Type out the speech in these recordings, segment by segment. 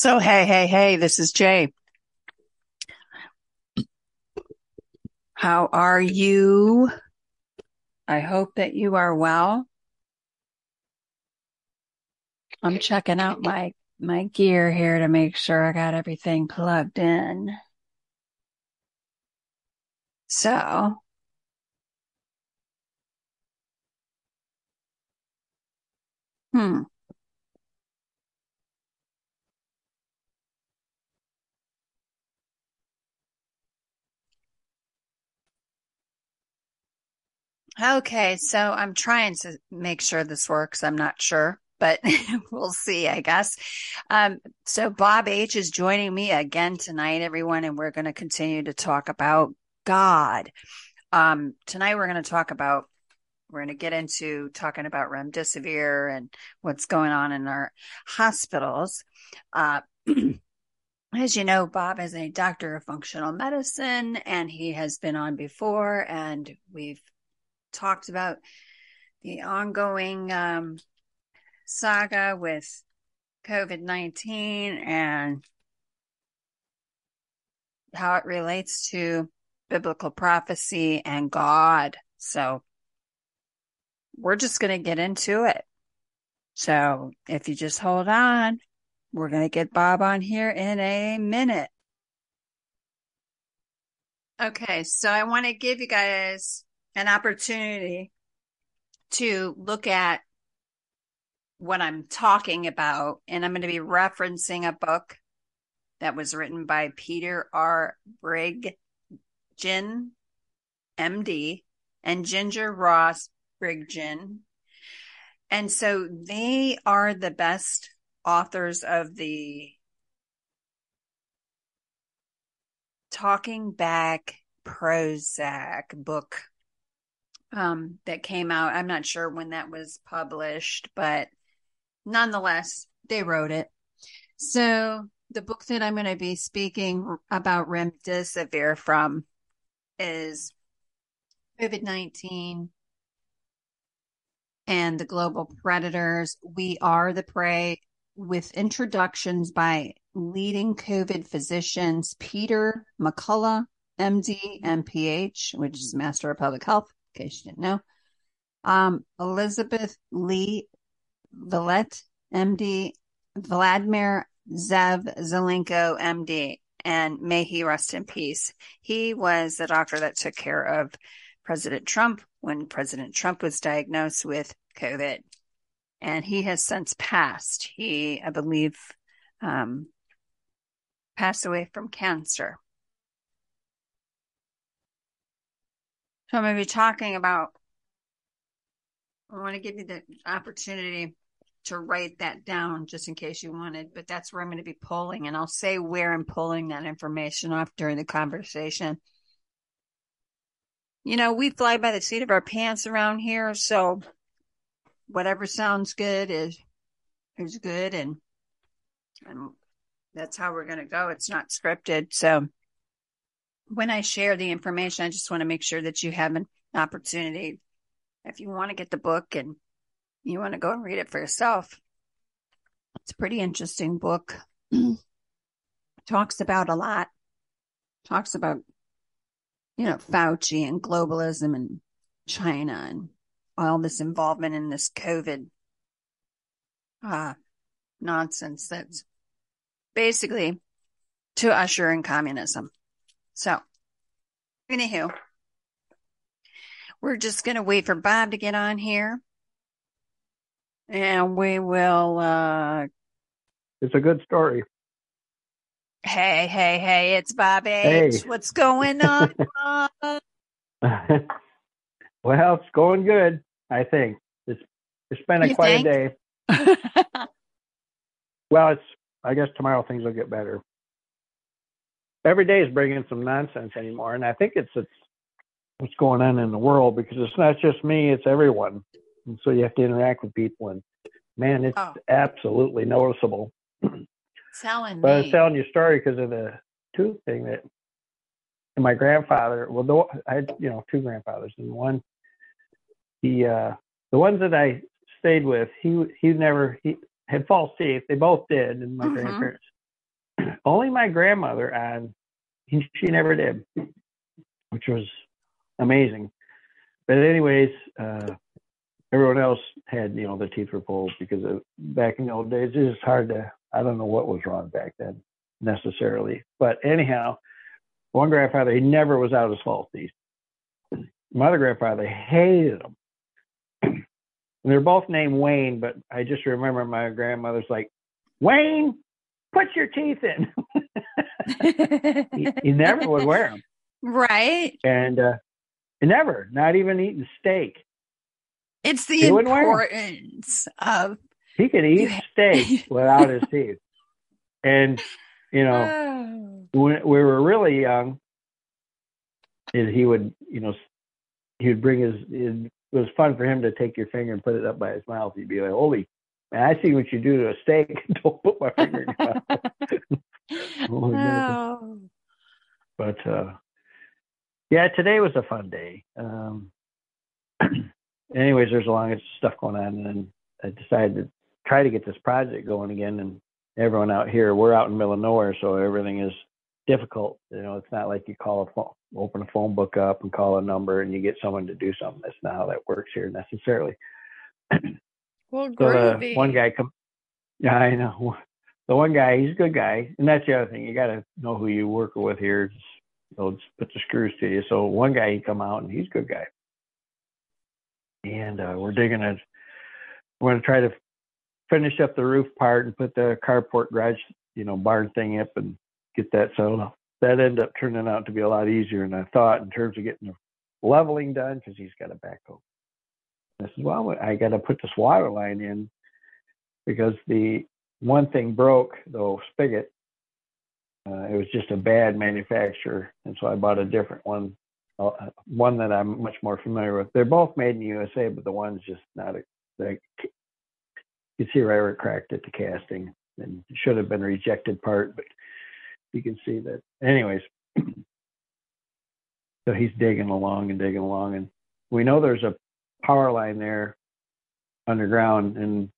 So, hey, hey, hey, this is Jay. How are you? I hope that you are well. I'm checking out my my gear here to make sure I got everything plugged in. So, hmm. Okay, so I'm trying to make sure this works. I'm not sure, but we'll see, I guess. Um, so Bob H is joining me again tonight, everyone, and we're going to continue to talk about God. Um, tonight we're going to talk about we're going to get into talking about remdesivir and what's going on in our hospitals. Uh, as you know, Bob is a doctor of functional medicine and he has been on before and we've talked about the ongoing um, saga with COVID 19 and how it relates to biblical prophecy and God. So we're just going to get into it. So if you just hold on, we're going to get Bob on here in a minute. Okay, so I want to give you guys an opportunity to look at what I'm talking about. And I'm going to be referencing a book that was written by Peter R. Breggin, MD, and Ginger Ross Breggin. And so they are the best authors of the Talking Back Prozac book um, that came out. I'm not sure when that was published, but nonetheless, they wrote it. So the book that I'm going to be speaking about remdesivir from is COVID 19 and the global predators. We are the prey with introductions by leading COVID physicians Peter McCullough, MD, MPH, which is Master of Public Health, in case you didn't know. Um, Elizabeth Lee Vliet, MD, Vladimir Zev Zelenko, MD, and may he rest in peace. He was the doctor that took care of President Trump when President Trump was diagnosed with COVID. And he has since passed. He, I believe, um, passed away from cancer. So I'm going to be talking about, I want to give you the opportunity to write that down just in case you wanted, but that's where I'm going to be pulling and I'll say where I'm pulling that information off during the conversation. You know, we fly by the seat of our pants around here, so whatever sounds good is is good and and that's how we're going to go. It's not scripted. So when I share the information, I just want to make sure that you have an opportunity. If you want to get the book and you want to go and read it for yourself, it's a pretty interesting book. Talks about a lot. Talks about, you know, Fauci and globalism and China and all this involvement in this COVID uh, nonsense that's basically to usher in communism. So, anywho, we're just going to wait for Bob to get on here. And we will. Uh, it's a good story. Hey, hey, hey, it's Bob H. Hey. What's going on? well, it's going good, I think. It's it's been a you quite think? a day. well, it's I guess tomorrow things will get better every day is bringing some nonsense anymore, and I think it's it's what's going on in the world because it's not just me; it's everyone, and so you have to interact with people. And man, it's oh. absolutely noticeable. Telling but me. I was telling you a story because of the tooth thing that my grandfather. Well, the, I had you know two grandfathers, and one he uh the ones that I stayed with, he he never he had false teeth. They both did, and my mm-hmm. grandparents only my grandmother, and he, she never did, which was amazing. But anyways, uh, everyone else had, you know, the teeth were pulled because of back in the old days. It's hard to, I don't know what was wrong back then necessarily. But anyhow, one grandfather, he never was out of his false teeth. My other grandfather hated them. and they're both named Wayne, but I just remember my grandmother's like, Wayne, put your teeth in. he, he, never would wear them. Right. And uh, never, not even eating steak. It's the importance of. He could eat steak without his teeth. And, you know, oh. when we were really young, he would, you know, he would bring his, it was fun for him to take your finger and put it up by his mouth. He'd be like, holy, man, I see what you do to a steak. Don't put my finger in your mouth. oh. But, uh, yeah, today was a fun day. Um, anyways, there's a lot of stuff going on, and then I decided to try to get this project going again. And everyone out here, we're out in the middle of nowhere, so everything is difficult. You know, it's not like you call a phone, open a phone book up and call a number and you get someone to do something. That's not how that works here necessarily. well, so one guy come. Yeah, I know. The one guy, he's a good guy, and that's the other thing. You got to know who you work with here. Just, you know, just put the screws to you. So one guy, he come out and he's a good guy and uh, we're digging it. We're going to try to finish up the roof part and put the carport garage, you know, barn thing up and get that settled. That ended up turning out to be a lot easier than I thought in terms of getting the leveling done because he's got a backhoe. I said, well, I got to put this water line in because the one thing broke, the spigot. Uh, it was just a bad manufacturer, and so I bought a different one uh, one that I'm much more familiar with. They're both made in the USA, but the one's just not a. You can see right where it cracked at the casting, and should have been a rejected part, but you can see that. Anyways, so he's digging along and digging along, and we know there's a power line there underground, and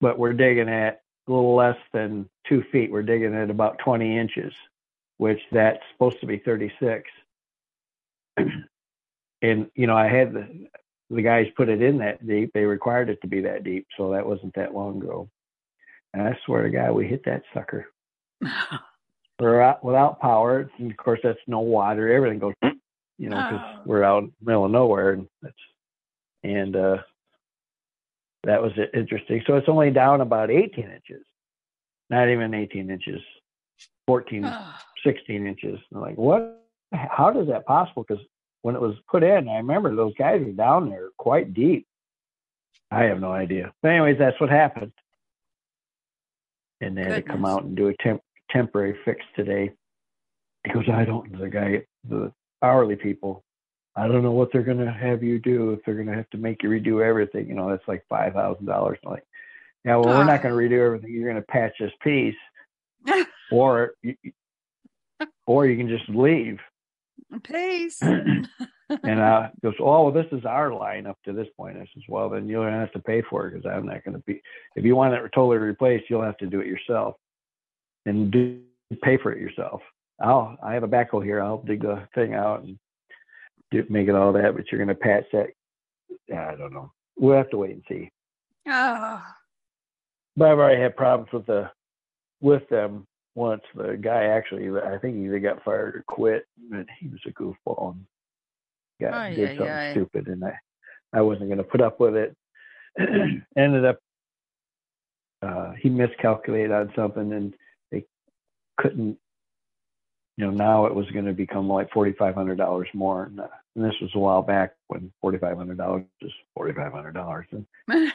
but we're digging at a little less than two feet. We're digging at about 20 inches, which that's supposed to be 36 and you know, I had the the guys put it in that deep. They required it to be that deep, so that wasn't that long ago. And I swear to God, we hit that sucker. we're out without power, and of course that's no water. Everything goes, you know, because oh. we're out in the middle of nowhere, and that's and uh, that was interesting. So it's only down about 18 inches, not even 18 inches, 14, oh. 16 inches. I'm like, what? how is that possible? Because when it was put in, I remember those guys were down there quite deep. I have no idea. But anyways, that's what happened. And they had Goodness. to come out and do a temp- temporary fix today. Because I don't, the guy, the hourly people, I don't know what they're going to have you do if they're going to have to make you redo everything. You know, that's like five thousand dollars. Like, yeah, well, we're not going to redo everything. You're going to patch this piece, or or you can just leave. Peace. and uh, goes, oh, well, this is our line up to this point. I says, well, then you'll have to pay for it because I'm not going to be. If you want it totally replaced, you'll have to do it yourself and do pay for it yourself. I'll I have a backhoe here. I'll dig the thing out and do, make it all that. But you're going to patch that. I don't know. We'll have to wait and see. Oh. But I've already had problems with the with them once the guy actually I think he either got fired or quit, but he was a goofball and got oh, did yeah, something yeah. stupid, and I I wasn't going to put up with it. Ended up uh, he miscalculated on something, and they couldn't. You know, now it was going to become like forty five hundred dollars more, and, uh, and this was a while back when forty five hundred dollars is forty five hundred dollars. yeah,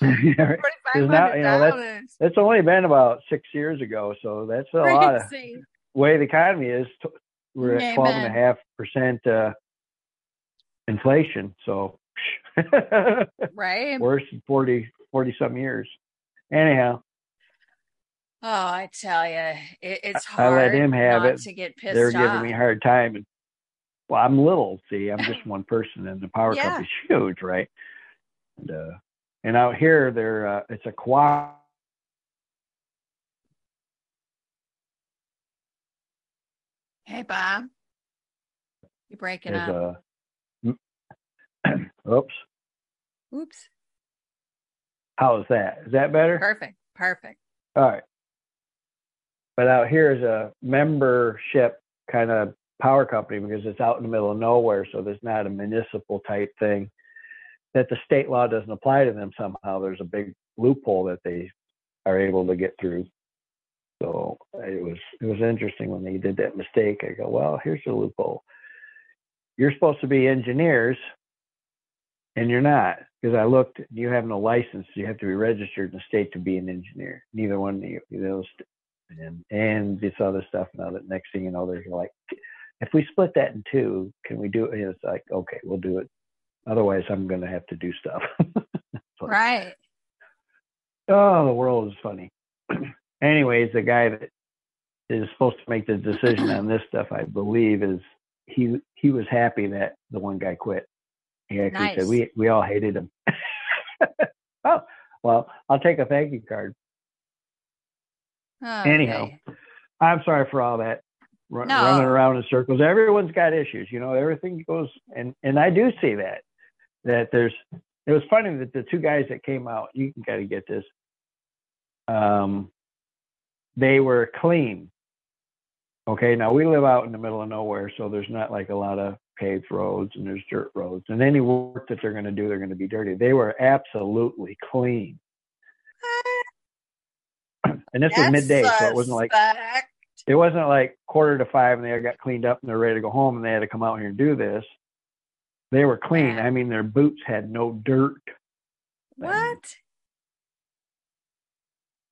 now, you know, that's, that's only been about six years ago, so that's a Crazy. lot of way the economy is. We're at twelve and a half percent uh, inflation, so right worse than 40, 40 some years. Anyhow. Oh, I tell you, it, it's hard. I let him have it. To get pissed They're giving me a hard time. And, well, I'm little. See, I'm just one person, and the power yeah. company's huge, right? And, uh, and out here, there uh, it's a cooperative. Hey, Bob. You're breaking up. A, oops. Oops. How is that? Is that better? Perfect. Perfect. All right. But out here is a membership kind of power company because it's out in the middle of nowhere, so there's not a municipal type thing that the state law doesn't apply to them somehow. There's a big loophole that they are able to get through. So it was it was interesting when they did that mistake. I go, well, here's the loophole. You're supposed to be engineers, and you're not because I looked. You have no license. You have to be registered in the state to be an engineer. Neither one of you. Those and and this other stuff. Now that next thing you know, they're like, if we split that in two, can we do it? And it's like, okay, we'll do it. Otherwise, I'm going to have to do stuff. right. Oh, the world is funny. Anyways, the guy that is supposed to make the decision on this stuff, I believe, is he he was happy that the one guy quit. He actually nice. said we we all hated him. oh, well, I'll take a thank you card. Okay. Anyhow, I'm sorry for all that run, no. running around in circles. Everyone's got issues, you know. Everything goes, and and I do see that that there's. It was funny that the two guys that came out. You got to get this. Um, they were clean. Okay, now we live out in the middle of nowhere, so there's not like a lot of paved roads and there's dirt roads. And any work that they're going to do, they're going to be dirty. They were absolutely clean. And this That's was midday, so it wasn't like it wasn't like quarter to five and they got cleaned up and they're ready to go home and they had to come out here and do this. They were clean. I mean, their boots had no dirt. What?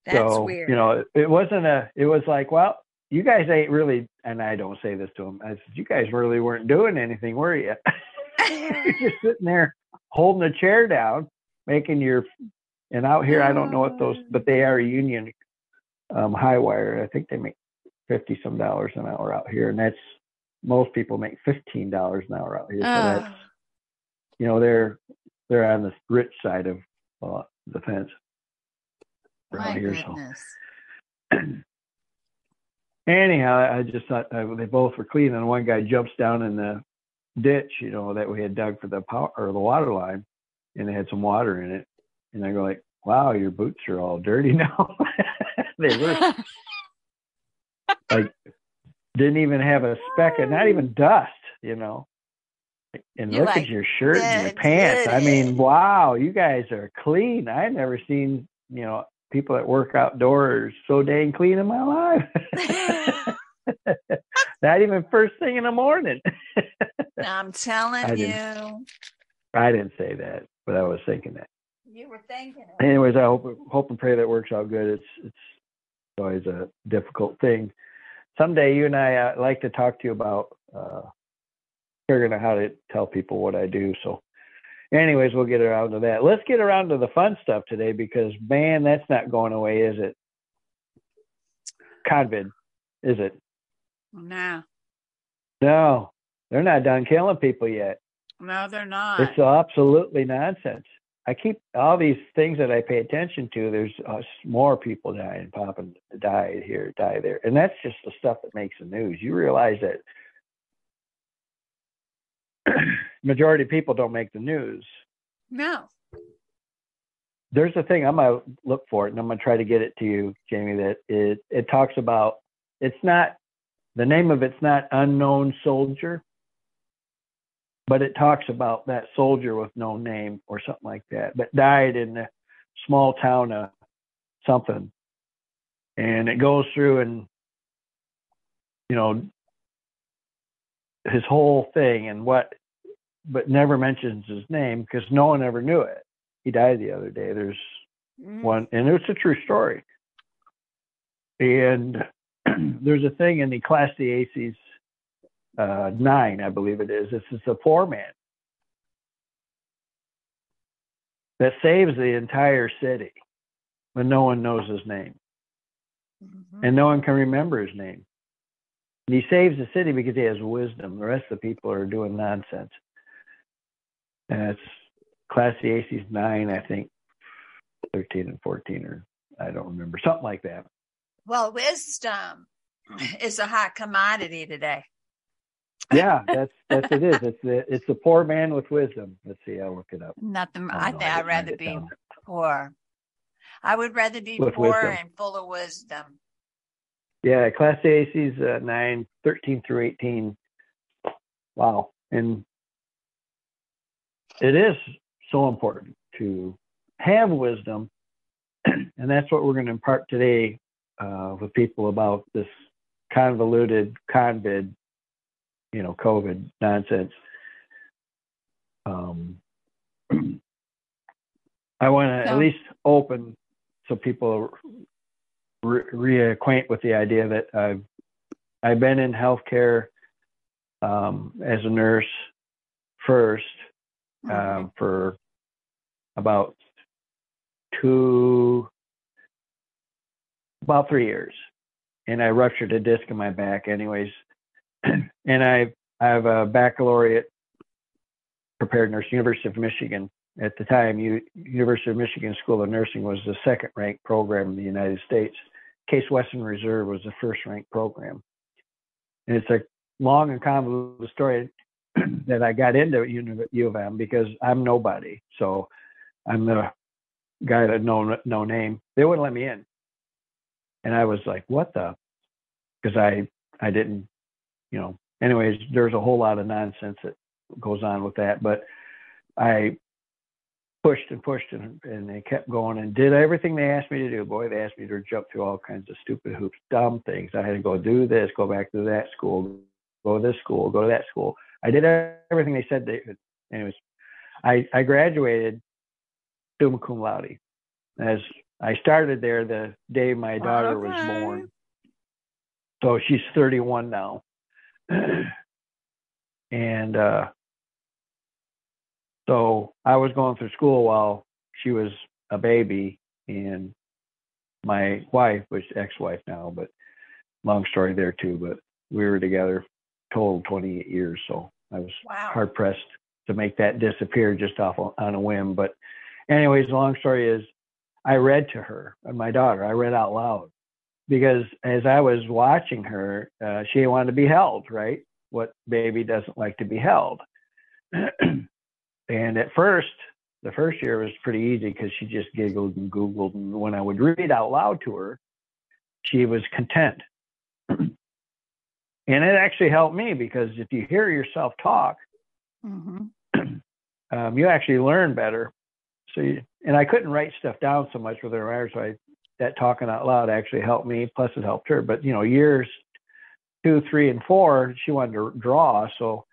That's so, weird. You know, it wasn't a, it was like, well, you guys ain't really, and I don't say this to them, I said, you guys really weren't doing anything, were you? You're just sitting there holding a chair down, making your, and out here, I don't know what those, but they are union um, high wire. I think they make 50 some dollars an hour out here. And that's, most people make $15 an hour out here. So that's, you know, they're, they're on the rich side of uh, the fence. My here, goodness. So. Anyhow, I just thought uh, they both were clean, and one guy jumps down in the ditch, you know, that we had dug for the power or the water line, and they had some water in it. And I go like, "Wow, your boots are all dirty now." they were like didn't even have a speck of not even dust, you know. And You're look like, at your shirt and your pants. I mean, wow, you guys are clean. I've never seen, you know, people that work outdoors so dang clean in my life. Not even first thing in the morning. I'm telling I you. I didn't say that, but I was thinking that. You were thinking. It. Anyways, I hope hope and pray that works out good. It's it's always a difficult thing. Someday, you and I uh, like to talk to you about uh, figuring out how to tell people what I do. So anyways, we'll get around to that. Let's get around to the fun stuff today because man, that's not going away, is it? COVID, is it? No. No, they're not done killing people yet. No, they're not. It's absolutely nonsense. I keep all these things that I pay attention to. There's uh, more people dying, popping, die here, die there, and that's just the stuff that makes the news. You realize that majority of people don't make the news. No. There's a thing I'm gonna look for it, and I'm gonna try to get it to you, Jamie. That it it talks about. It's not the name of it's not unknown soldier, but it talks about that soldier with no name or something like that, but died in a small town of something, and it goes through and you know his whole thing and what but never mentions his name because no one ever knew it. He died the other day. There's mm. one, and it's a true story. And there's a thing in the Class Ecclesiastes uh, nine, I believe it is. This is a man that saves the entire city but no one knows his name, mm-hmm. and no one can remember his name. And he saves the city because he has wisdom. The rest of the people are doing nonsense and it's Ecclesiastes 9, I think, 13 and 14, or I don't remember, something like that. Well, wisdom. is a hot commodity today. Yeah, that's that's it is. It's the it's the poor man with wisdom. Let's see, I'll look it up. Nothing. I, I think I'd rather be down. poor. I would rather be with poor wisdom. and full of wisdom. Yeah, Ecclesiastes uh, 9, 13 through 18. Wow. And it is so important to have wisdom. and that's what we're going to impart today uh, with people about this convoluted COVID, you know, COVID nonsense. Um, I want to so, at least open so people re- reacquaint with the idea that I've I've been in healthcare um, as a nurse first mm-hmm. for about two about three years and I ruptured a disc in my back anyways and I I have a baccalaureate prepared nurse University of Michigan at the time, U- University of Michigan School of Nursing was the second ranked program in the United States. Case Western Reserve was the first ranked program. And it's a long and convoluted story that I got into U of M because I'm nobody. So I'm the guy that no no name. They wouldn't let me in, and I was like, "What the?" Because I I didn't, you know. Anyways, there's a whole lot of nonsense that goes on with that, but I pushed and pushed and, and they kept going and did everything they asked me to do. Boy, they asked me to jump through all kinds of stupid hoops, dumb things. I had to go do this, go back to that school, go to this school, go to that school. I did everything they said they could. Anyways, I, I graduated summa cum laude. As I started there the day my daughter okay. was born. So she's 31 now. and uh, so I was going through school while she was a baby, and my wife, was ex-wife now, but long story there too. But we were together total 28 years, so I was wow. hard pressed to make that disappear just off on a whim. But anyways, long story is, I read to her and my daughter. I read out loud because as I was watching her, uh, she wanted to be held. Right? What baby doesn't like to be held? And at first, the first year was pretty easy because she just giggled and googled. And when I would read out loud to her, she was content. and it actually helped me because if you hear yourself talk, mm-hmm. um, you actually learn better. So, you, and I couldn't write stuff down so much with her, so I, that talking out loud actually helped me. Plus, it helped her. But you know, years two, three, and four, she wanted to draw, so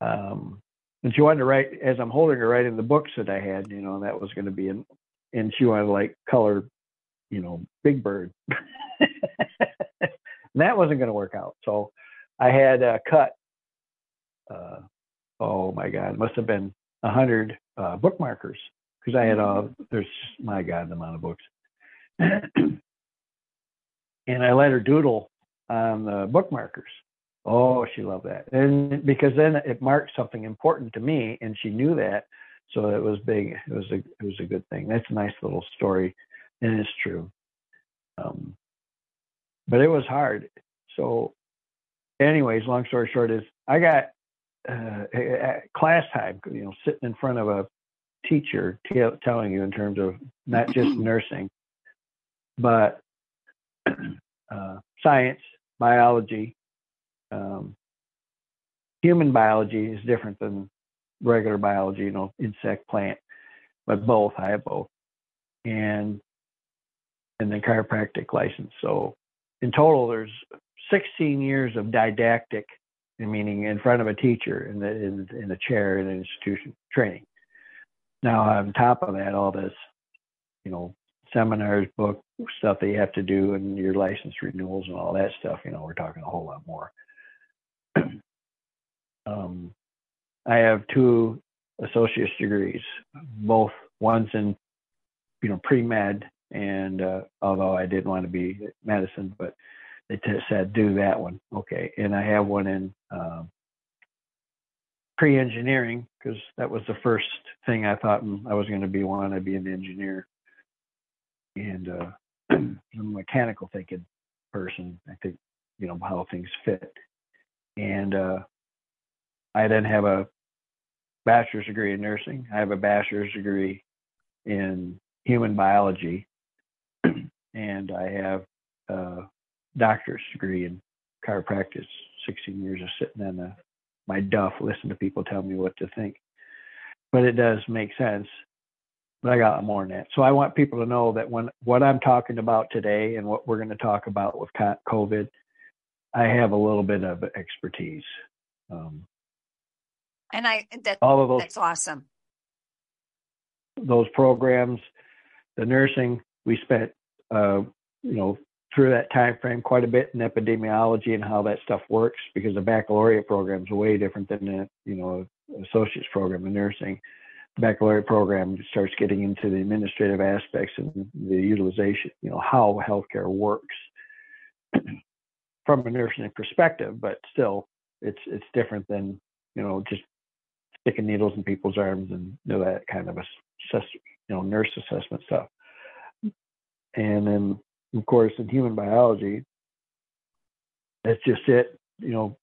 um, and she wanted to write as I'm holding her writing the books that I had, you know, that was going to be in, and she wanted to like color, you know, Big Bird. that wasn't going to work out. So I had uh, cut, uh, oh my God, must have been a hundred uh, bookmarkers because I had uh, there's my God the amount of books, and I let her doodle on the bookmarkers. Oh, she loved that. And because then it marked something important to me and she knew that. So it was big. It was a it was a good thing. That's a nice little story. And it's true. Um, but it was hard. So anyways, long story short is I got uh, class time, you know, sitting in front of a teacher t- telling you in terms of not just nursing, but uh, science, biology, um, human biology is different than regular biology, you know, insect, plant, but both. I have both, and and the chiropractic license. So in total, there's 16 years of didactic, meaning in front of a teacher in the in, in a chair in an institution training. Now on top of that, all this, you know, seminars, book stuff that you have to do, and your license renewals and all that stuff. You know, we're talking a whole lot more. um, I have two associate's degrees, both one's in, you know, pre med, and uh, although I didn't want to be medicine, but they t- said do that one, okay. And I have one in um, pre engineering because that was the first thing I thought I was going to be. One, I'd be an engineer, and uh, I'm a mechanical thinking person. I think you know how things fit. And uh, I then have a bachelor's degree in nursing. I have a bachelor's degree in human biology, and I have a doctor's degree in chiropractic. 16 years of sitting in the, my duff, listening to people tell me what to think. But it does make sense. But I got more than that. So I want people to know that when what I'm talking about today and what we're going to talk about with COVID, I have a little bit of expertise. Um, and I that all of those that's awesome. Those programs, the nursing, we spent uh, you know through that time frame quite a bit in epidemiology and how that stuff works because the baccalaureate program is way different than the you know associate's program in nursing. Baccalaureate program starts getting into the administrative aspects and the utilization, you know, how healthcare works from a nursing perspective, but still it's it's different than you know just sticking needles in people's arms and you know, that kind of assess, you know, nurse assessment stuff. And then, of course, in human biology, that's just it. You know,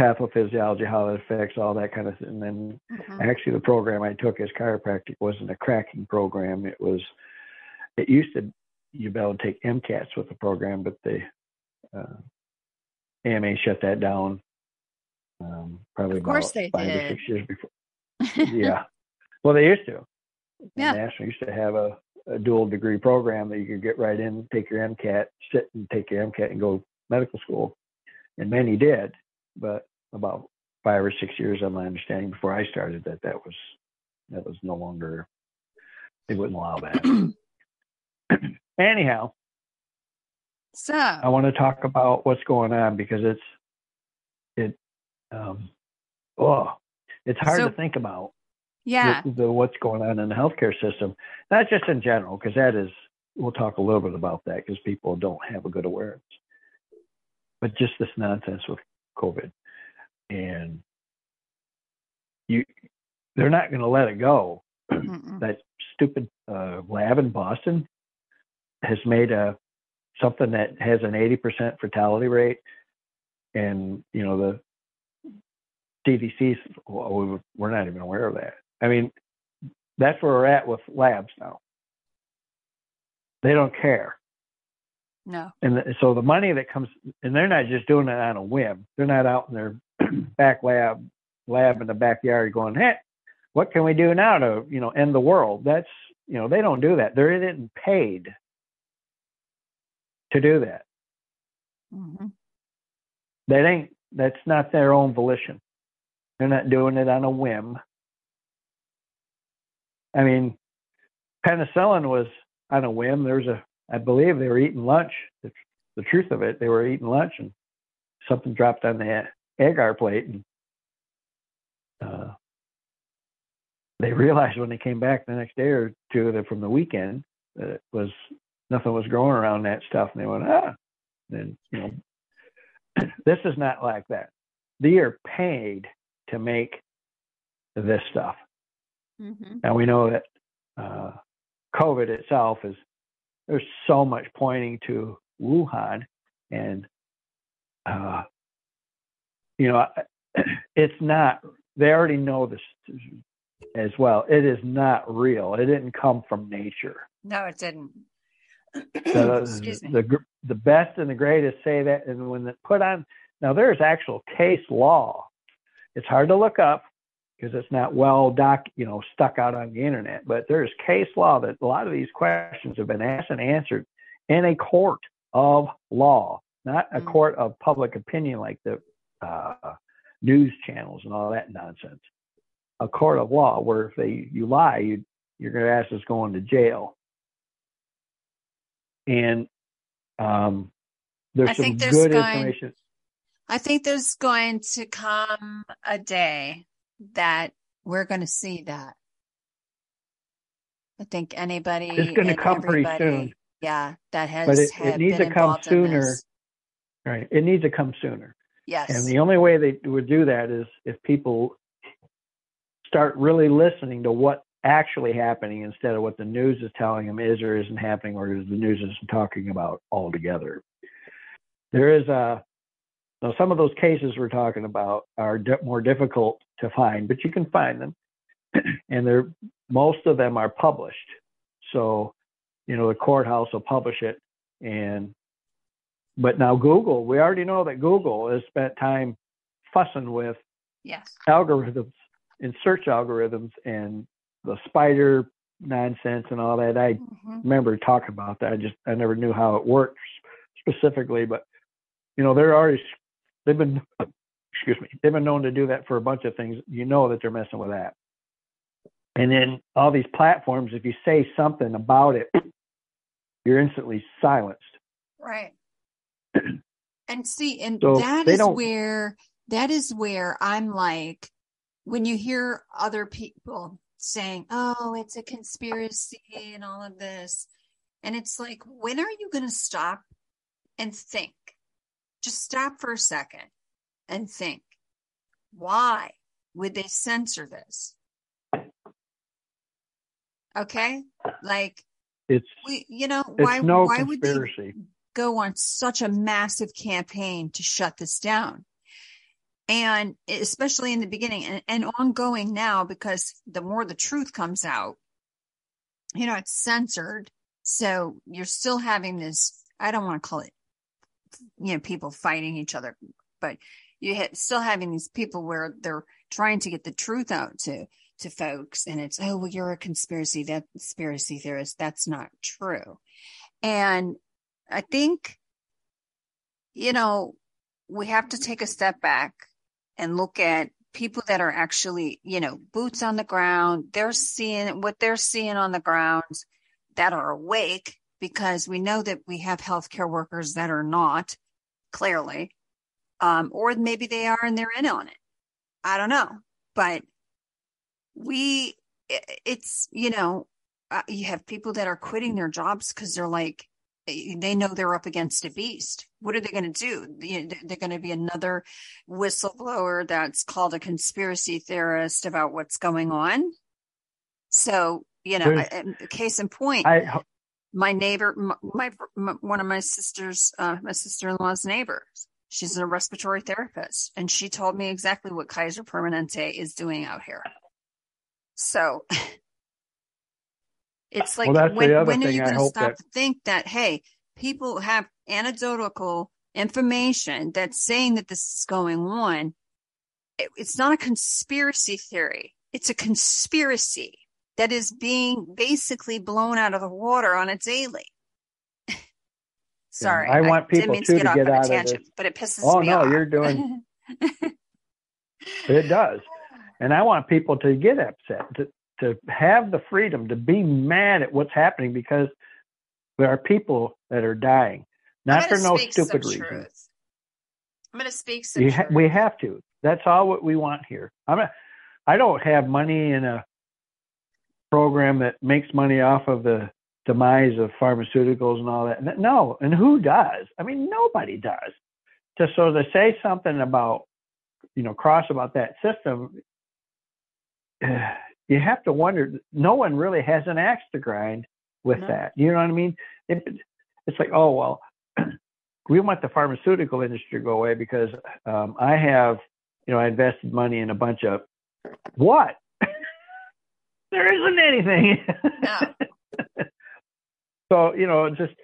pathophysiology, how it affects all that kind of thing. And then, mm-hmm. actually, the program I took as chiropractic wasn't a cracking program. It was. It used to you'd be able to take MCATs with the program, but the uh, AMA shut that down um, probably about five did. or six years before. yeah. Well, they used to. Yeah. National used to have a, a, dual degree program that you could get right in, take your MCAT, sit and take your MCAT and go medical school. And many did, but about five or six years, on my understanding, before I started, that that was that was no longer they wouldn't allow that. Anyhow, so I want to talk about what's going on because it's it um, oh, it's hard so, to think about. Yeah. The, the, what's going on in the healthcare system, not just in general, because that is, we'll talk a little bit about that because people don't have a good awareness. But just this nonsense with COVID, and you, they're not going to let it go. that stupid uh, lab in Boston has made a something that has an 80% fatality rate and you know the CDC, well, we're not even aware of that. I mean, that's where we're at with labs now. They don't care. No. And the, so the money that comes, and they're not just doing it on a whim. They're not out in their back lab, lab in the backyard going, hey, what can we do now to, you know, end the world? That's, you know, they don't do that. They're getting paid to do that. Mm-hmm. That ain't, that's not their own volition. They're not doing it on a whim. I mean, penicillin was on a whim. There's a, I believe they were eating lunch. It's the truth of it. They were eating lunch and something dropped on the agar plate and uh, they realized when they came back the next day or two that from the weekend that it was nothing was growing around that stuff and they went ah and you know this is not like that they are paid to make this stuff. Mm-hmm. And we know that uh, COVID itself is there's so much pointing to Wuhan, and uh, you know it's not. They already know this as well. It is not real. It didn't come from nature. No, it didn't. the, Excuse me. The the best and the greatest say that, and when they put on now, there's actual case law it's hard to look up because it's not well doc, you know, stuck out on the internet. But there's case law that a lot of these questions have been asked and answered in a court of law, not a mm-hmm. court of public opinion like the uh, news channels and all that nonsense. A court of law where if they you lie, you you're going to ask us going to jail. And um, there's I some good going, information. I think there's going to come a day that we're going to see that. I think anybody. It's going to come pretty soon. Yeah, that has. But it, it needs to come sooner. Right. It needs to come sooner. Yes. And the only way they would do that is if people start really listening to what actually happening instead of what the news is telling them is or isn't happening or is the news isn't talking about altogether. There is a Now, some of those cases we're talking about are di- more difficult to find, but you can find them, and they're most of them are published. So, you know, the courthouse will publish it, and but now Google, we already know that Google has spent time fussing with yes algorithms and search algorithms and the spider nonsense and all that. I mm-hmm. remember talking about that. I just I never knew how it works specifically, but you know they're already they've been excuse me they've been known to do that for a bunch of things. You know that they're messing with that. And then all these platforms, if you say something about it, you're instantly silenced. Right. and see, and so that is where that is where I'm like, when you hear other people saying, oh, it's a conspiracy and all of this. And it's like, when are you going to stop and think? Just stop for a second and think, why would they censor this? Okay. Like, it's, we, you know, why, no why conspiracy. would they go on such a massive campaign to shut this down? and especially in the beginning and, and ongoing now because the more the truth comes out you know it's censored so you're still having this i don't want to call it you know people fighting each other but you still having these people where they're trying to get the truth out to to folks and it's oh well you're a conspiracy that conspiracy theorist. That's not true. And i think you know we have to take a step back and look at people that are actually, you know, boots on the ground. They're seeing what they're seeing on the ground that are awake because we know that we have healthcare workers that are not clearly, um, or maybe they are and they're in on it. I don't know, but we, it's, you know, uh, you have people that are quitting their jobs because they're like, they know they're up against a beast. What are they going to do? They're going to be another whistleblower that's called a conspiracy theorist about what's going on. So, you know, case in point, I, my neighbor, my, my, one of my sisters, uh, my sister-in-law's neighbors, she's a respiratory therapist and she told me exactly what Kaiser Permanente is doing out here. So It's like well, when, when are you going to stop that... to think that, hey, people have anecdotal information that's saying that this is going on. It, it's not a conspiracy theory. It's a conspiracy that is being basically blown out of the water on a daily. Sorry, I want people I to, get, get out tangent, of this. But it pisses oh, me no, off. Oh no, you're doing. it does, and I want people to get upset. To, to have the freedom to be mad at what's happening because there are people that are dying, not for no stupid reason. Truth. I'm going to speak some ha- We have to. That's all what we want here. I'm a, I don't have money in a program that makes money off of the demise of pharmaceuticals and all that. No, and who does? I mean, nobody does. Just so to say something about, you know, cross about that system, you have to wonder. No one really has an axe to grind with no. that. You know what I mean? It, it's like, oh well, we want the pharmaceutical industry to go away because um, I have, you know, I invested money in a bunch of what? there isn't anything. No. so you know, it just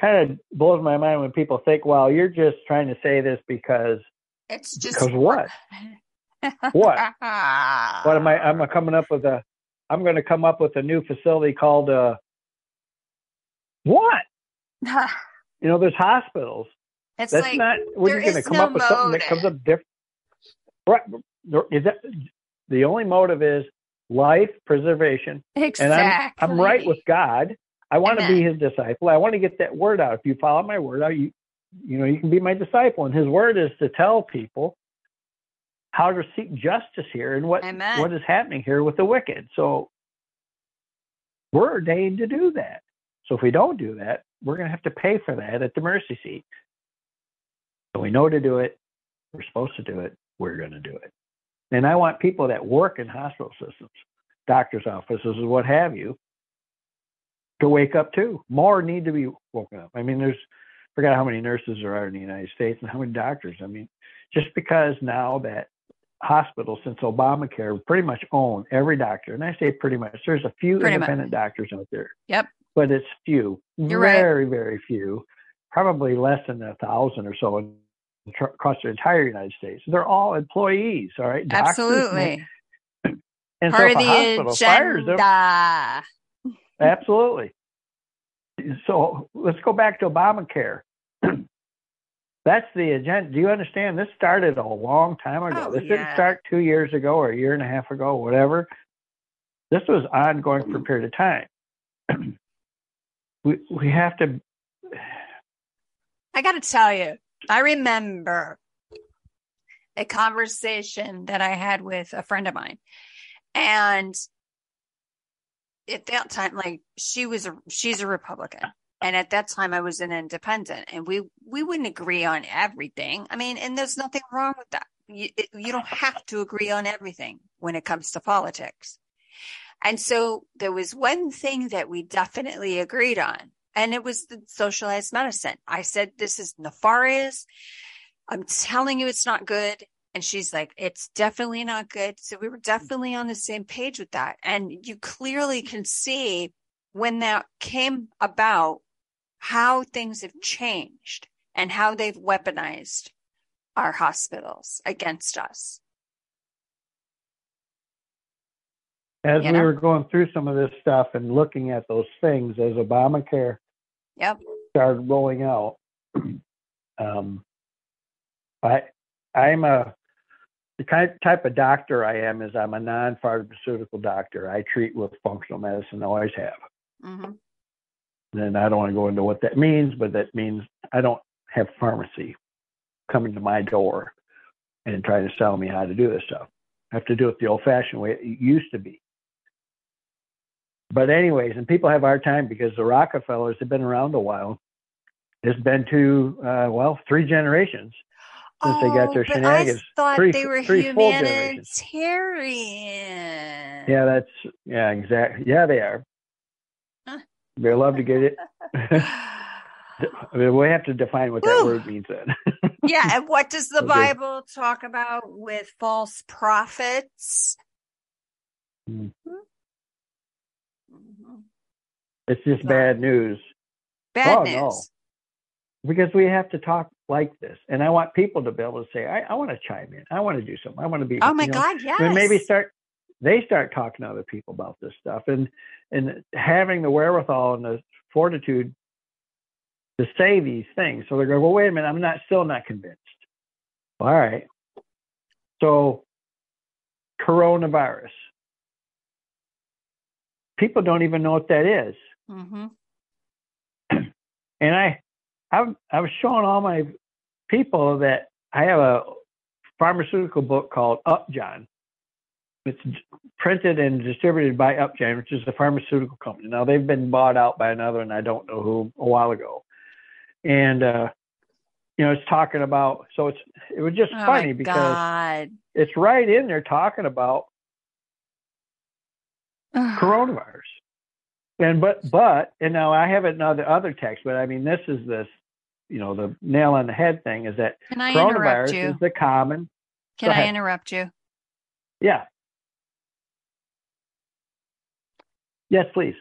kind of blows my mind when people think, "Well, you're just trying to say this because." It's just because what? what? what am I? I'm coming up with a. I'm going to come up with a new facility called uh. What? you know, there's hospitals. It's That's like, not. We're going to come no up with something that comes up different. Right? Is that the only motive is life preservation? Exactly. And I'm I'm right with God. I want Amen. to be His disciple. I want to get that word out. If you follow my word out, you you know you can be my disciple. And His word is to tell people how to seek justice here and what Amen. what is happening here with the wicked. So we're ordained to do that. So if we don't do that, we're going to have to pay for that at the mercy seat. So we know to do it. We're supposed to do it. We're going to do it. And I want people that work in hospital systems, doctors' offices, what have you, to wake up too. More need to be woken up. I mean, there's forgot how many nurses there are in the United States and how many doctors. I mean, just because now that hospitals since Obamacare pretty much own every doctor, and I say pretty much. There's a few pretty independent much. doctors out there. Yep. But it's few. You're very, right. very few. Probably less than a thousand or so in, across the entire United States. They're all employees. All right. Doctors Absolutely. and Part so of the hospital fires them. Absolutely. So let's go back to Obamacare. That's the agenda. Do you understand? This started a long time ago. Oh, this yeah. didn't start two years ago or a year and a half ago, whatever. This was ongoing for a period of time. we we have to. I got to tell you, I remember a conversation that I had with a friend of mine, and at that time, like she was a she's a Republican, and at that time I was an independent and we we wouldn't agree on everything. I mean, and there's nothing wrong with that. You, you don't have to agree on everything when it comes to politics. And so there was one thing that we definitely agreed on, and it was the socialized medicine. I said, this is nefarious. I'm telling you, it's not good. And she's like, it's definitely not good. So we were definitely on the same page with that. And you clearly can see when that came about how things have changed and how they've weaponized our hospitals against us. As you we know? were going through some of this stuff and looking at those things as Obamacare yep. started rolling out, um, I I'm a the kind type of doctor I am is I'm a non-pharmaceutical doctor. I treat with functional medicine, I always have. Mm-hmm. And I don't want to go into what that means, but that means I don't have pharmacy coming to my door and trying to sell me how to do this stuff. I have to do it the old fashioned way it used to be. But, anyways, and people have hard time because the Rockefellers have been around a while. It's been two, uh, well, three generations since oh, they got their oh, shenanigans. I thought three, they were three humanitarian. Yeah, that's, yeah, exactly. Yeah, they are. They love to get it. I mean, we have to define what that word means then. yeah, and what does the okay. Bible talk about with false prophets? Mm-hmm. Mm-hmm. It's just so, bad news. Bad oh, news. Because we have to talk like this, and I want people to be able to say, "I, I want to chime in. I want to do something. I want to be." Oh my know, God! Yes. And maybe start. They start talking to other people about this stuff, and and having the wherewithal and the fortitude to say these things. So they're going, well, wait a minute, I'm not still not convinced. All right. So coronavirus. People don't even know what that is. Mm-hmm. and I, I, I was showing all my people that I have a pharmaceutical book called Upjohn, it's printed and distributed by Upjohn, which is a pharmaceutical company. Now they've been bought out by another, and I don't know who a while ago. And uh, you know, it's talking about. So it's it was just oh funny because God. it's right in there talking about coronavirus. And but but and now I have another other text, but I mean this is this, you know, the nail on the head thing is that Can I coronavirus is the common. Can I interrupt you? Yeah. Yes, please.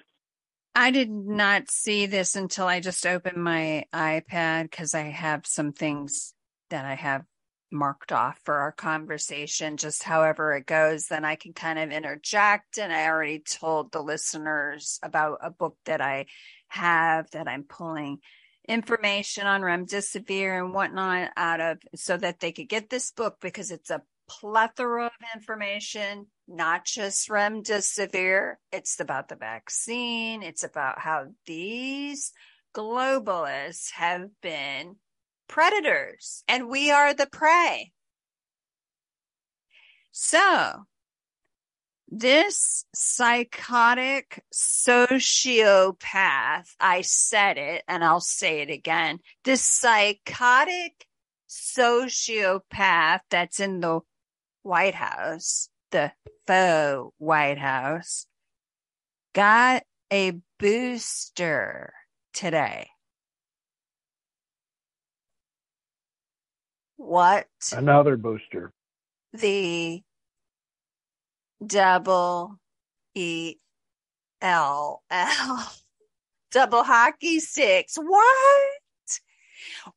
I did not see this until I just opened my iPad because I have some things that I have marked off for our conversation, just however it goes. Then I can kind of interject. And I already told the listeners about a book that I have that I'm pulling information on remdesivir and whatnot out of so that they could get this book because it's a plethora of information, not just remdesivir. It's about the vaccine. It's about how these globalists have been predators and we are the prey. So this psychotic sociopath, I said it and I'll say it again. This psychotic sociopath that's in the White House, the faux White House, got a booster today. what another booster the double E L L double hockey sticks. What?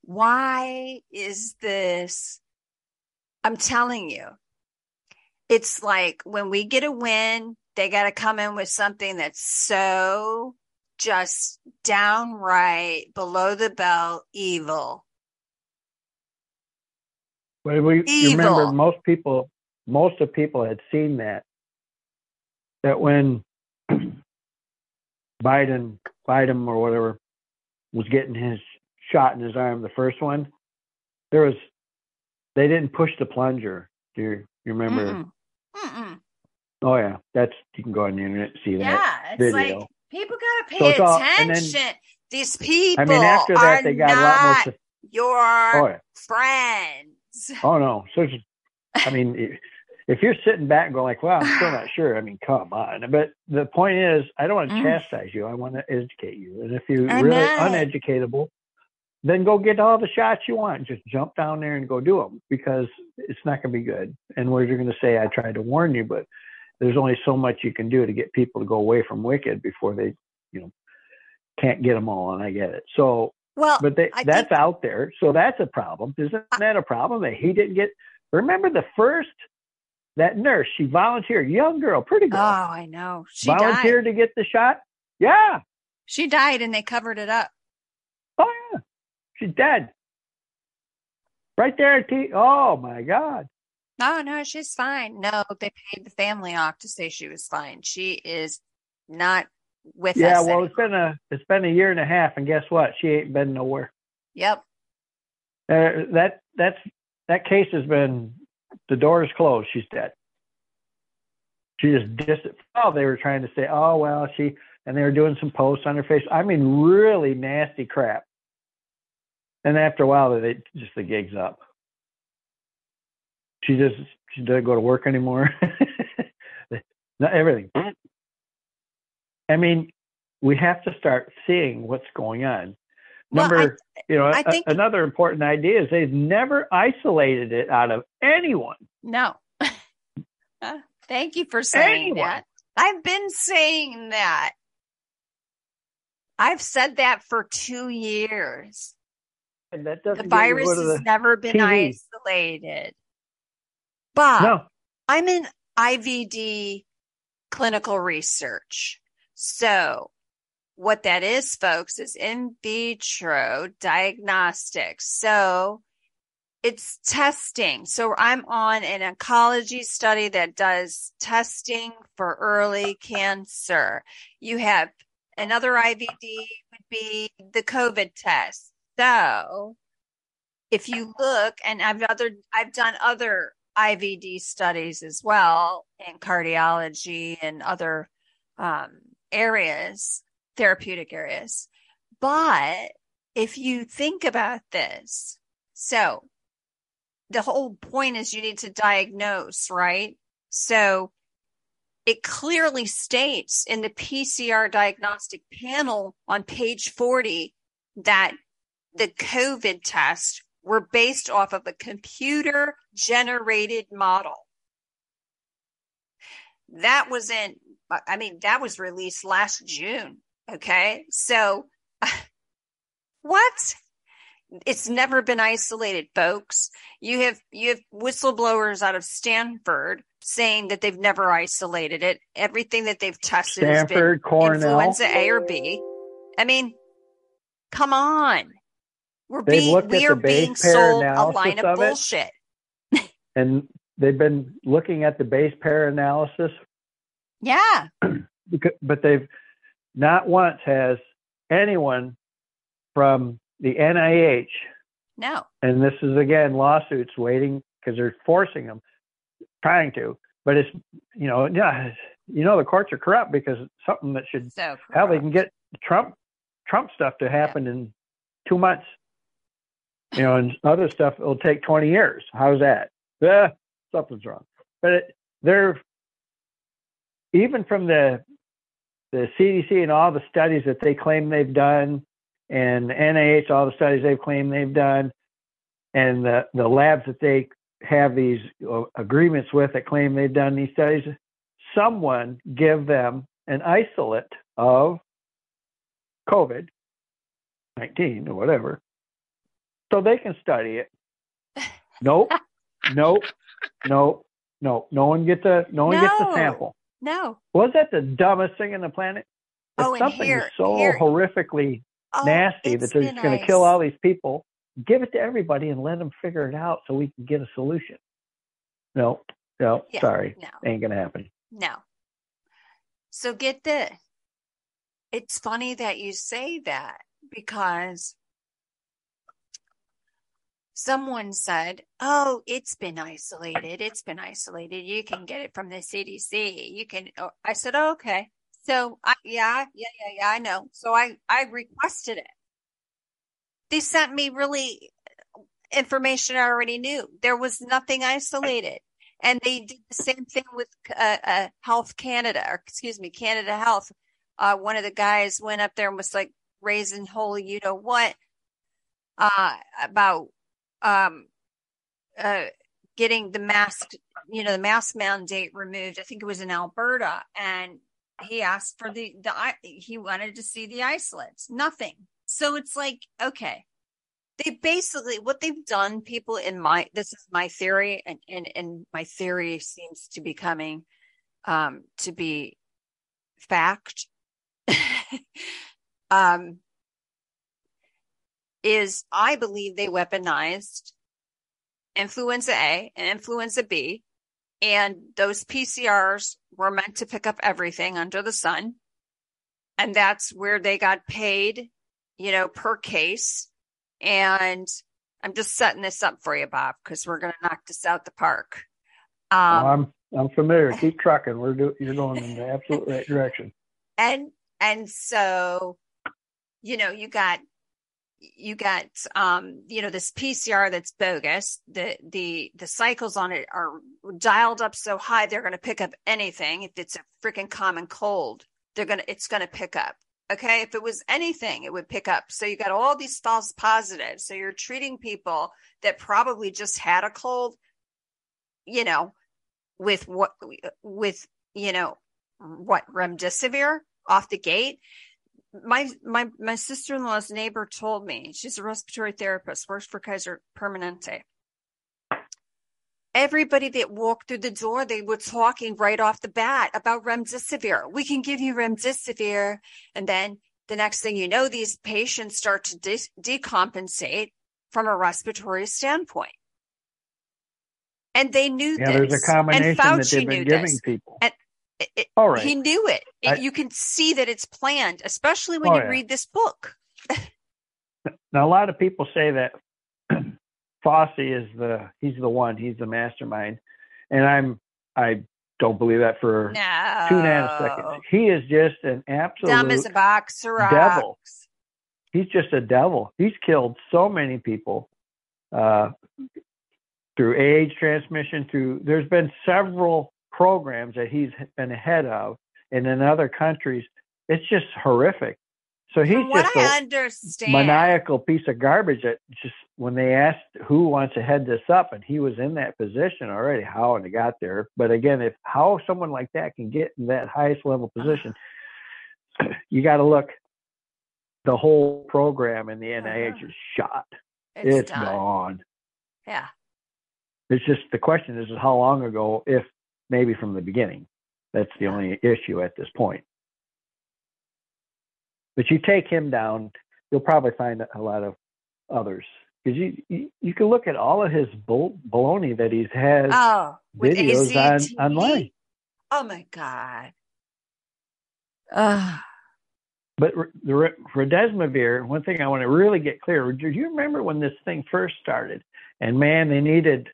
Why is this? I'm telling you, it's like when we get a win, they got to come in with something that's so just downright below the belt evil. Well, we evil. remember most people, most of people had seen that. That when Biden, Biden or whatever, was getting his shot in his arm, the first one, there was, they didn't push the plunger. Do you, you remember? Mm-mm. Mm-mm. Oh yeah, that's you can go on the internet and see that. Yeah, it's video. like people gotta pay so attention. All, then, These people. I mean, after that, they got a lot more. Your oh, yeah. friends. Oh no, so I mean, if you're sitting back and going like, "Well, I'm still not sure," I mean, come on. But the point is, I don't want to mm. chastise you. I want to educate you. And if you're I really know. uneducatable, then go get all the shots you want. Just jump down there and go do them because it's not going to be good. And where you're going to say, "I tried to warn you," but there's only so much you can do to get people to go away from Wicked before they, you know, can't get them all. And I get it. So, well, but they, that's think, out there. So that's a problem. Isn't that a problem that he didn't get? Remember the first that nurse, she volunteered, young girl, pretty girl. Oh, I know. She volunteered died. to get the shot. Yeah. She died and they covered it up. Oh yeah. She's dead. Right there at T oh my God. No, no, she's fine. No, they paid the family off to say she was fine. She is not with yeah, us. Yeah, well it's been a it's been a year and a half and guess what? She ain't been nowhere. Yep. Uh, that that's that case has been the door is closed. She's dead. She just dissed it. Oh, they were trying to say, oh, well, she, and they were doing some posts on her face. I mean, really nasty crap. And after a while, they just the gig's up. She just she doesn't go to work anymore. Not everything. I mean, we have to start seeing what's going on. Number, well, you know, think, another important idea is they've never isolated it out of anyone. No. Uh, thank you for saying anyone. that. I've been saying that. I've said that for two years. And that doesn't the virus has never been TV. isolated. But no. I'm in IVD clinical research. So what that is, folks, is in vitro diagnostics. So it's testing. So I'm on an oncology study that does testing for early cancer. You have another IVD would be the COVID test. So if you look and I've other I've done other IVD studies as well in cardiology and other um, areas therapeutic areas. But if you think about this, so the whole point is you need to diagnose, right? So it clearly states in the PCR diagnostic panel on page 40 that the COVID tests were based off of a computer generated model. That was in, I mean, that was released last June. Okay. So what? It's never been isolated, folks. You have you have whistleblowers out of Stanford saying that they've never isolated it. Everything that they've tested Stanford, has been Cornell. influenza A or B. I mean, come on. We're they've being we are being sold a line of, of bullshit. and they've been looking at the base pair analysis. Yeah. but they've not once has anyone from the NIH. No. And this is again lawsuits waiting because they're forcing them, trying to. But it's you know yeah you know the courts are corrupt because it's something that should so how they can get Trump Trump stuff to happen yeah. in two months. You know, and other stuff will take twenty years. How's that? Eh, something's wrong. But it, they're even from the the CDC and all the studies that they claim they've done, and NIH, all the studies they've claimed they've done, and the, the labs that they have these uh, agreements with that claim they've done these studies, someone give them an isolate of COVID 19 or whatever, so they can study it. Nope, nope, nope, no. No one gets a no one no, gets a sample. No. Was that the dumbest thing on the planet? If oh, something here, is so here. horrifically oh, nasty that it's going to kill all these people, give it to everybody and let them figure it out so we can get a solution. No, no, yeah, sorry, no. ain't going to happen. No. So get this. It's funny that you say that because someone said, Oh, it's been isolated. It's been isolated. You can get it from the CDC. You can, oh, I said, oh, okay. So I, yeah, yeah, yeah, yeah, I know. So I, I requested it. They sent me really information I already knew. There was nothing isolated. And they did the same thing with uh, uh, Health Canada, or excuse me, Canada Health. Uh, one of the guys went up there and was like raising holy, you know what, uh, about um, uh, getting the mask, you know, the mask mandate removed. I think it was in Alberta, and he asked for the the he wanted to see the isolates. Nothing. So it's like okay, they basically what they've done. People in my this is my theory, and and and my theory seems to be coming um, to be fact. um, is I believe they weaponized influenza A and influenza B. And those PCRs were meant to pick up everything under the sun. And that's where they got paid, you know, per case. And I'm just setting this up for you, Bob, because we're going to knock this out the park. Um, I'm I'm familiar. Keep trucking. We're do, you're going in the absolute right direction. And and so, you know, you got you got um you know this PCR that's bogus. The the the cycles on it are dialed up so high they're going to pick up anything. If it's a freaking common cold they're to it's going to pick up. Okay? If it was anything it would pick up. So you got all these false positives. So you're treating people that probably just had a cold you know with what with you know what remdesivir off the gate my my my sister-in-law's neighbor told me she's a respiratory therapist works for kaiser permanente everybody that walked through the door they were talking right off the bat about remdesivir we can give you remdesivir and then the next thing you know these patients start to de- decompensate from a respiratory standpoint and they knew yeah, this. there's a combination and Fauci that they've been giving this. people and it, All right. He knew it. it I, you can see that it's planned, especially when oh, you yeah. read this book. now, a lot of people say that Fauci is the he's the one, he's the mastermind, and I'm I don't believe that for no. two nanoseconds. He is just an absolute dumb as a box devil. He's just a devil. He's killed so many people uh, through AIDS transmission. Through there's been several programs that he's been ahead of, and in other countries, it's just horrific. So he's From just a understand. maniacal piece of garbage that just when they asked who wants to head this up, and he was in that position already, how and he got there. But again, if how someone like that can get in that highest level position, you got to look. The whole program in the NIH uh-huh. is shot. It's, it's gone. Yeah. It's just the question is, is how long ago, if maybe from the beginning. That's the only issue at this point. But you take him down, you'll probably find a lot of others because you, you, you can look at all of his bull, baloney that he's had oh, videos on online. Oh my god. Uh. But the remdesivir, one thing I want to really get clear: do you remember when this thing first started? And man, they needed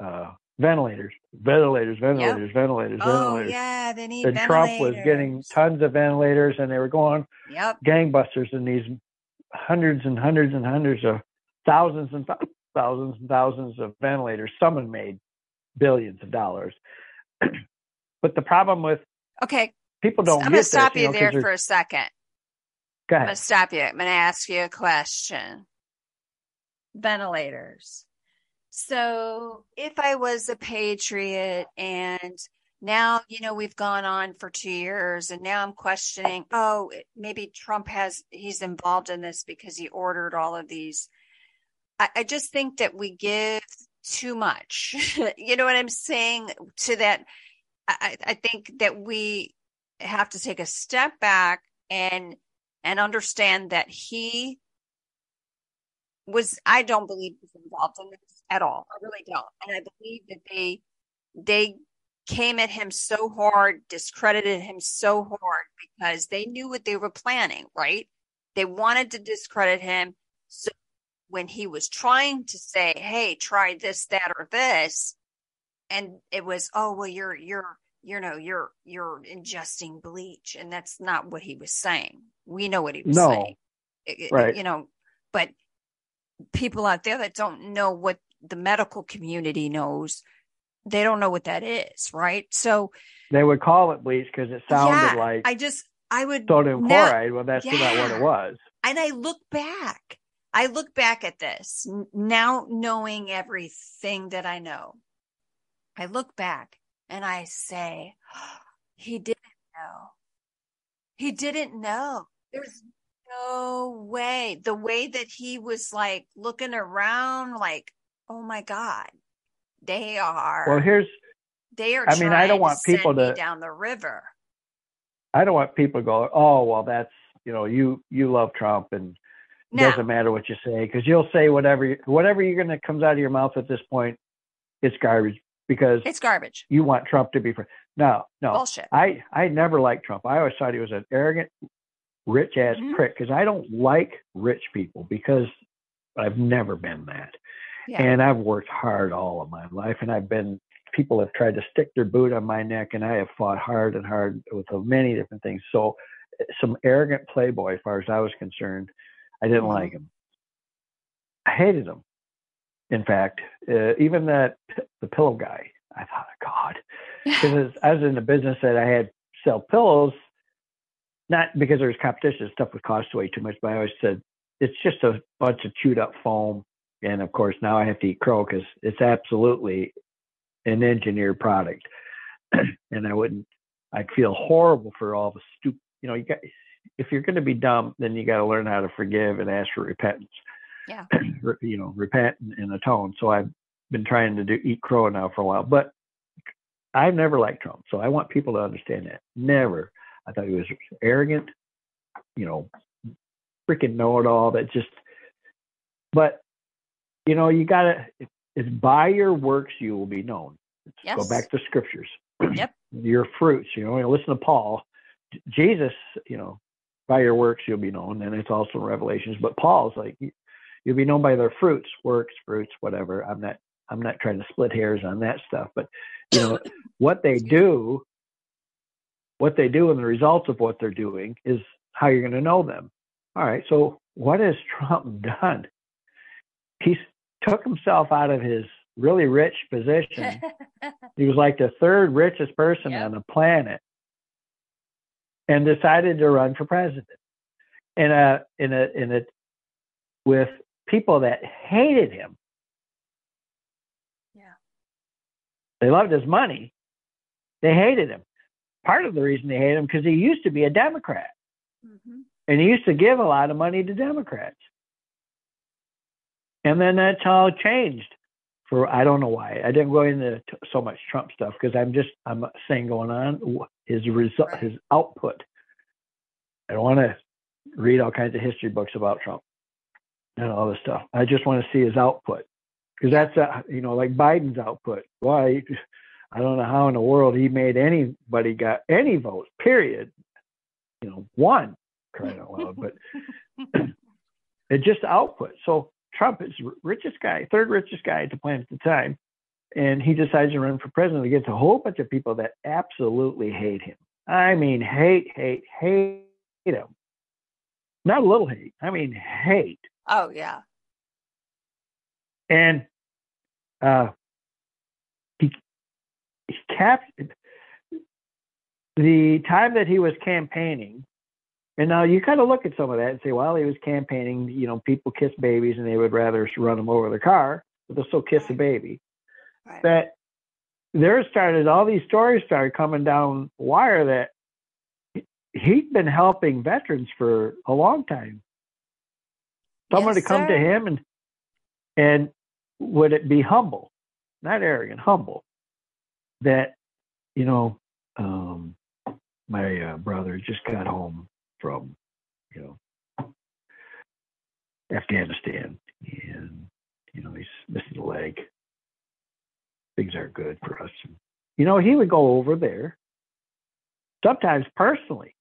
uh, ventilators, ventilators, ventilators, yep. ventilators, oh, ventilators. yeah, they need and Trump was getting tons of ventilators, and they were going yep. gangbusters in these hundreds and hundreds and hundreds of thousands and th- thousands and thousands of ventilators. Someone made billions of dollars. but the problem with okay, people don't. I'm going to stop this, you, you know, there for a second. Go ahead. I'm going to stop you. I'm going to ask you a question. Ventilators So if I was a patriot and now, you know, we've gone on for two years and now I'm questioning, oh, maybe Trump has, he's involved in this because he ordered all of these. I, I just think that we give too much. you know what I'm saying to that? I, I think that we have to take a step back and, and understand that he was, I don't believe he's involved in this at all. I really don't. And I believe that they they came at him so hard, discredited him so hard because they knew what they were planning, right? They wanted to discredit him. So when he was trying to say, "Hey, try this, that, or this," and it was, "Oh, well, you're you're you know you're you're ingesting bleach," and that's not what he was saying. We know what he was no. saying, right? You know, but people out there that don't know what the medical community knows they don't know what that is right? So they would call it bleach because it sounded yeah, like i just i would sodium now, chloride. Well that's yeah. not what it was. And i look back i look back at this now knowing everything that i know i look back and i say oh, he didn't know. He didn't know. There's no way. The way that he was like looking around like oh my god. They are well here's they are i mean i don't want people to down the river. I don't want people to go oh well that's you know you you love trump and it no. doesn't matter what you say because you'll say whatever whatever you're to comes out of your mouth at this point it's garbage because it's garbage. you want trump to be no no. Bullshit. I i never liked trump. I always thought he was an arrogant rich ass mm-hmm. prick because i don't like rich people because i've never been that yeah. And I've worked hard all of my life, and I've been. People have tried to stick their boot on my neck, and I have fought hard and hard with many different things. So, some arrogant playboy, as far as I was concerned, I didn't mm-hmm. like him. I hated him. In fact, uh, even that the pillow guy, I thought, God, because I was in the business that I had sell pillows, not because there was competition, stuff would cost way too much, but I always said it's just a bunch of chewed up foam and of course now I have to eat crow because it's absolutely an engineered product, and I wouldn't. I'd feel horrible for all the stupid. You know, you got if you're going to be dumb, then you got to learn how to forgive and ask for repentance. Yeah. you know, repent and atone. So I've been trying to do eat crow now for a while, but I've never liked Trump. So I want people to understand that. Never. I thought he was arrogant. You know, freaking know it all. That just. But you know, you got to, it's by your works you will be known. Yes. Go back to scriptures. Yep. your fruits, you know, listen to Paul. Jesus, you know, by your works you'll be known. And it's also in Revelations. But Paul's like, you'll be known by their fruits, works, fruits, whatever. I'm not, I'm not trying to split hairs on that stuff, but you know, what they do, what they do and the results of what they're doing is how you're going to know them. All right. So what has Trump done? He's took himself out of his really rich position. he was like the third richest person yep. on the planet and decided to run for president. In a in a in a with people that hated him. Yeah. They loved his money. They hated him. Part of the reason they hated him because he used to be a Democrat. Mm-hmm. And he used to give a lot of money to Democrats. And then that's how it changed. For I don't know why I didn't go into so much Trump stuff because I'm just I'm saying going on his result right. his output. I don't want to read all kinds of history books about Trump and all this stuff. I just want to see his output because that's a, you know like Biden's output. Why? I don't know how in the world he made anybody got any votes. Period. You know, one crying out loud, but it just output. So Trump is richest guy, third richest guy at the planet at the time, and he decides to run for president against a whole bunch of people that absolutely hate him. I mean, hate, hate, hate him. Not a little hate. I mean, hate. Oh yeah. And uh, he he captured the time that he was campaigning and now you kind of look at some of that and say, well, he was campaigning, you know, people kiss babies and they would rather run them over the car, but they'll still kiss a baby. Right. That there started all these stories started coming down wire that he'd been helping veterans for a long time. Someone yes, to come sir. to him and and would it be humble, not arrogant, humble, that you know um, my uh, brother just got home from you know Afghanistan and you know he's missing a leg things aren't good for us. You know, he would go over there, sometimes personally,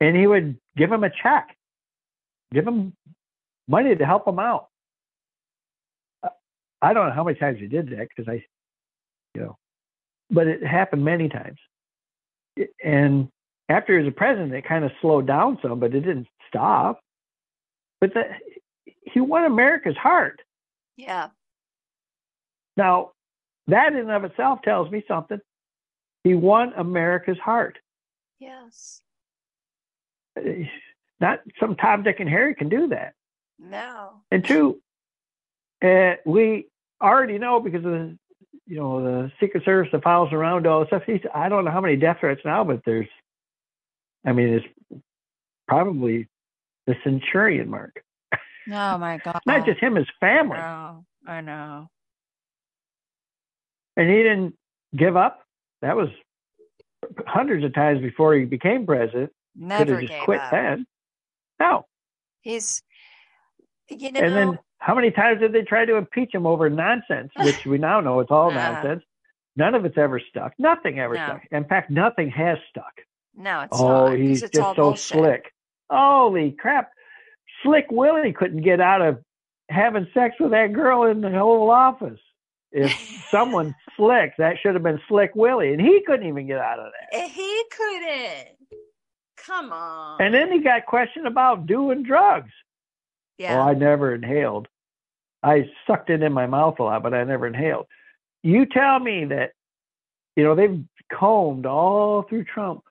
and he would give him a check, give him money to help him out. I don't know how many times he did that because I, you know, but it happened many times. And after he was a president, it kind of slowed down some, but it didn't stop. But the, he won America's heart. Yeah. Now, that in and of itself tells me something. He won America's heart. Yes. Not some Tom, Dick, and Harry can do that. No. And two, uh, we already know because of the, you know, the Secret Service, the files around all the stuff. He's, I don't know how many death threats now, but there's, I mean, it's probably the centurion mark. Oh my God. Not just him, his family. Oh, I know and he didn't give up. That was hundreds of times before he became president. Never Could have just quit up. then. No. He's, you know. And then how many times did they try to impeach him over nonsense, which we now know it's all uh, nonsense? None of it's ever stuck. Nothing ever no. stuck. In fact, nothing has stuck. No, it's oh, not. he's just so bullshit. slick. Holy crap. Slick Willie couldn't get out of having sex with that girl in the Oval Office if someone slick, that should have been Slick Willie, and he couldn't even get out of that. Eh, he couldn't. Come on. And then he got questioned about doing drugs. Yeah. Well, I never inhaled. I sucked it in my mouth a lot, but I never inhaled. You tell me that, you know, they've combed all through Trump.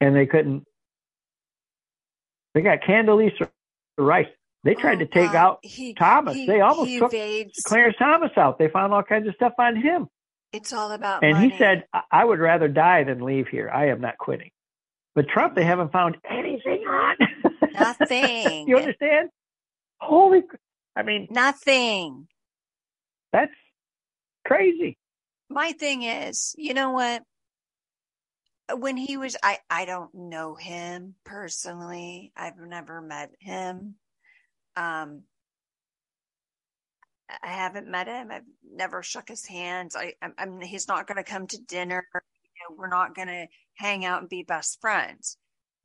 And they couldn't. They got Condoleezza Rice. They tried oh, to take out he, Thomas. He, they almost took evades. Clarence Thomas out. They found all kinds of stuff on him. It's all about And money. he said, I would rather die than leave here. I am not quitting. But Trump, they haven't found anything on. Nothing. you understand? Holy, I mean, nothing. That's crazy. My thing is, you know what? When he was, I, I don't know him personally. I've never met him. Um, I haven't met him. I've never shook his hands. I, I'm, I'm he's not going to come to dinner. You know, we're not going to hang out and be best friends.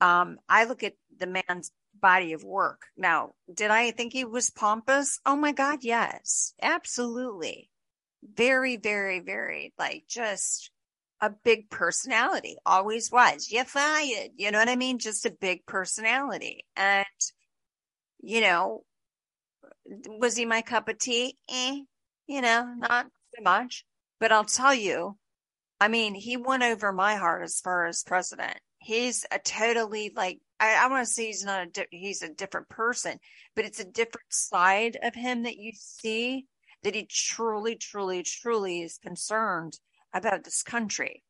Um, I look at the man's body of work. Now, did I think he was pompous? Oh my God, yes, absolutely. Very, very, very like just a big personality. Always was. You fired. You know what I mean? Just a big personality. And you know, was he my cup of tea? Eh, you know, not so much. But I'll tell you, I mean, he won over my heart as far as president. He's a totally like, I, I want to say he's not a, di- he's a different person, but it's a different side of him that you see that he truly, truly, truly is concerned about this country.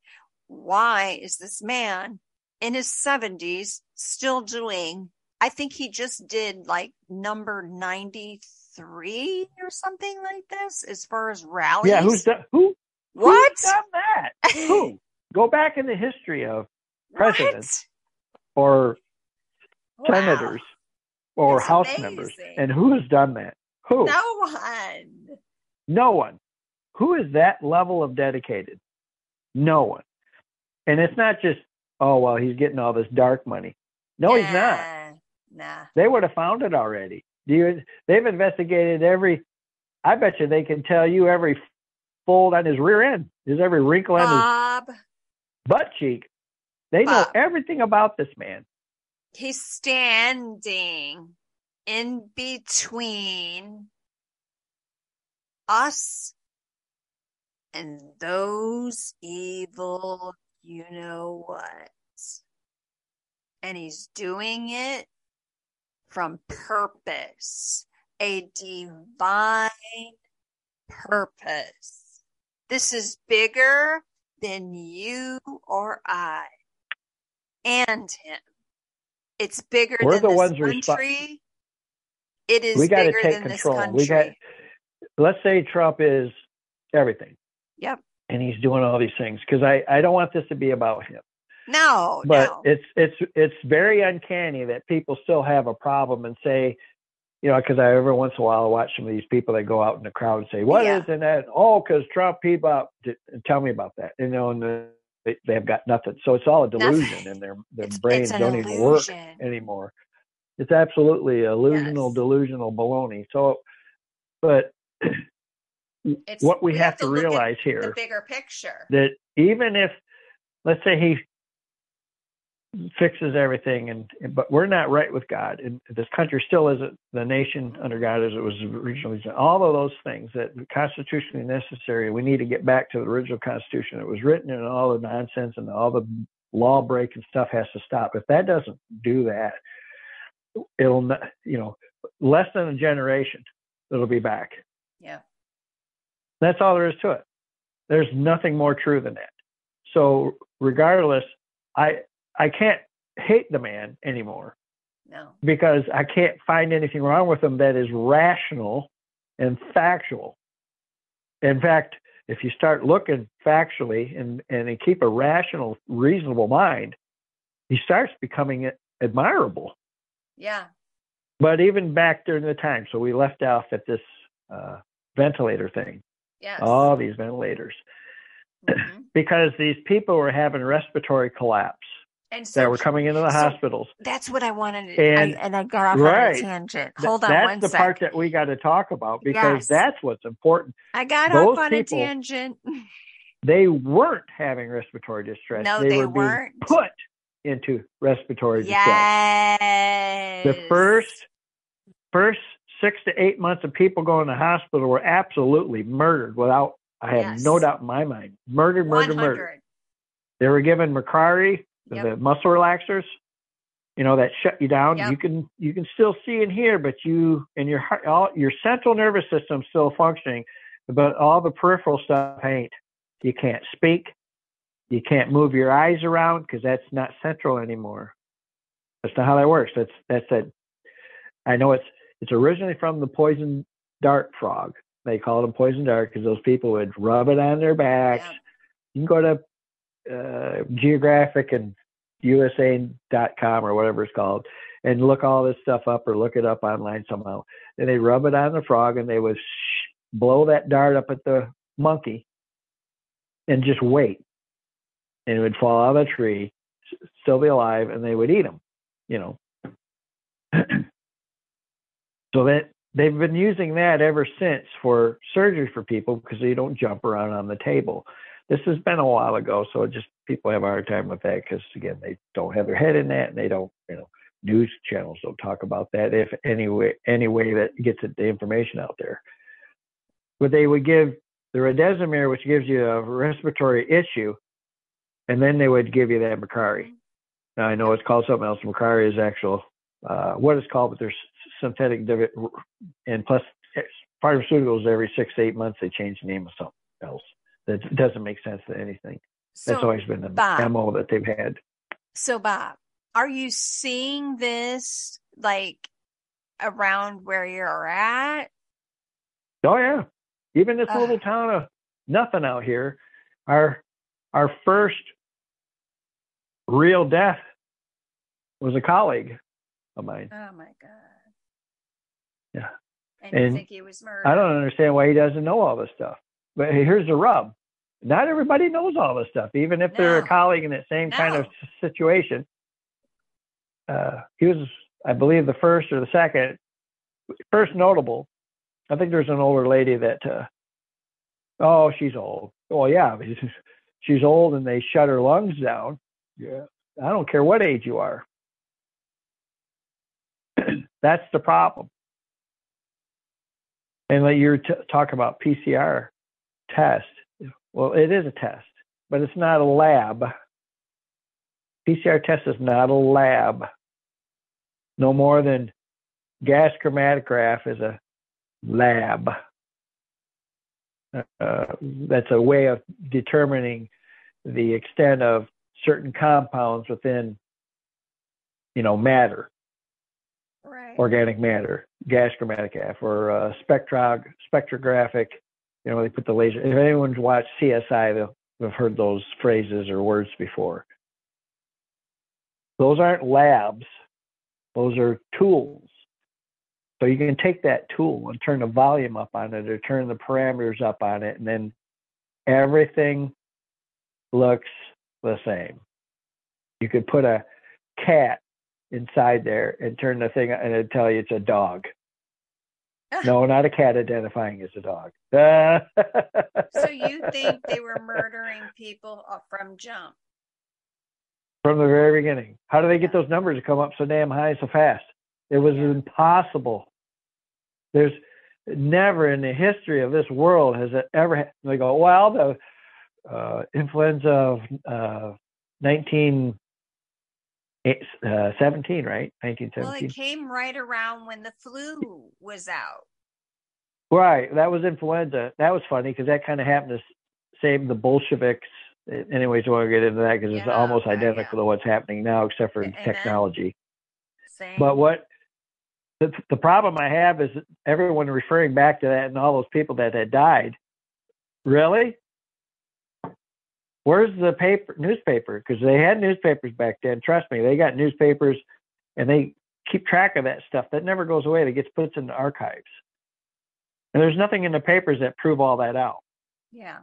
Why is this man in his 70s still doing I think he just did like number 93 or something like this as far as rallies. Yeah, who's done who? What? Who's done that? who? Go back in the history of presidents what? or wow. senators or That's House amazing. members. And who has done that? Who? No one. No one. Who is that level of dedicated? No one. And it's not just, oh, well, he's getting all this dark money. No, yeah. he's not. Nah. They would have found it already. Do you, they've investigated every. I bet you they can tell you every fold on his rear end, his every wrinkle on his butt cheek. They Bob. know everything about this man. He's standing in between us and those evil, you know what. And he's doing it from purpose, a divine purpose. This is bigger than you or I and him. It's bigger We're than the this ones country. Resp- it is we got to take control. We got. Let's say Trump is everything. Yep. And he's doing all these things because I I don't want this to be about him. No, but no. it's it's it's very uncanny that people still have a problem and say, you know, because I every once in a while I watch some of these people that go out in the crowd and say, "What yeah. is in that?" Oh, because Trump people tell me about that. You know, and they, they have got nothing. So it's all a delusion, nothing. and their their it's, brains it's don't illusion. even work anymore. It's absolutely illusional, yes. delusional baloney. So, but it's, what we, we have, have, to, realize here, the bigger picture, that even if, let's say he fixes everything and but we're not right with god and this country still isn't the nation under god as it was originally. All of those things that constitutionally necessary we need to get back to the original constitution that was written and all the nonsense and all the law breaking stuff has to stop. If that doesn't do that it'll you know less than a generation it'll be back. Yeah that's all there is to it there's nothing more true than that so regardless i I can't hate the man anymore. No. Because I can't find anything wrong with him that is rational and factual. In fact, if you start looking factually and, and keep a rational, reasonable mind, he starts becoming admirable. Yeah. But even back during the time, so we left off at this uh, ventilator thing. Yes. All these ventilators. Mm-hmm. because these people were having respiratory collapse and so that were coming into the so hospitals. That's what I wanted, to, and, I, and I got off right, on a tangent. Hold on, that's the sec. part that we got to talk about because yes. that's what's important. I got Those off on people, a tangent. They weren't having respiratory distress. No, they, they were weren't. put into respiratory yes. distress. The first first six to eight months of people going to hospital were absolutely murdered without I have yes. no doubt in my mind. Murdered, murdered, murdered. They were given Macari, yep. the muscle relaxers, you know, that shut you down. Yep. You can you can still see and hear, but you and your heart, all your central nervous system still functioning, but all the peripheral stuff ain't. You can't speak. You can't move your eyes around because that's not central anymore. That's not how that works. That's that's that. I know it's it's originally from the poison dart frog. They called them poison dart because those people would rub it on their backs. Yep. You can go to uh, Geographic and USA.com or whatever it's called, and look all this stuff up or look it up online somehow. And they rub it on the frog and they would sh- blow that dart up at the monkey and just wait. And it would fall out of the tree, still be alive, and they would eat them, you know. so that they've been using that ever since for surgery for people because they don't jump around on the table. This has been a while ago, so just people have a hard time with that because again, they don't have their head in that, and they don't, you know, news channels don't talk about that if any way any way that gets the information out there. But they would give the remdesivir, which gives you a respiratory issue, and then they would give you that Macari. Now I know it's called something else. Macari is actual uh, what it's called, but there's synthetic and plus pharmaceuticals every six to eight months they change the name of something else that doesn't make sense to anything. So, That's always been the Bob, MO that they've had. So, Bob, are you seeing this like around where you're at? Oh yeah, even this uh, little town of nothing out here, our our first real death was a colleague of mine. Oh my god. Yeah. And, and think he was murdered? I don't understand why he doesn't know all this stuff. But here's the rub. Not everybody knows all this stuff, even if no. they're a colleague in that same no. kind of situation. Uh, he was, I believe, the first or the second, first notable. I think there's an older lady that, uh, oh, she's old. Oh, yeah, she's old and they shut her lungs down. Yeah. I don't care what age you are. That's the problem. And like you're t- talking about PCR, test. Well, it is a test, but it's not a lab. PCR test is not a lab. No more than gas chromatograph is a lab. Uh, that's a way of determining the extent of certain compounds within, you know, matter, right. organic matter, gas chromatograph, or uh, spectrog- spectrographic. You know, they put the laser. If anyone's watched CSI, they'll have heard those phrases or words before. Those aren't labs; those are tools so you can take that tool and turn the volume up on it or turn the parameters up on it, and then everything looks the same. You could put a cat inside there and turn the thing and it'd tell you it's a dog. no, not a cat identifying as a dog. so you think they were murdering people from jump? From the very beginning. How do they get those numbers to come up so damn high so fast? It was yeah. impossible. There's never in the history of this world has it ever. They go, well, the uh, influenza of uh, 1917, uh, 17, right? 1917. Well, it came right around when the flu was out. Right, that was influenza. That was funny because that kind of happened to save the Bolsheviks. Anyways, want to get into that because yeah, it's almost identical yeah. to what's happening now, except for and technology. Then, but what the, the problem I have is everyone referring back to that and all those people that had died. Really? Where's the paper newspaper? Because they had newspapers back then. Trust me, they got newspapers, and they keep track of that stuff. That never goes away. That gets put in the archives. And there's nothing in the papers that prove all that out. Yeah.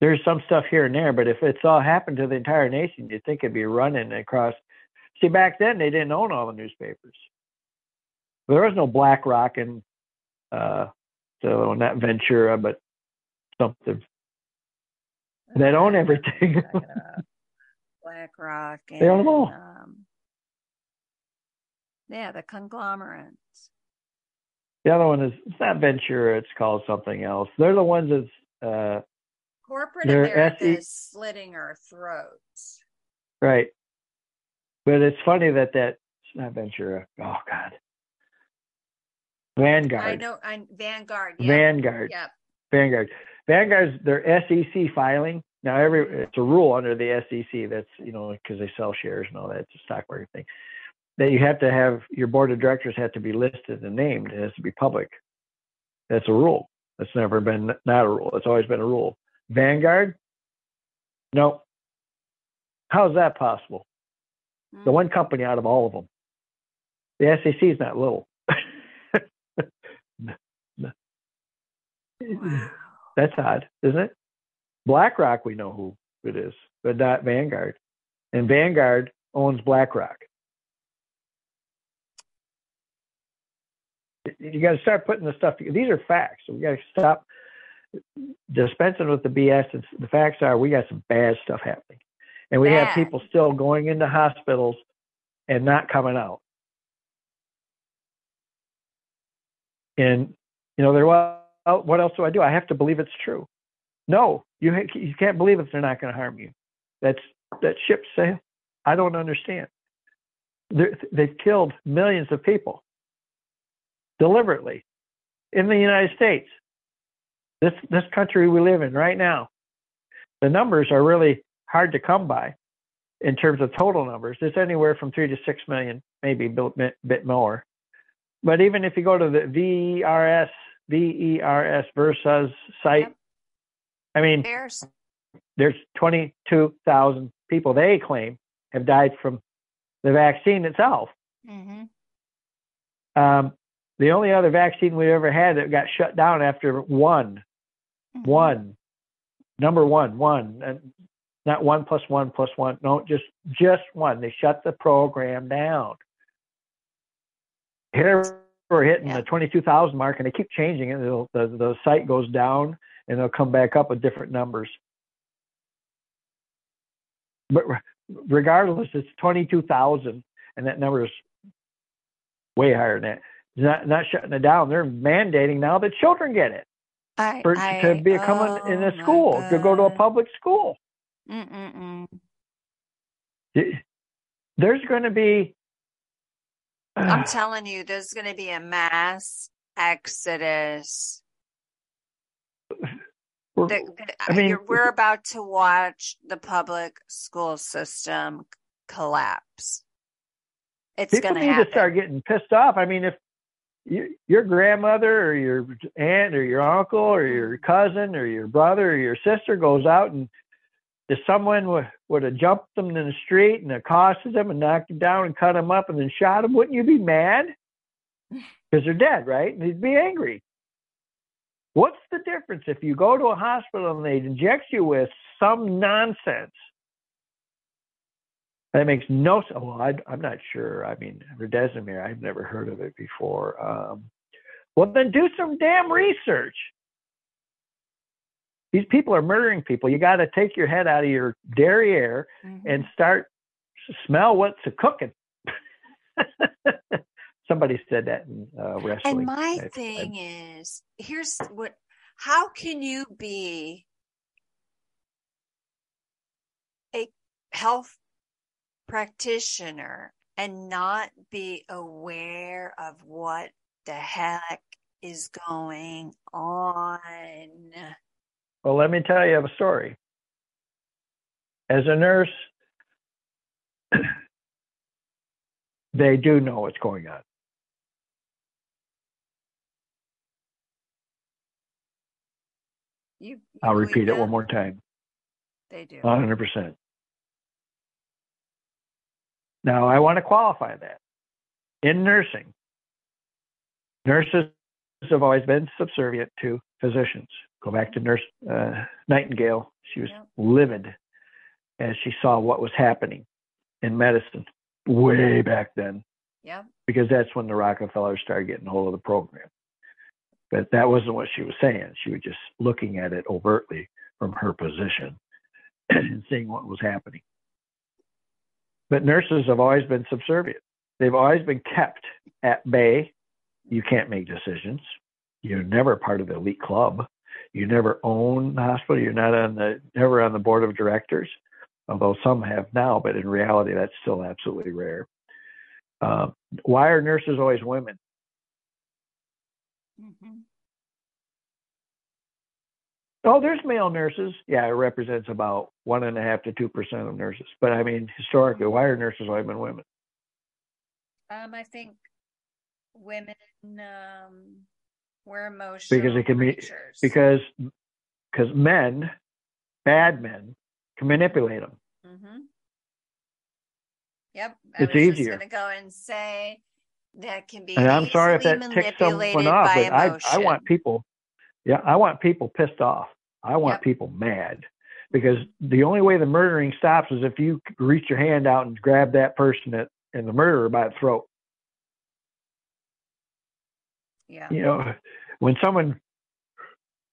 There's some stuff here and there, but if it's all happened to the entire nation, you'd think it'd be running across See, back then they didn't own all the newspapers. There was no BlackRock and uh, so not Ventura, but something. They own everything. BlackRock. And, they own them all. Um, yeah, the conglomerates. The other one is it's not Ventura. It's called something else. They're the ones that's uh, corporate America is slitting our throats. Right. But it's funny that that it's not Ventura. Oh God. Vanguard. I know. I'm Vanguard. Yep. Vanguard. Yep. Vanguard. Vanguard's their SEC filing. Now, every it's a rule under the SEC that's you know because they sell shares and all that. It's a stock market thing that you have to have your board of directors have to be listed and named. It has to be public. That's a rule. That's never been not a rule. It's always been a rule. Vanguard. No. How's that possible? The hmm. one company out of all of them. The SEC is not little. wow. That's odd, isn't it? BlackRock, we know who it is, but not Vanguard. And Vanguard owns BlackRock. You got to start putting the stuff together. These are facts. So we got to stop dispensing with the BS. the facts are we got some bad stuff happening. And we Bad. have people still going into hospitals and not coming out. And, you know, they're, well, Oh, what else do I do? I have to believe it's true. No, you, you can't believe if they're not going to harm you. That's, that ship sail. I don't understand. They're, they've killed millions of people deliberately in the United States. This, this country we live in right now. The numbers are really hard to come by in terms of total numbers. It's anywhere from three to six million, maybe a bit, bit more. But even if you go to the VAERS, VAERS Versa's site, yep. I mean, there's, there's 22,000 people they claim have died from the vaccine itself. Mm-hmm. Um, the only other vaccine we ever had that got shut down after one, mm-hmm. one, number one, one, and not one plus one plus one. No, just just one. They shut the program down. Here we're hitting yeah. the 22,000 mark, and they keep changing it. the, the site goes down, and they'll come back up with different numbers. But regardless, it's 22,000, and that number is way higher than that. Not, not shutting it down. They're mandating now that children get it I, for, I, to become oh, in a school, to go to a public school. Mm-mm-mm. There's going to be I'm telling you, there's going to be a mass exodus. We're, The- I uh, mean- we're about to watch the public school system collapse. It's going to need happen. to start getting pissed off. I mean, if you, your grandmother or your aunt or your uncle or your mm-hmm. cousin or your brother or your sister goes out and if someone would, would have jumped them in the street and accosted them and knocked them down and cut them up and then shot them, wouldn't you be mad? Because they're dead, right? And you'd be angry. What's the difference if you go to a hospital and they inject you with some nonsense that makes no sense. Well, I, I'm not sure. I mean, Redesmir, I've never heard of it before. Um, well, then do some damn research. These people are murdering people. You got to take your head out of your derriere Mhm. and start smell what's a cooking. Somebody said that in uh, wrestling. And my I- I- thing is, here's what how can you be a health practitioner and not be aware of what the heck is going on? Well, let me tell you a story. As a nurse, they do know what's going on. You, you I'll repeat it one more time. They do. 100%. Now, I want to qualify that. In nursing, nurses have always been subservient to physicians. Go back to Nurse uh, Nightingale. She was Yep. livid as she saw what was happening in medicine way back then, Yeah. because that's when the Rockefellers started getting a hold of the program. But that wasn't what she was saying. She was just looking at it overtly from her position and seeing what was happening. But nurses have always been subservient. They've always been kept at bay. You can't make decisions. You're never part of the elite club. You never own the hospital. You're not on the never on the board of directors, although some have now. But in reality, that's still absolutely rare. Uh, why are nurses always women? hmm Oh, there's male nurses. Yeah, it represents about one and a half to two percent of nurses. But I mean, historically, why are nurses always been women? Um, I think women um, were emotional Because it can be- creatures. Because because men, bad men, can manipulate them. hmm Yep. I It's easier. just going to go and say that can be. And I'm sorry if that ticks someone off, but I, I want people, yeah, I want people pissed off. I want Yep. people mad because the only way the murdering stops is if you reach your hand out and grab that person that, and the murderer by the throat. Yeah. You know, when someone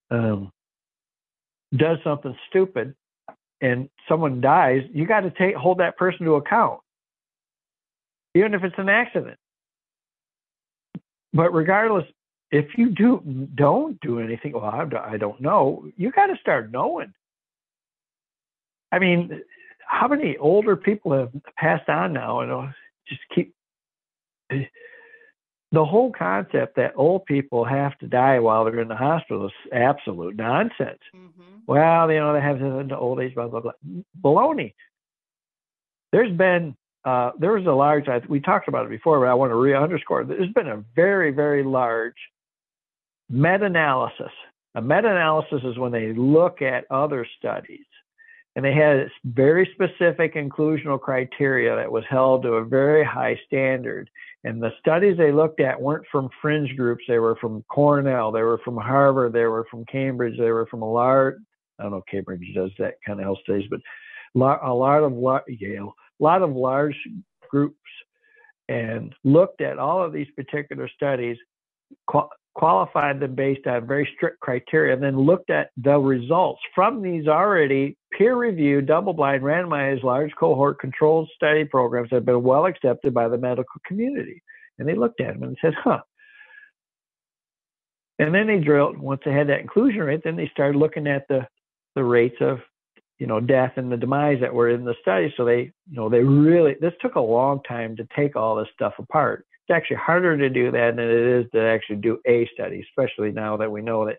um, does something stupid and someone dies, you got to take hold that person to account, even if it's an accident. But regardless, if you do don't do anything, well, I, don't know. You got to start knowing. I mean, how many older people have passed on now and uh, just keep the whole concept that old people have to die while they're in the hospital is absolute nonsense. hmm Well, you know, they have the old age, blah, blah, blah. Baloney. There's been, uh, there was a large, I, we talked about it before, but I want to re underscore there's been a very, very large meta analysis. A meta analysis is when they look at other studies and they had very specific inclusional criteria that was held to a very high standard. And the studies they looked at weren't from fringe groups. They were from Cornell. They were from Harvard. They were from Cambridge. They were from a large, I don't know if Cambridge does that kind of health studies, but a lot of Yale, a lot of large groups and looked at all of these particular studies, qualified them based on very strict criteria, and then looked at the results from these already peer-reviewed, double-blind, randomized, large cohort controlled study programs that have been well accepted by the medical community. And they looked at them and said, huh. And then they drilled, once they had that inclusion rate, then they started looking at the, the rates of, you know, death and the demise that were in the study. So they, you know, they really, this took a long time to take all this stuff apart. Actually harder to do that than it is to actually do a study, especially now that we know that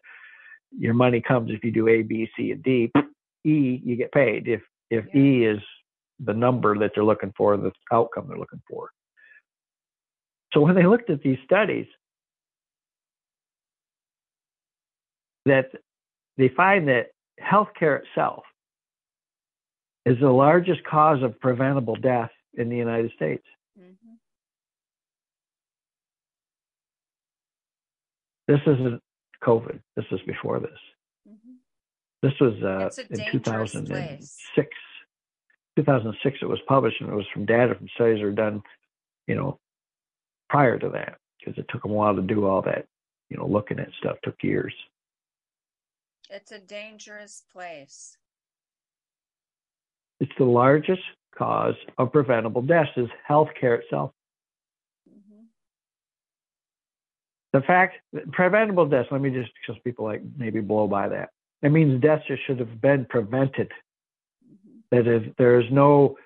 your money comes if you do A, B, C, and D. E, you get paid. If if yeah. E is the number that they're looking for, the outcome they're looking for. So when they looked at these studies, that they find that healthcare itself is the largest cause of preventable death in the United States. Mm-hmm. This isn't COVID. This is before this. Mm-hmm. This was uh, in 2006. Place. 2006 it was published and it was from data from studies that were done, you know, prior to that because it took them a while to do all that, you know, looking at stuff took years. It's a dangerous place. It's the largest cause of preventable deaths is healthcare itself. Mm-hmm. The fact preventable deaths, let me just because people like maybe blow by that. It means deaths just should have been prevented. That if there's no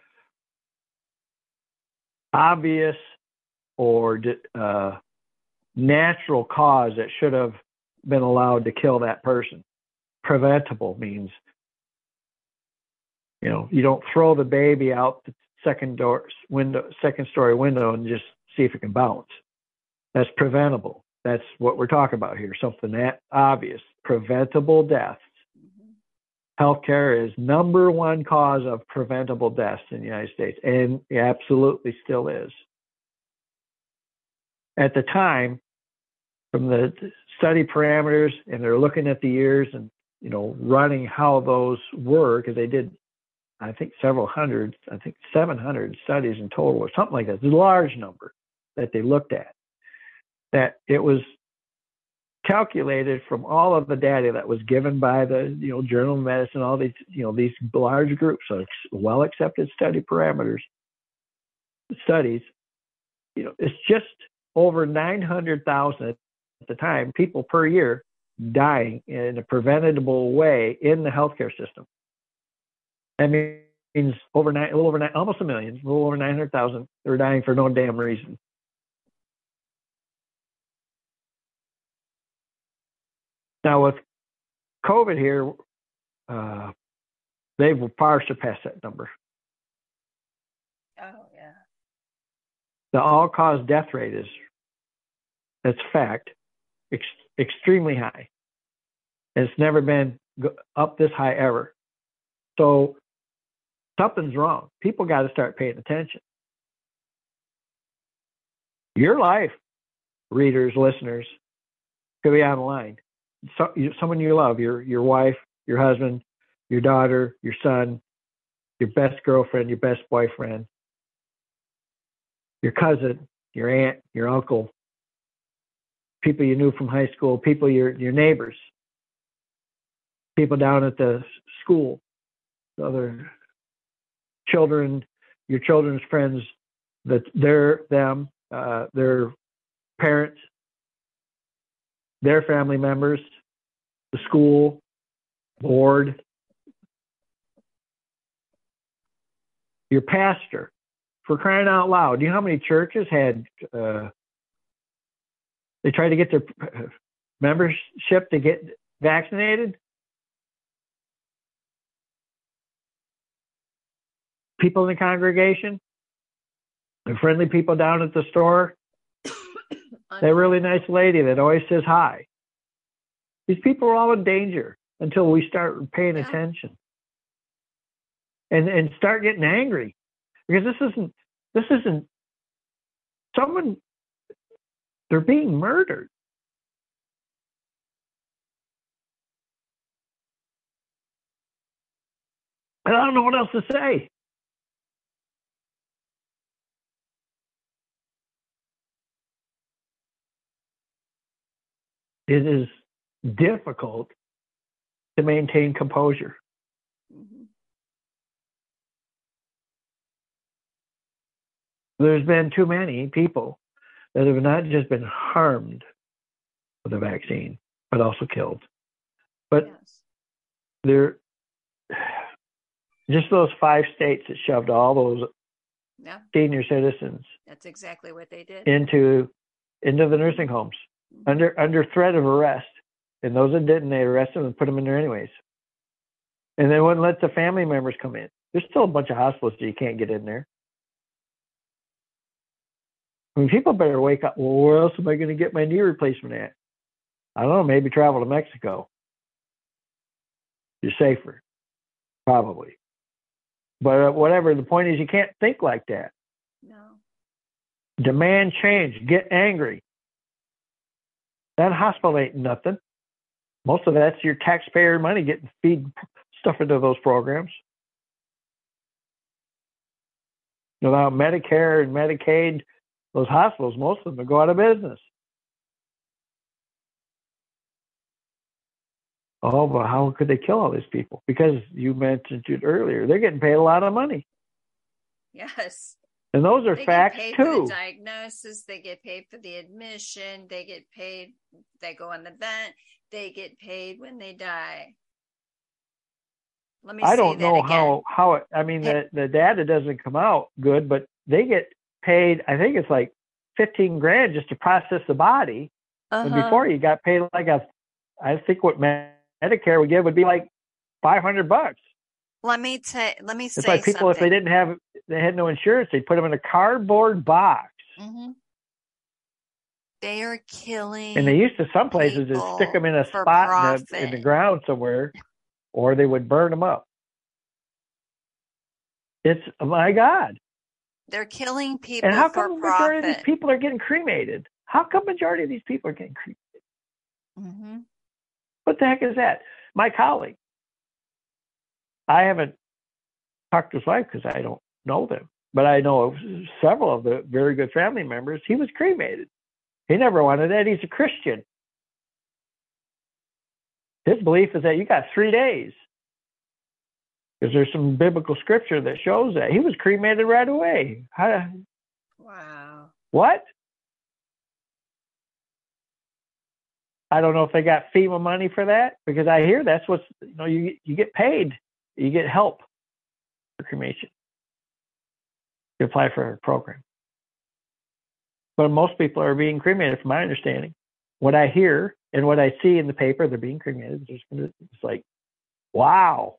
obvious or uh, natural cause that should have been allowed to kill that person. Preventable means you know, you don't throw the baby out the second door window, second story window, and just see if it can bounce. That's preventable. That's what we're talking about here. Something that obvious, preventable deaths. Mm-hmm. Healthcare is number one cause of preventable deaths in the United States, and it absolutely still is. At the time, from the study parameters, and they're looking at the years and you know running how those were because they did I think several hundred, I think 700 studies in total or something like that. It's a large number that they looked at. That it was calculated from all of the data that was given by the you know Journal of Medicine, all these you know these large groups of well accepted study parameters studies. You know, it's just over 900,000 at the time people per year dying in a preventable way in the healthcare system. That means over nine, a little over nine, almost a million, a little over 900,000 are dying for no damn reason. Now with COVID here, uh, they've far surpassed that number. Oh yeah. The all-cause death rate is, that's fact, ex- extremely high. It's never been up this high ever. So something's wrong. People got to start paying attention. Your life, readers, listeners, could be on the line. So, someone you love, your your wife, your husband, your daughter, your son, your best girlfriend, your best boyfriend, your cousin, your aunt, your uncle, people you knew from high school, people your your neighbors, people down at the school, other children, your children's friends, that they're them, uh, their parents, their family members, the school, board, your pastor. For crying out loud, do you know how many churches had uh, they tried to get their membership to get vaccinated? people in the congregation, the friendly people down at the store, that really nice lady that always says hi. These people are all in danger until we start paying yeah. attention and and start getting angry because this isn't this isn't someone they're being murdered. And I don't know what else to say. it is difficult to maintain composure. Mm-hmm. There's been too many people that have not just been harmed with the vaccine, but also killed. But yes. there, just those five states that shoved all those yeah. senior citizens. That's exactly what they did. Into into the nursing homes mm-hmm. under under threat of arrest. And those that didn't, they arrested them and put them in there anyways. And they wouldn't let the family members come in. There's still a bunch of hospitals that you can't get in there. I mean, people better wake up. Well, where else am I going to get my knee replacement at? I don't know. Maybe travel to Mexico. You're safer, probably. But uh, whatever. The point is, you can't think like that. No. Demand change. Get angry. That hospital ain't nothing. Most of that's your taxpayer money getting feed stuff into those programs. Without Medicare and Medicaid, those hospitals, most of them go out of business. Oh, but how could they kill all these people? Because you mentioned it earlier, they're getting paid a lot of money. Yes. And those are they facts get paid too. For the diagnosis, they get paid for the admission, they get paid, they go on the vent, they get paid when they die. Let me I don't know again. how how it, I mean the the data doesn't come out good, but they get paid. I think it's like fifteen grand just to process the body. Uh-huh. And before you got paid like a, I think what Medicare would give would be like five hundred bucks. Let me tell. Let me it's say. It's like people something. if they didn't have they had no insurance, they'd put them in a cardboard box. Mm-hmm. They are killing. And they used to some places to stick them in a spot in the, in the ground somewhere, or they would burn them up. It's oh my God. They're killing people. And how come the majority of these people are getting cremated? How come majority of these people are getting cremated? Mm-hmm. What the heck is that? My colleague. I haven't talked to his wife because I don't know them, but I know several of the very good family members. He was cremated. He never wanted that. He's a Christian. His belief is that you got three days. Because there's some biblical scripture that shows that. He was cremated right away. How, wow. What? I don't know if they got FEMA money for that because I hear that's what's you know you you get paid, you get help for cremation. You apply for a program, but most people are being cremated, from my understanding. What I hear and what I see in the paper, they're being cremated. It's like, wow,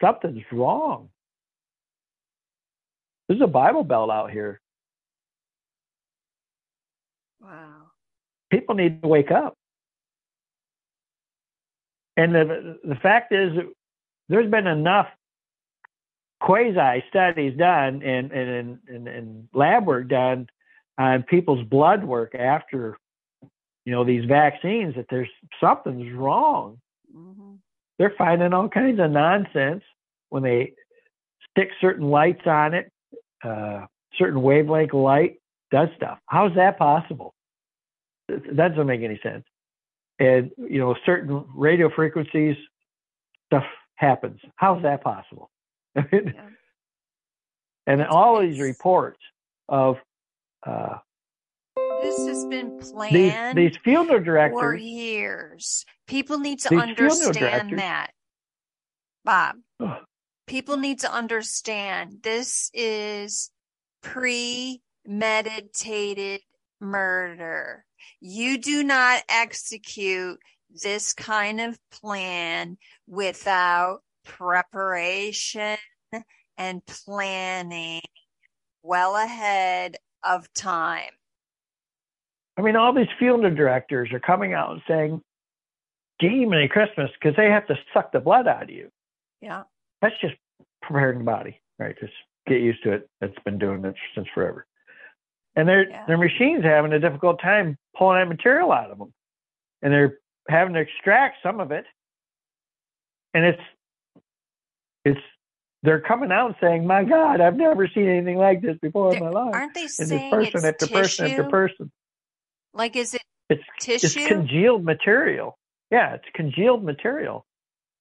something's wrong. There's a Bible Belt out here. Wow. People need to wake up. And the the fact is, there's been enough quasi studies done and, and, and, and lab work done on people's blood work after, you know, these vaccines that there's something's wrong. Mm-hmm. They're finding all kinds of nonsense when they stick certain lights on it, uh, certain wavelength light does stuff. How's that possible? That doesn't make any sense and you know certain radio frequencies stuff happens how's that possible yeah. and That's all nice. these reports of uh, this has been planned these, these funeral directors for years. People need to understand that. Bob people need to understand this is premeditated murder. You do not execute this kind of plan without preparation and planning well ahead of time. I mean, all these funeral directors are coming out and saying, gee, Merry Christmas, because they have to suck the blood out of you. Yeah. That's just preparing the body, right? Just get used to it. It's been doing it since forever and their yeah. their machines having a difficult time pulling that material out of them, and they're having to extract some of it, and it's it's they're coming out saying, "My God, I've never seen anything like this before they're, in my life." Aren't they and saying person it's after tissue? person after person? Like, is it it's tissue? It's congealed material. Yeah, it's congealed material,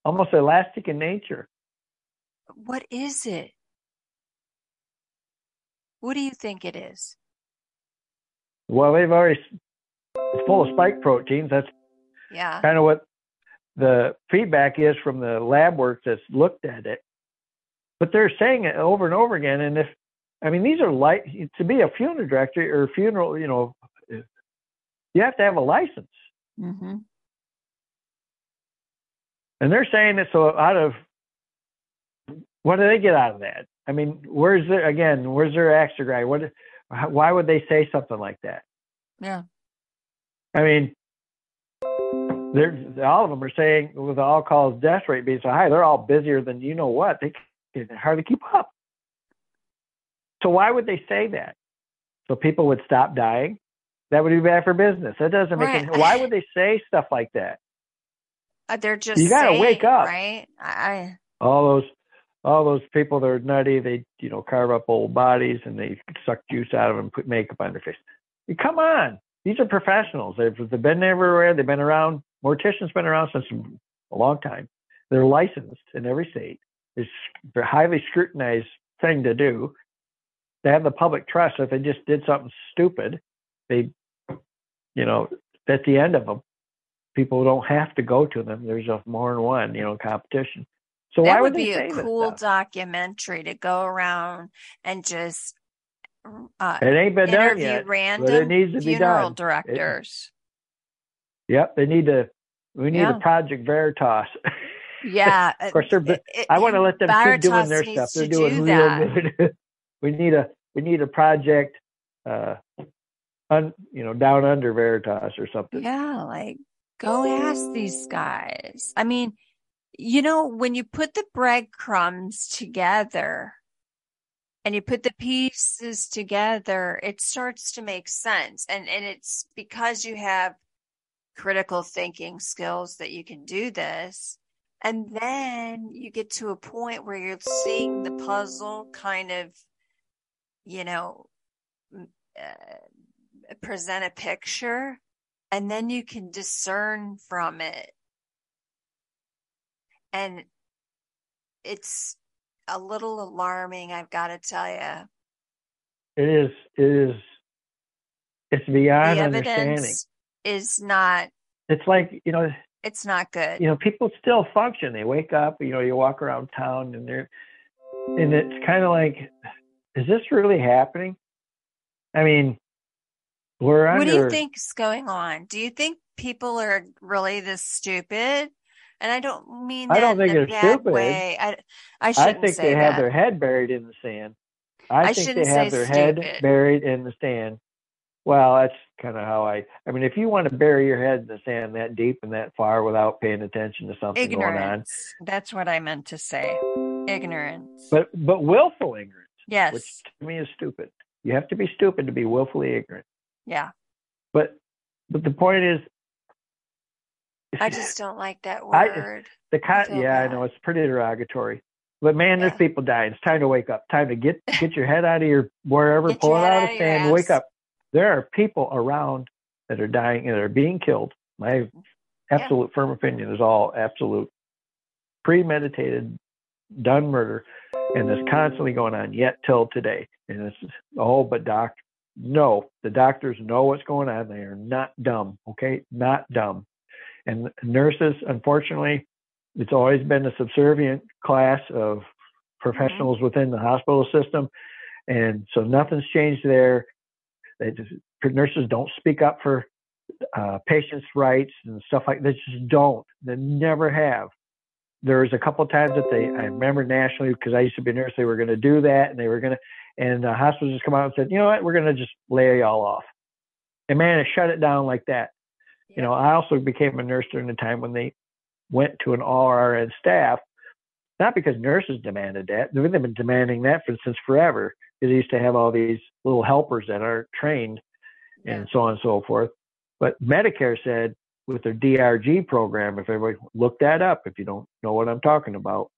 almost elastic in nature. What is it? What do you think it is? Well, they've already it's full of spike proteins. That's yeah. kind of what the feedback is from the lab work that's looked at it. But they're saying it over and over again. And if I mean, these are like to be a funeral director or funeral, you know, you have to have a license. Mm-hmm. And they're saying it so out of what do they get out of that? I mean, where's their again? Where's their extra guy? What? Why would they say something like that? Yeah. I mean, they're all of them are saying with all calls death rate being so high, they're all busier than you know what. They can hardly keep up. So why would they say that? So people would stop dying. That would be bad for business. That doesn't make right. any. Why would they say stuff like that? Uh, they're just you got to wake up, right? I all those all those people that are nutty. They you know carve up old bodies and they suck juice out of them, put makeup on their face. Come on, these are professionals. They've, they've been everywhere. They've been around. Morticians been around since a long time. They're licensed in every state. It's a highly scrutinized thing to do. They have the public trust. If they just did something stupid, they, you know, at the end of them, people don't have to go to them. There's a more than one, you know, competition. So that why would, would be a cool documentary to go around and just uh, it ain't been done yet, random it needs to be done. directors. It, yep, they need to. We need yeah. a Project Veritas. Yeah, of course they're. It, it, I want to let them Veritas keep doing their stuff. They're doing do real that. good. we need a we need a project, uh, un, you know, down under Veritas or something. Yeah, like go ask these guys. I mean, you know, when you put the breadcrumbs together and you put the pieces together, it starts to make sense. And and it's because you have critical thinking skills that you can do this. And then you get to a point where you're seeing the puzzle kind of, you know, uh, present a picture, and then you can discern from it. And it's a little alarming, I've got to tell you. It is. It is. It's beyond the understanding. evidence is not. It's like you know. It's not good. You know, people still function. They wake up. You know, you walk around town, and they're, and it's kind of like, is this really happening? I mean, we're under. What do you think's going on? Do you think people are really this stupid? And I don't mean that I don't think they're stupid. way. I I I think they have their head buried in the sand. I, I think they have their head buried in the sand. Well, that's kind of how I. I mean, if you want to bury your head in the sand that deep and that far without paying attention to something going on, Ignorance. That's what I meant to say. Ignorance. but but willful ignorance, yes. which to me is stupid. You have to be stupid to be willfully ignorant. yeah. But but the point is, I just don't like that I- word. the con- feel yeah, I know it's pretty derogatory. But man, there's people dying. It's time to wake up. Time to get get your head out of your wherever, Get pull it out out of of the your sand, wake up. There are people around that are dying and are being killed. My absolute firm opinion is all absolute premeditated, done murder, and it's constantly going on yet till today. And it's oh, but doc, no, the doctors know what's going on. They are not dumb. Okay, not dumb. And nurses, unfortunately, it's always been a subservient class of mm-hmm. professionals within the hospital system, and so nothing's changed there. They just, nurses don't speak up for uh, patients' rights and stuff like that. Just don't. They never have. There was a couple of times that they, I remember nationally because I used to be a nurse, they were going to do that, and they were going to, and the hospitals just come out and said, you know what, we're going to just lay y'all off. And man, it shut it down like that. You know, I also became a nurse during the time when they went to an all RN staff, not because nurses demanded that. They've been demanding that for since forever. Because they used to have all these little helpers that aren't trained and so on and so forth. But Medicare said with their DRG program, if everybody look that up, if you don't know what I'm talking about,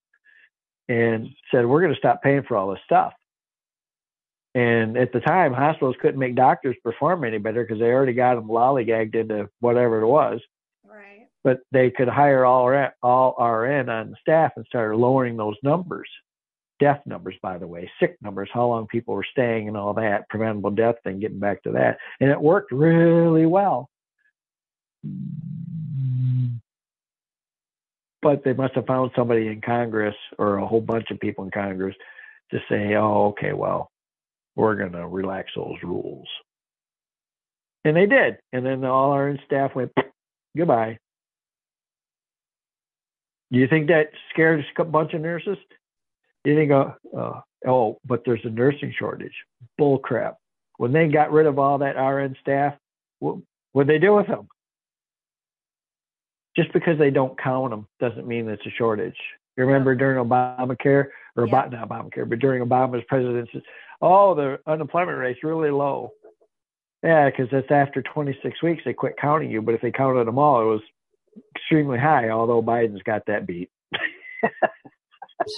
and said we're going to stop paying for all this stuff. And at the time, hospitals couldn't make doctors perform any better because they already got them lollygagged into whatever it was. But they could hire all all RN on staff and started lowering those numbers, death numbers, by the way, sick numbers, how long people were staying and all that, preventable death thing, getting back to that, and it worked really well. But they must have found somebody in Congress or a whole bunch of people in Congress to say, "Oh, okay, well, we're going to relax those rules. And they did. And then all our staff went, goodbye. Do you think that scares a bunch of nurses? You think, uh, uh, oh, but there's a nursing shortage. Bull crap. When they got rid of all that RN staff, what what they do with them? Just because they don't count them doesn't mean it's a shortage. You remember during Obamacare, or yeah. about not Obamacare, but during Obama's presidency, oh, the unemployment rate's really low. Yeah, because that's after 26 weeks they quit counting you. But if they counted them all, it was extremely high. Although Biden's got that beat.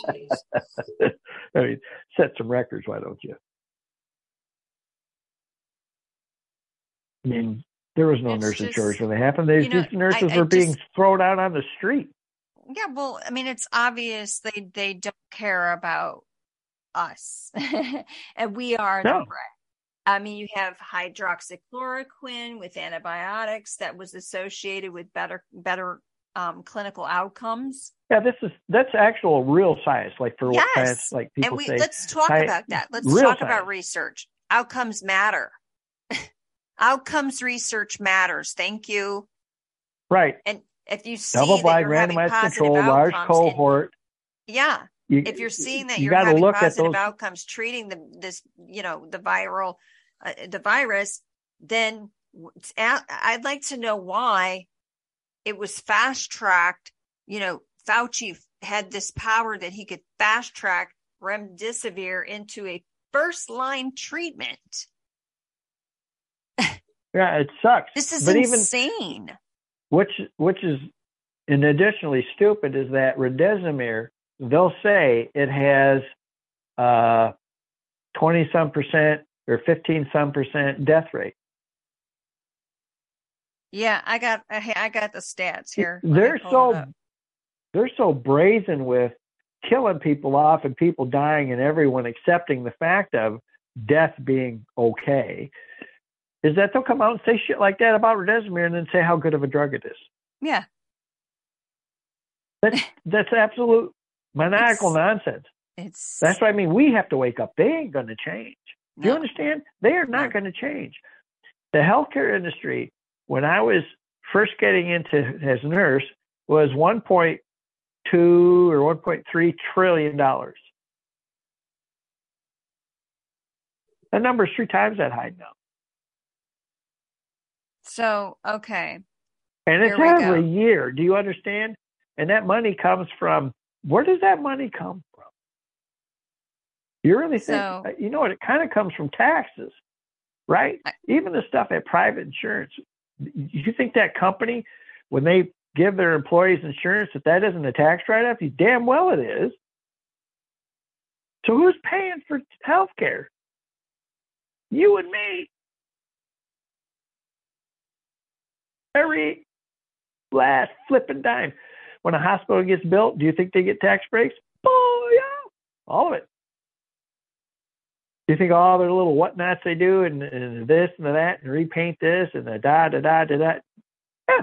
I mean, set some records, why don't you? I mean, there was no it's nursing just, shortage when they happened. They, you know, nurses I, I were being thrown out on the street. Yeah, well, I mean, it's obvious they they don't care about us, and we are no. the threat. I mean, you have hydroxychloroquine with antibiotics that was associated with better better um, clinical outcomes. Yeah, this is that's actual real science. Like for yes. what science, like people and we, say. Let's talk about that. Let's talk science. about research. Outcomes matter. outcomes research matters. Thank you. Right. And if you see double-blind, randomized control, large cohort. And, yeah. You, if you're seeing that you are having positive outcomes treating the this you know the viral uh, the virus, then I'd like to know why it was fast tracked. You know, Fauci had this power that he could fast track remdesivir into a first line treatment. yeah, it sucks. This is but insane. Even, which which is and additionally stupid is that remdesivir they'll say it has uh 20 some percent or 15 some percent death rate. Yeah, I got I got the stats here. They're so they're so brazen with killing people off and people dying and everyone accepting the fact of death being okay is that they'll come out and say shit like that about remdesivir and then say how good of a drug it is. Yeah. That's that's absolute maniacal it's, nonsense. It's that's what I mean. We have to wake up. They ain't gonna change. Do no. you understand? They are not no. gonna change. The healthcare industry when I was first getting into as a nurse was 1.2 or 1.3 trillion dollars. That number is three times that high now. So, okay. And it's every go. year. Do you understand? And that money comes from where does that money come from? You really think, so, uh, you know what? It kind of comes from taxes, right? I, Even the stuff at private insurance you think that company, when they give their employees insurance, that that isn't a tax write-off? You damn well it is. So who's paying for health care? You and me. Every last flipping dime. When a hospital gets built, do you think they get tax breaks? Oh yeah, all of it Do you think all their little whatnots they do and, and this and that and repaint this and the da da da da da. Yeah.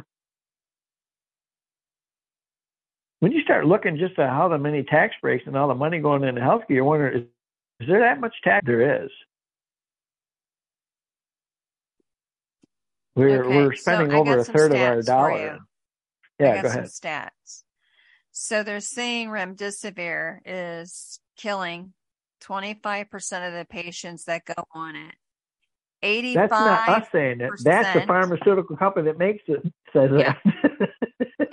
When you start looking just at how the many tax breaks and all the money going into healthcare, you wonder is, is there that much tax? There is. We're okay, we're spending so over a third of our dollar. Yeah, go ahead. stats. So they're saying remdesivir is killing 25% of the patients that go on it. 85 That's not us saying that. That's the pharmaceutical company that makes it says yeah. that.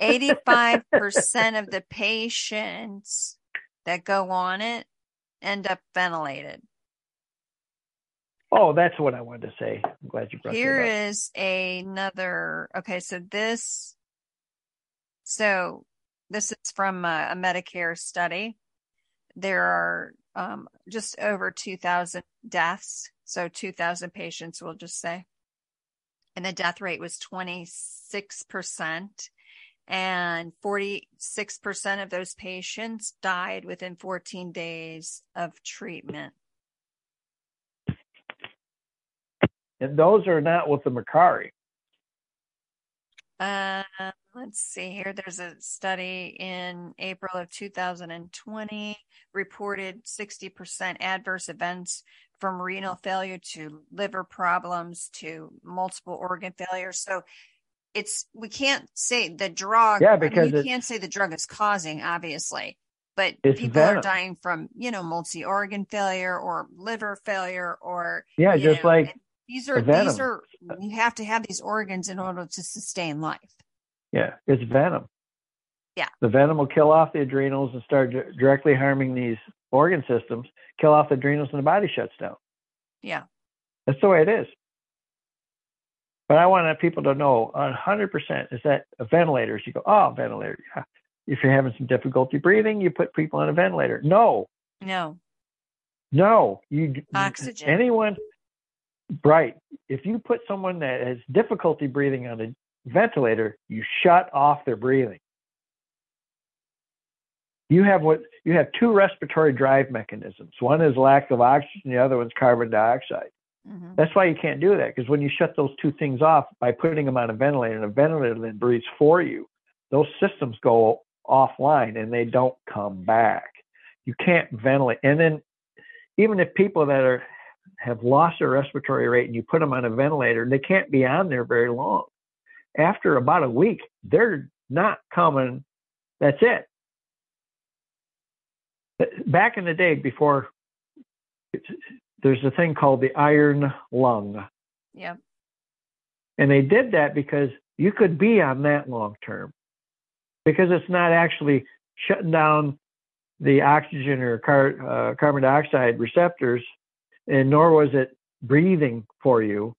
85% of the patients that go on it end up ventilated. Oh, that's what I wanted to say. I'm glad you brought it up. Here is another. Okay, so this, so this is from a, a Medicare study. There are um, just over 2,000 deaths. So 2,000 patients, we'll just say. And the death rate was 26%. And 46% of those patients died within 14 days of treatment. And those are not with the Macari. Uh, let's see here. There's a study in April of 2020 reported 60% adverse events from renal failure to liver problems to multiple organ failure. So it's we can't say the drug. Yeah, because I mean, you can't say the drug is causing, obviously, but people venom. are dying from you know multi organ failure or liver failure or yeah, just know, like these are these are you have to have these organs in order to sustain life. Yeah, it's venom. Yeah, the venom will kill off the adrenals and start directly harming these organ systems. Kill off the adrenals and the body shuts down. Yeah, that's the way it is. But I want people to know 100% is that ventilators. You go, oh, ventilator. Yeah. If you're having some difficulty breathing, you put people on a ventilator. No. No. No. You oxygen. Anyone. Right. If you put someone that has difficulty breathing on a ventilator, you shut off their breathing. You have what you have two respiratory drive mechanisms. One is lack of oxygen, the other one's carbon dioxide. Mm-hmm. That's why you can't do that because when you shut those two things off by putting them on a ventilator and a ventilator then breathes for you, those systems go offline and they don't come back. You can't ventilate. And then even if people that are have lost their respiratory rate and you put them on a ventilator, they can't be on there very long. After about a week, they're not coming. That's it. Back in the day before there's a thing called the iron lung. Yep. And they did that because you could be on that long term because it's not actually shutting down the oxygen or car, uh, carbon dioxide receptors, and nor was it breathing for you,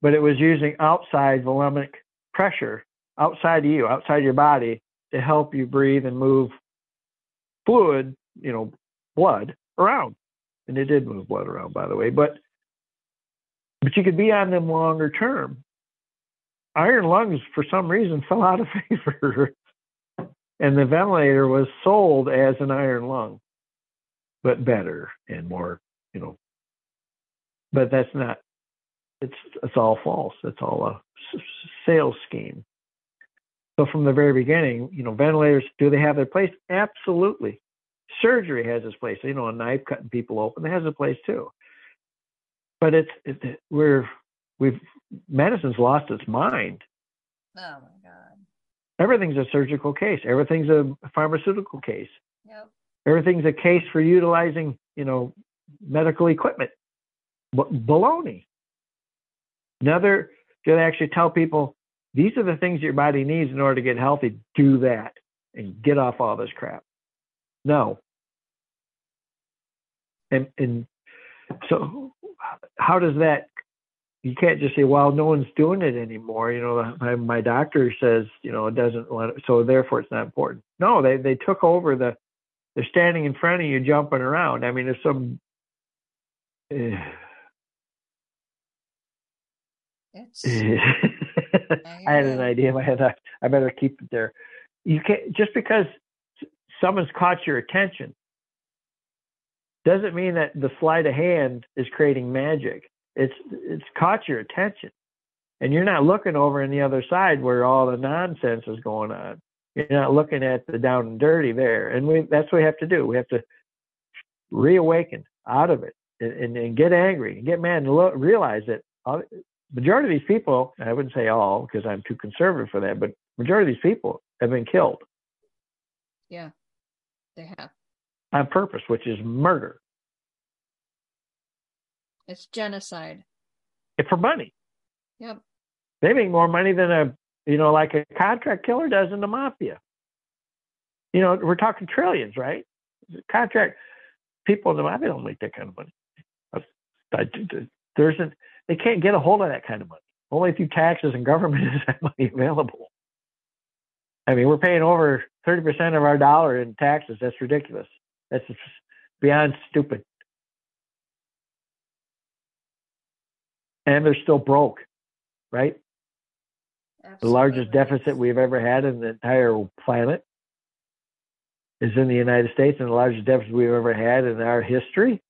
but it was using outside volumic pressure outside of you, outside your body, to help you breathe and move fluid, you know, blood around and it did move blood around, by the way. But but you could be on them longer term. Iron lungs, for some reason, fell out of favor, and the ventilator was sold as an iron lung, but better and more, you know. But that's not. It's it's all false. It's all a sales scheme. So from the very beginning, you know, ventilators do they have their place? Absolutely surgery has its place. You know, a knife cutting people open, it has a place too. But it's it, we're we've medicine's lost its mind. Oh my god! Everything's a surgical case. Everything's a pharmaceutical case. Yep. Everything's a case for utilizing, you know, medical equipment. B- baloney. Another, to actually tell people these are the things your body needs in order to get healthy. Do that and get off all this crap. No, and, and so how does that you can't just say well no one's doing it anymore you know my, my doctor says you know it doesn't want so therefore it's not important no they they took over the they're standing in front of you jumping around i mean there's some eh, uh, I had an idea in my head. I, I better keep it there. You can't just because someone's caught your attention doesn't mean that the sleight of hand is creating magic. It's it's caught your attention, and you're not looking over in the other side where all the nonsense is going on. You're not looking at the down and dirty there, and we that's what we have to do. We have to reawaken out of it and, and, and get angry and get mad and lo- realize that all, majority of these people, I wouldn't say all because I'm too conservative for that, but majority of these people have been killed. Yeah, they have on purpose, which is murder. It's genocide. It's for money. Yep. They make more money than a you know like a contract killer does in the mafia. You know, we're talking trillions, right? Contract people in the mafia don't make that kind of money. There isn't. They can't get a hold of that kind of money. Only through taxes and government is that money available. I mean, we're paying over 30% of our dollar in taxes. That's ridiculous. That's beyond stupid. And they're still broke, right? Absolutely. The largest deficit we've ever had in the entire planet is in the United States, and the largest deficit we've ever had in our history.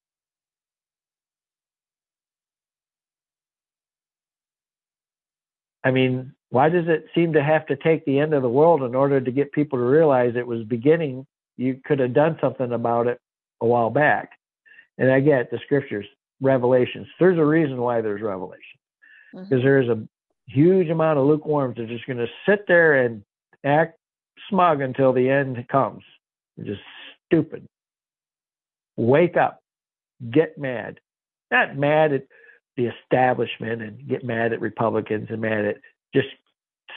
I mean, why does it seem to have to take the end of the world in order to get people to realize it was beginning you could have done something about it a while back. And I get the scriptures. revelations. There's a reason why there's revelations because mm-hmm. there's a huge amount of lukewarms that are just going to sit there and act smug until the end comes. They're just stupid. Wake up, get mad. Not mad at the establishment and get mad at Republicans and mad at just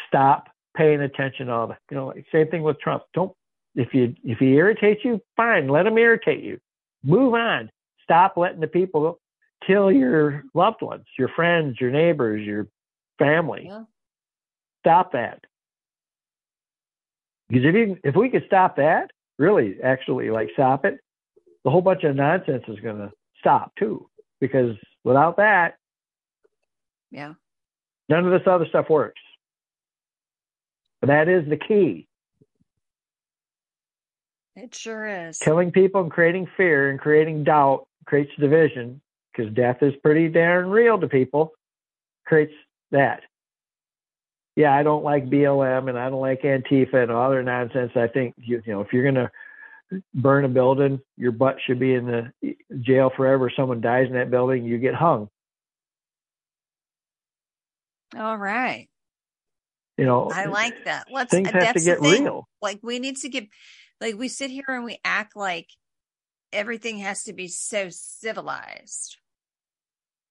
stop paying attention to all the you know same thing with Trump. Don't if you if he irritates you, fine, let him irritate you. Move on. Stop letting the people kill your loved ones, your friends, your neighbors, your family. Yeah. Stop that. Because if you if we could stop that, really actually like stop it, the whole bunch of nonsense is going to stop too. Because without that, yeah, none of this other stuff works. But that is the key. It sure is. Killing people and creating fear and creating doubt creates division because death is pretty darn real to people. Creates that. Yeah, I don't like BLM and I don't like Antifa and all their nonsense. I think you, you know if you're gonna burn a building, your butt should be in the jail forever. Someone dies in that building, you get hung. All right. You know, I like that. Let's things have to get real. Like we need to get like we sit here and we act like everything has to be so civilized.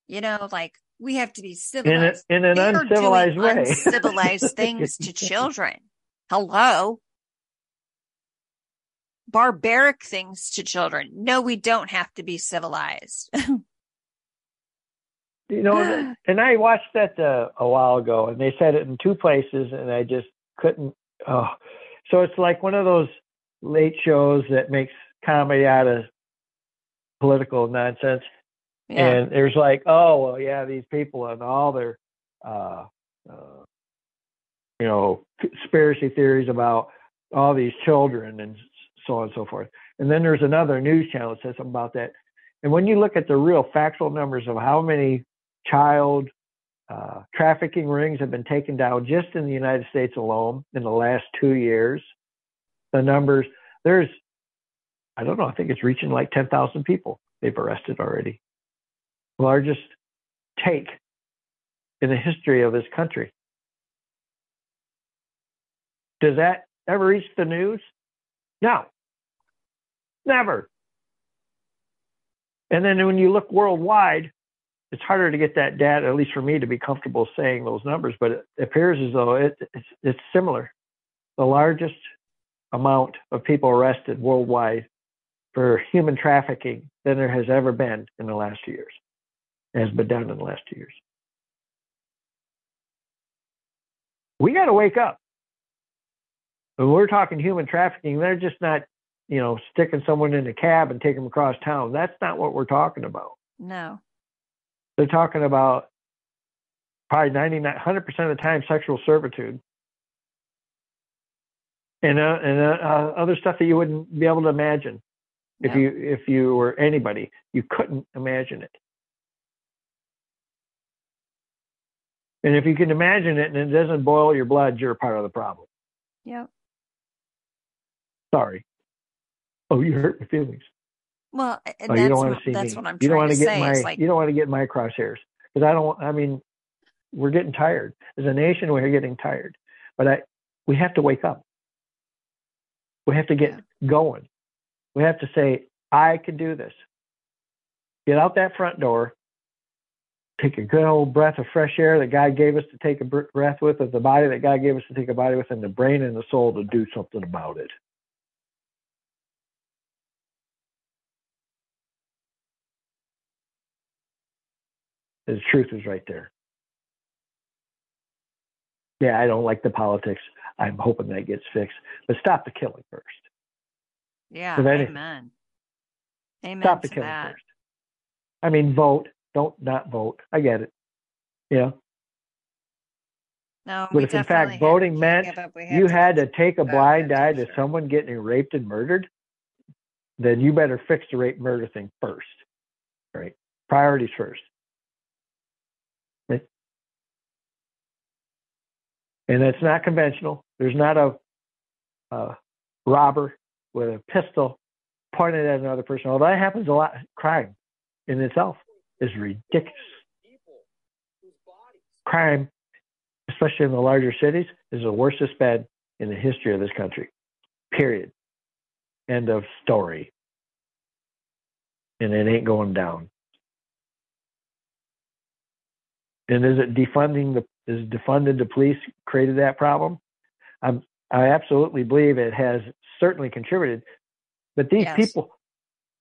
You know, like we have to be civilized in, a, in an uncivilized way. Uncivilized things to children. Hello barbaric things to children. No, we don't have to be civilized. you know, and I watched that uh, a while ago, and they said it in two places, and I just couldn't. Oh, so it's like one of those late shows that makes comedy out of political nonsense. Yeah. And there's like, oh well, yeah, these people and all their, uh, uh, you know, conspiracy theories about all these children and so on and so forth. And then there's another news channel that says something about that. And when you look at the real factual numbers of how many child uh, trafficking rings have been taken down just in the United States alone in the last two years, the numbers, there's, I don't know, I think it's reaching like 10,000 people they've arrested already. Largest take in the history of this country. Does that ever reach the news? No. Never. And then when you look worldwide, it's harder to get that data, at least for me, to be comfortable saying those numbers, but it appears as though it, it's, it's similar. The largest amount of people arrested worldwide for human trafficking than there has ever been in the last two years, has been done in the last two years. We got to wake up. When we're talking human trafficking, they're just not you know, sticking someone in a cab and taking them across town. That's not what we're talking about. No. They're talking about probably 99, 100% of the time sexual servitude. And, uh, and uh, uh, other stuff that you wouldn't be able to imagine if no. you if you were anybody you couldn't imagine it and if you can imagine it and it doesn't boil your blood you're part of the problem yep sorry oh, you hurt my feelings. Well, oh, you don't want to see that's me. what I'm you don't want to, to get my like... you don't want to get my crosshairs because I don't. I mean, we're getting tired as a nation. We're getting tired, but I we have to wake up. We have to get yeah. going. We have to say, I can do this. Get out that front door. Take a good old breath of fresh air that God gave us to take a breath with, of the body that God gave us to take a body with, and the brain and the soul to do something about it. The truth is right there. Yeah, I don't like the politics. I'm hoping that gets fixed. But stop the killing first. Yeah, amen. Amen. Stop the killing that. first. I mean, vote. Don't not vote. I get it. Yeah. No, but if in fact voting meant you had to take a blind eye to someone getting raped and murdered, then you better fix the rape murder thing first. Right? Priorities first. And it's not conventional. There's not a, a robber with a pistol pointed at another person. Although that happens a lot, crime in itself. is ridiculous. Crime, especially in the larger cities, is the worst it's been in the history of this country. Period. End of story. And it ain't going down. And is it defunding the is defunded the police created that problem? I'm I absolutely believe it has certainly contributed. But these yes. people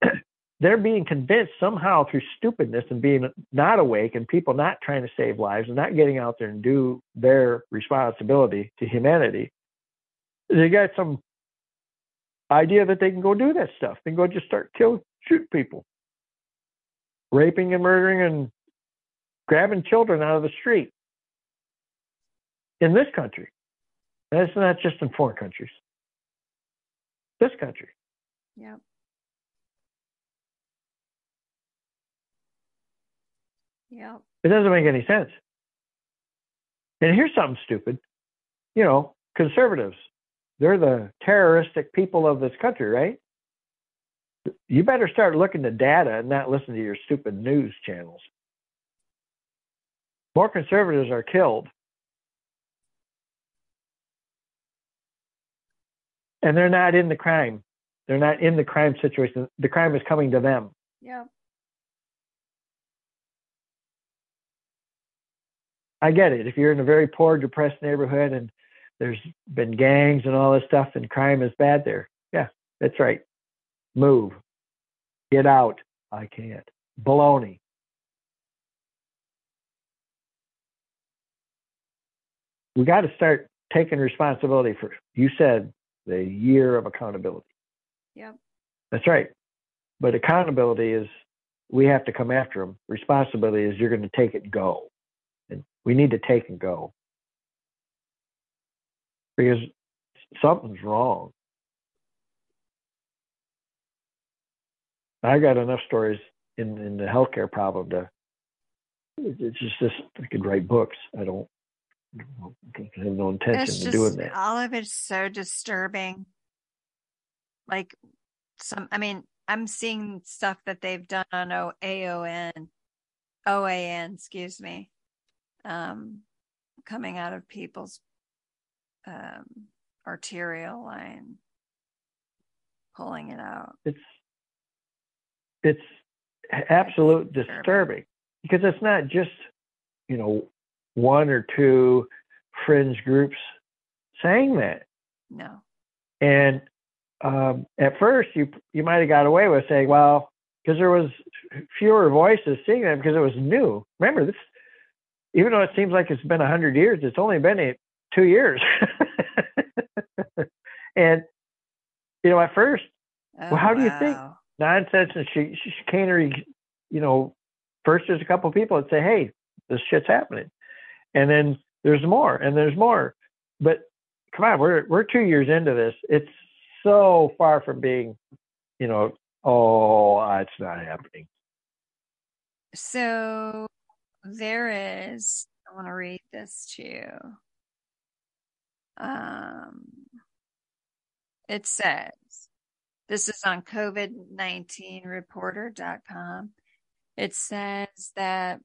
they're being convinced somehow through stupidness and being not awake and people not trying to save lives and not getting out there and do their responsibility to humanity. They got some idea that they can go do that stuff. They can go just start kill, shoot people, raping and murdering and grabbing children out of the street in this country. And it's not just in foreign countries. This country. Yeah. Yeah. It doesn't make any sense. And here's something stupid. You know, conservatives, they're the terroristic people of this country, right? You better start looking to data and not listen to your stupid news channels. More conservatives are killed. And they're not in the crime. They're not in the crime situation. The crime is coming to them. Yeah. I get it. If you're in a very poor, depressed neighborhood and there's been gangs and all this stuff and crime is bad there. Yeah, that's right. Move. Get out. I can't. Baloney. We got to start taking responsibility for, you said, the year of accountability. Yep. That's right. But accountability is we have to come after them. Responsibility is you're going to take it and go. And we need to take and go because something's wrong. I got enough stories in, in the healthcare problem to it's just this I could write books. I don't, have no intention just, of doing that. All of it's so disturbing. Like some I mean, I'm seeing stuff that they've done on o- AON OAN, excuse me. Um coming out of people's um, arterial line, pulling it out. It's it's absolute disturbing. disturbing because it's not just you know one or two fringe groups saying that. No. And um, at first, you you might have got away with saying, well, because there was fewer voices seeing that because it was new. Remember this, even though it seems like it's been a hundred years, it's only been eight, two years. and you know, at first, oh, well, how wow. do you think nonsense and ch- chicanery? You know, first there's a couple of people that say, "Hey, this shit's happening," and then there's more, and there's more. But come on, we're we're two years into this. It's so far from being, you know, oh, it's not happening. So there is. I want to read this to you. Um, it says, this is on COVID-19reporter.com. It says that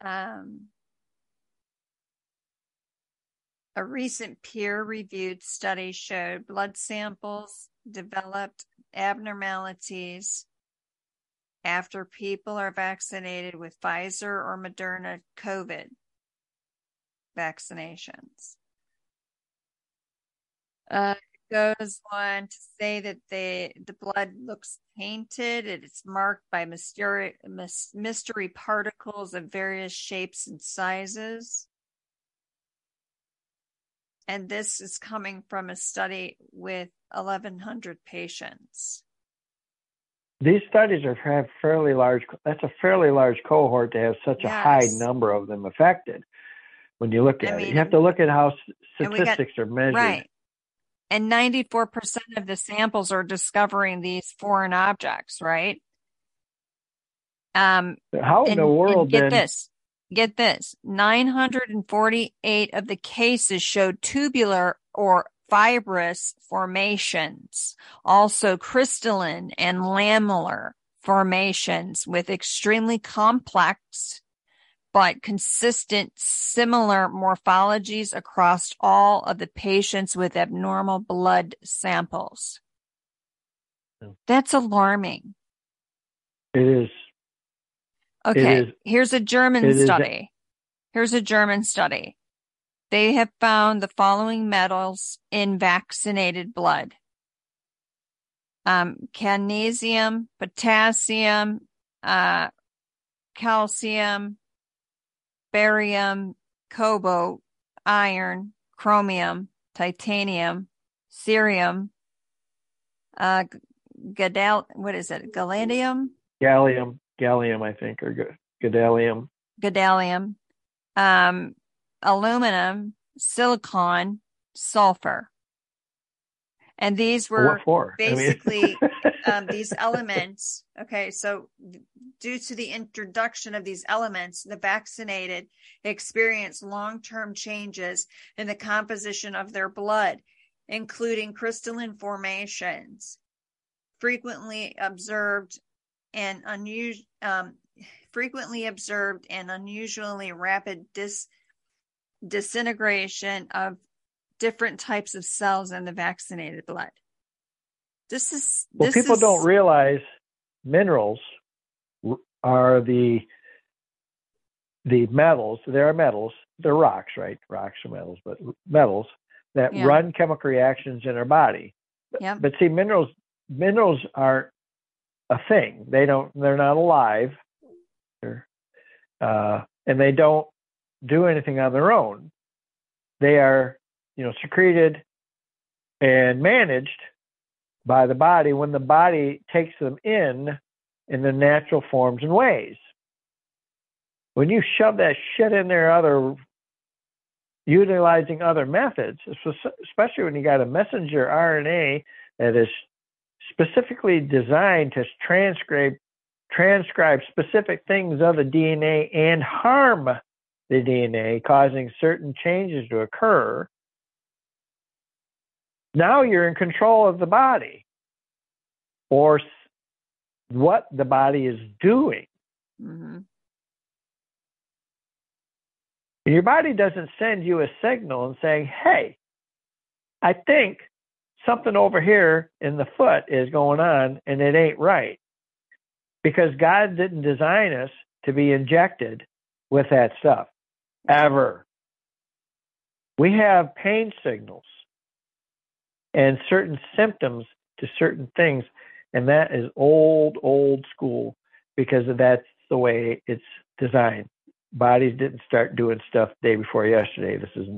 um, a recent peer reviewed study showed blood samples developed abnormalities after people are vaccinated with Pfizer or Moderna COVID vaccinations. Uh, goes on to say that the the blood looks tainted. It's marked by mystery mystery particles of various shapes and sizes. And this is coming from a study with 1,100 patients. These studies are have fairly large. That's a fairly large cohort to have such yes. a high number of them affected when you look at I mean, it. You have to look at how statistics got, are measured. Right. And 94% of the samples are discovering these foreign objects, right? Um, how in and, the world get then, this get this 948 of the cases showed tubular or fibrous formations also crystalline and lamellar formations with extremely complex but consistent similar morphologies across all of the patients with abnormal blood samples. That's alarming. It is. Okay, it is, here's a German study. Here's a German study. They have found the following metals in vaccinated blood. Um, magnesium, potassium, uh, calcium, barium, cobalt, iron, chromium, titanium, cerium, uh, gadal, what is it? Gallium? Gallium, gallium, I think, or gadolinium. Gadolinium, um, aluminum, silicon, sulfur. And these were basically I mean... um, these elements. Okay, so due to the introduction of these elements, the vaccinated experience long term changes in the composition of their blood, including crystalline formations, frequently observed and unusual. Um, frequently observed and unusually rapid dis- disintegration of different types of cells in the vaccinated blood. This is well. people is, don't realize minerals are the the metals. There are metals. They're rocks, right? Rocks are metals, but metals that yeah. run chemical reactions in our body. Yeah. But see, minerals minerals are a thing. They don't. They're not alive. They're, uh, and they don't do anything on their own. They are, you know, secreted and managed by the body when the body takes them in in the natural forms and ways. When you shove that shit in there, other utilizing other methods, especially when you got a messenger RNA that is specifically designed to transcribe transcribe specific things of the DNA and harm the DNA, causing certain changes to occur. Now you're in control of the body or what the body is doing. Mm-hmm. Your body doesn't send you a signal and saying, hey, I think something over here in the foot is going on and it ain't right. Because God didn't design us to be injected with that stuff ever. We have pain signals and certain symptoms to certain things, and that is old, old school because that's the way it's designed. Bodies didn't start doing stuff day before yesterday. This is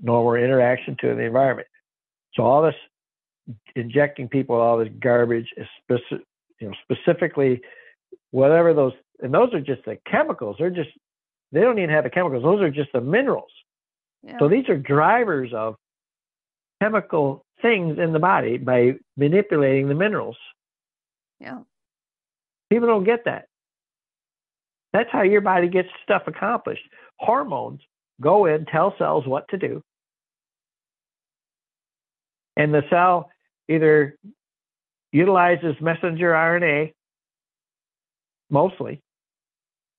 normal interaction to the environment. So all this injecting people all this garbage is specific, you know, specifically whatever those and those are just the chemicals. They're just they don't even have the chemicals. Those are just the minerals. Yeah. So these are drivers of chemical things in the body by manipulating the minerals. Yeah. People don't get that. That's how your body gets stuff accomplished. Hormones go in, tell cells what to do. And the cell either utilizes messenger RNA mostly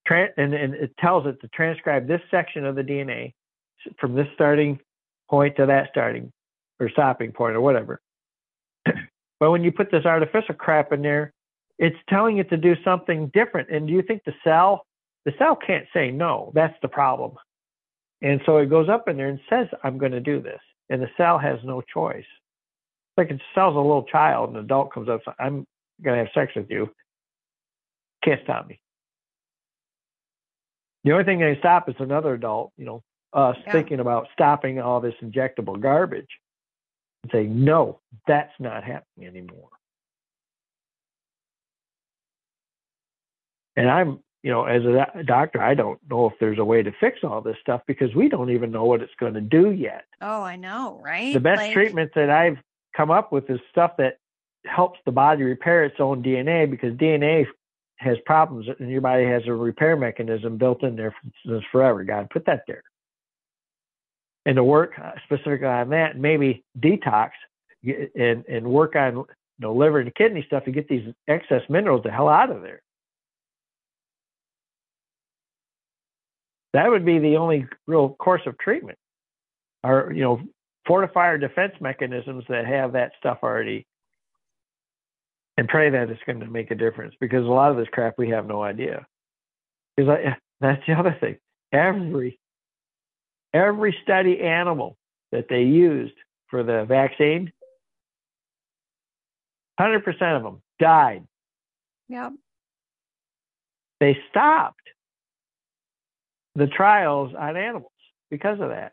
and, and it tells it to transcribe this section of the DNA from this starting point to that starting or stopping point or whatever. but when you put this artificial crap in there, it's telling it to do something different. And do you think the cell, the cell can't say no? That's the problem. And so it goes up in there and says, I'm going to do this. And the cell has no choice. Like it cell's a little child, an adult comes up, I'm going to have sex with you. Can't stop me. The only thing they stop is another adult, you know, us yeah. thinking about stopping all this injectable garbage and say, no, that's not happening anymore. And I'm, you know, as a doctor, I don't know if there's a way to fix all this stuff because we don't even know what it's going to do yet. Oh, I know, right? The best like... treatment that I've come up with is stuff that helps the body repair its own DNA because DNA has problems and your body has a repair mechanism built in there since forever. God put that there. And to work uh, specifically on that, maybe detox and, and work on you know, liver and kidney stuff to get these excess minerals the hell out of there. That would be the only real course of treatment. Or, you know, fortify our defense mechanisms that have that stuff already and pray that it's going to make a difference because a lot of this crap we have no idea. Because that's the other thing. Every every study animal that they used for the vaccine, hundred percent of them died. Yeah. They stopped the trials on animals because of that.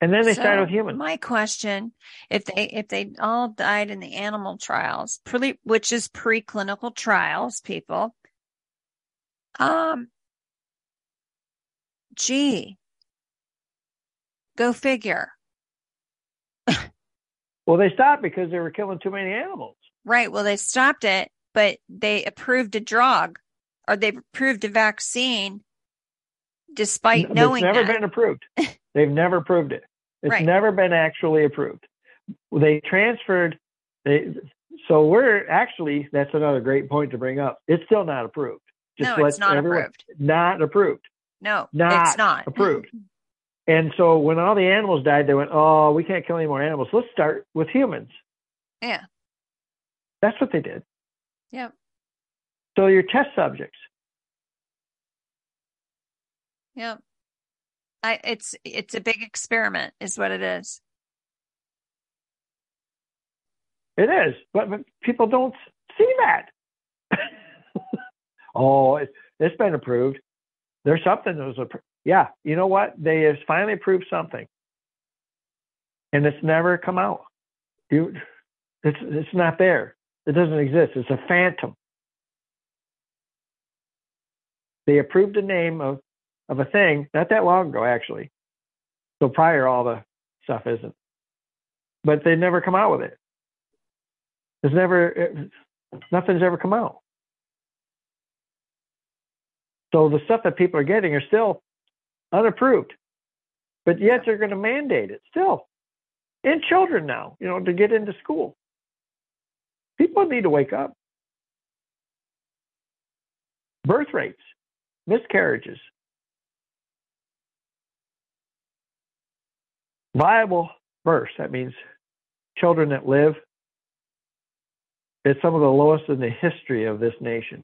And then they so started with humans. My question: If they if they all died in the animal trials, pre, which is preclinical trials, people, um, gee, go figure. well, they stopped because they were killing too many animals. Right. Well, they stopped it, but they approved a drug or they approved a vaccine despite knowing it's never that. been approved. They've never approved it. It's right. never been actually approved. They transferred. They, so we're actually that's another great point to bring up. It's still not approved. Just no, it's not everyone, approved. Not approved. No, not it's not approved. and so when all the animals died, they went, "Oh, we can't kill any more animals. Let's start with humans." Yeah. That's what they did. Yep. So your test subjects. Yep. I, it's it's a big experiment, is what it is. It is, but, but people don't see that. oh, it, it's been approved. There's something that was approved. Yeah, you know what? They have finally approved something, and it's never come out. You, it's it's not there. It doesn't exist. It's a phantom. They approved the name of of a thing not that long ago, actually. So prior, all the stuff isn't. But they never come out with it. There's never, it, nothing's ever come out. So the stuff that people are getting are still unapproved, but yet they're going to mandate it still in children now, you know, to get into school. People need to wake up. Birth rates, miscarriages, viable births, that means children that live, it's some of the lowest in the history of this nation.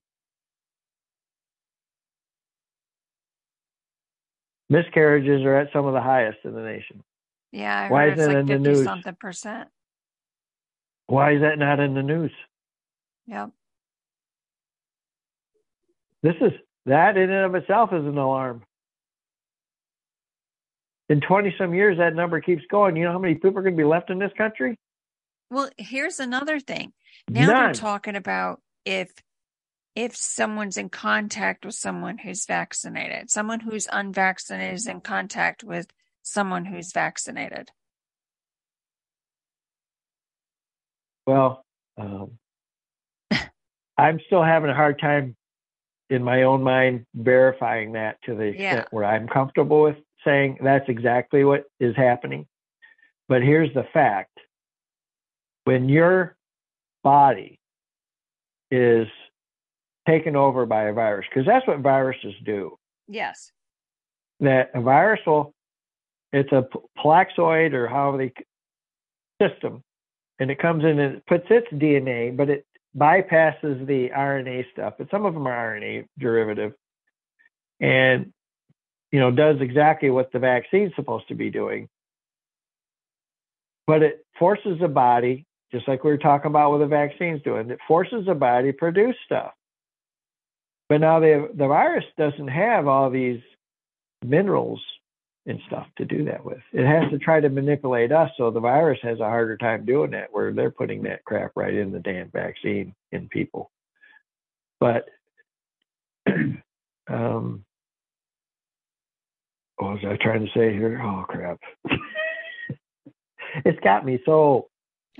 Miscarriages are at some of the highest in the nation. Yeah, I Why is that like in the news? Something percent. Why is that not in the news? Yep. This is that in and of itself is an alarm in 20 some years, that number keeps going. You know how many people are going to be left in this country? Well, here's another thing. Now None. they're talking about if if someone's in contact with someone who's vaccinated, someone who's unvaccinated is in contact with someone who's vaccinated. Well, um, I'm still having a hard time in my own mind verifying that to the extent yeah. where I'm comfortable with saying that's exactly what is happening. But here's the fact when your body is taken over by a virus, because that's what viruses do. Yes. That a virus will, it's a plaxoid or however they system, and it comes in and it puts its DNA, but it bypasses the RNA stuff. But some of them are RNA derivative. And you know, does exactly what the vaccine's supposed to be doing. But it forces the body, just like we were talking about what the vaccine's doing, it forces the body to produce stuff. But now the the virus doesn't have all these minerals and stuff to do that with. It has to try to manipulate us, so the virus has a harder time doing that. Where they're putting that crap right in the damn vaccine in people. But um, what was I trying to say here? Oh crap. it's got me so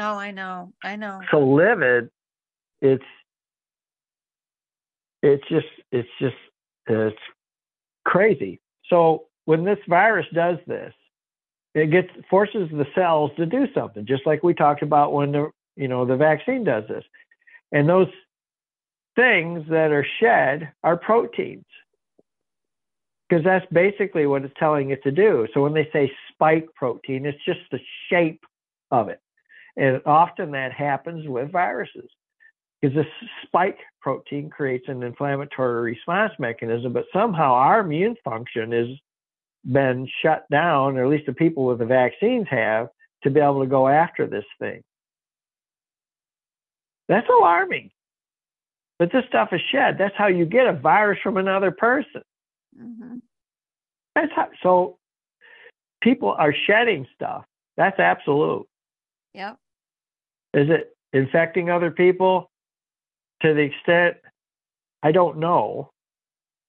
Oh, I know. I know. So livid. It's it's just it's just it's crazy. So when this virus does this, it gets forces the cells to do something, just like we talked about when the you know the vaccine does this. And those things that are shed are proteins because that's basically what it's telling it to do. So when they say spike protein, it's just the shape of it. And often that happens with viruses because this spike protein creates an inflammatory response mechanism, but somehow our immune function has been shut down, or at least the people with the vaccines have, to be able to go after this thing. That's alarming. But this stuff is shed. That's how you get a virus from another person. Mm-hmm. That's how, so people are shedding stuff. That's absolute. Yep. Is it infecting other people to the extent I don't know.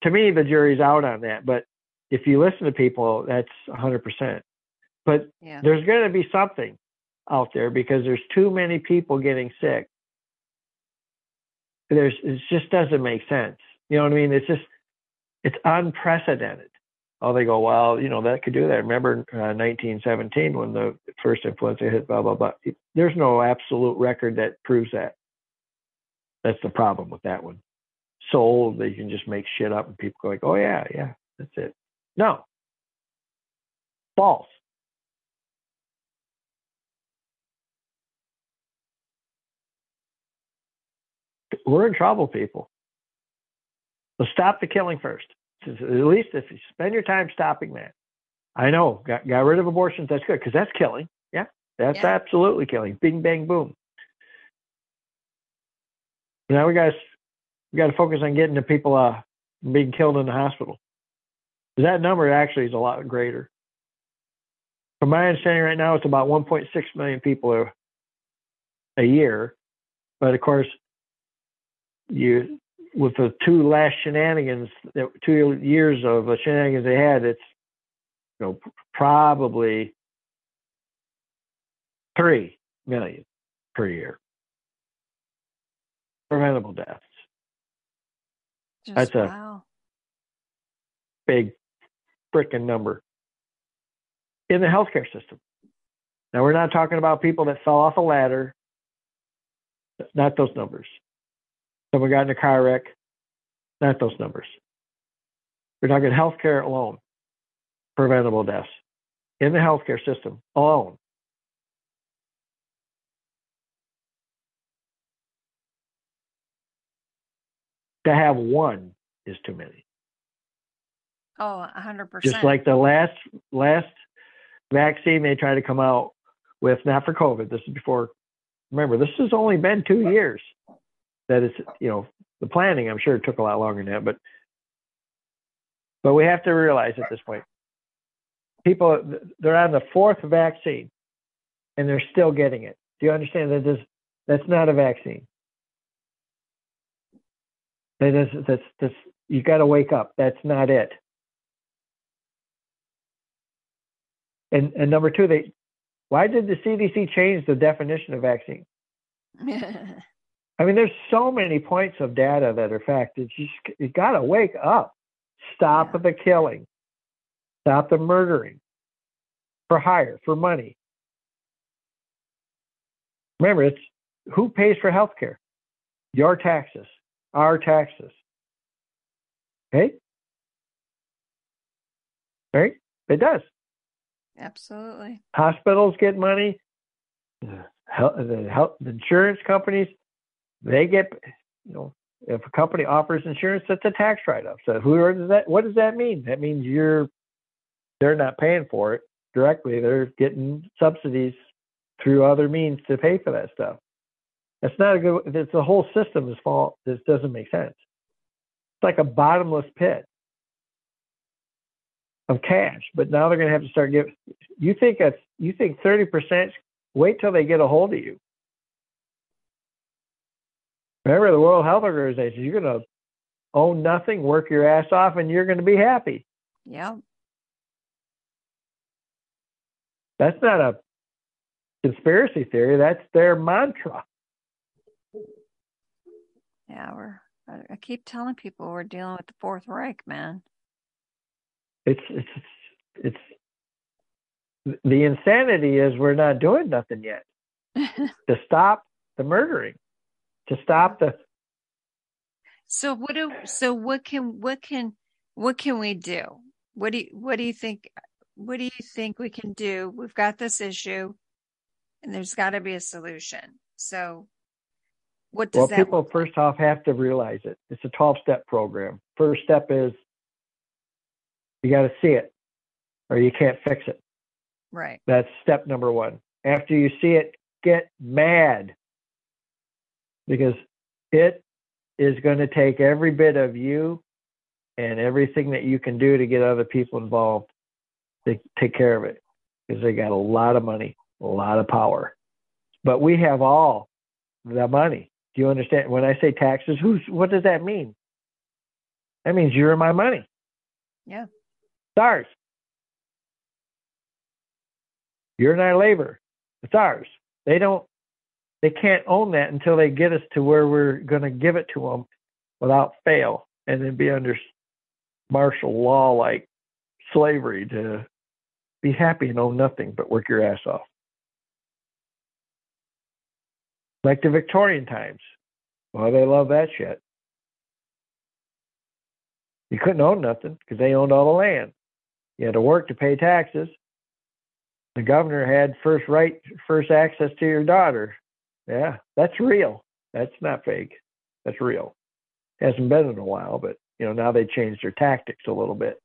To me, the jury's out on that. But if you listen to people, that's 100%. But yeah. there's going to be something out there because there's too many people getting sick. There's it just doesn't make sense. You know what I mean? It's just it's unprecedented. Oh, they go, well, you know, that could do that. Remember uh, 1917 when the first influenza hit, blah, blah, blah. There's no absolute record that proves that. That's the problem with that one. So they can just make shit up and people go like, oh, yeah, yeah, that's it. No. False. We're in trouble, people. So stop the killing first. At least if you spend your time stopping that. I know, got, got rid of abortions, that's good because that's killing. Yeah, that's yeah. absolutely killing. Bing, bang, boom. Now we got we got to focus on getting the people uh, being killed in the hospital. That number actually is a lot greater. From my understanding right now, it's about 1.6 million people a, a year. But of course, you with the two last shenanigans, two years of shenanigans they had, it's you know probably three million per year preventable deaths. Just, That's a wow. big freaking number in the healthcare system. Now we're not talking about people that fell off a ladder. Not those numbers. Someone got in a car wreck. Not those numbers. We're talking healthcare alone, preventable deaths in the healthcare system alone. To have one is too many. Oh, 100%. Just like the last last vaccine they tried to come out with, not for COVID. This is before. Remember, this has only been two years that it's you know the planning i'm sure it took a lot longer than that but but we have to realize at this point people they're on the fourth vaccine and they're still getting it do you understand that this that's not a vaccine that is that's that's you got to wake up that's not it and and number two they why did the cdc change the definition of vaccine I mean, there's so many points of data that are fact. It's just you got to wake up. Stop yeah. the killing. Stop the murdering for hire, for money. Remember, it's who pays for health care? Your taxes, our taxes. Okay? Right? It does. Absolutely. Hospitals get money. The health, the health the insurance companies they get, you know, if a company offers insurance, that's a tax write-off. So who does that? What does that mean? That means you're, they're not paying for it directly. They're getting subsidies through other means to pay for that stuff. That's not a good. It's the whole system is fault. This doesn't make sense. It's like a bottomless pit of cash. But now they're going to have to start giving. You think that's you think thirty percent? Wait till they get a hold of you. Remember the World Health Organization, you're going to own nothing, work your ass off, and you're going to be happy. Yeah. That's not a conspiracy theory. That's their mantra. Yeah, we're. I keep telling people we're dealing with the Fourth Reich, man. It's it's it's the insanity is we're not doing nothing yet to stop the murdering, to stop the. So what do so what can what can what can we do? What do you, what do you think? What do you think we can do? We've got this issue, and there's got to be a solution. So, what does well, that? People first off have to realize it. It's a 12 step program. First step is you got to see it, or you can't fix it. Right. That's step number one. After you see it, get mad because it is going to take every bit of you and everything that you can do to get other people involved to take care of it because they got a lot of money, a lot of power. But we have all the money. Do you understand? When I say taxes, who's what does that mean? That means you're my money. Yeah. It's ours. You're not labor. It's ours. They don't they can't own that until they get us to where we're going to give it to them without fail and then be under martial law like slavery to be happy and own nothing but work your ass off. Like the Victorian times. Well, they love that shit. You couldn't own nothing because they owned all the land. You had to work to pay taxes. The governor had first right, first access to your daughter. Yeah, that's real. That's not fake. That's real. Hasn't been in a while, but you know now they changed their tactics a little bit.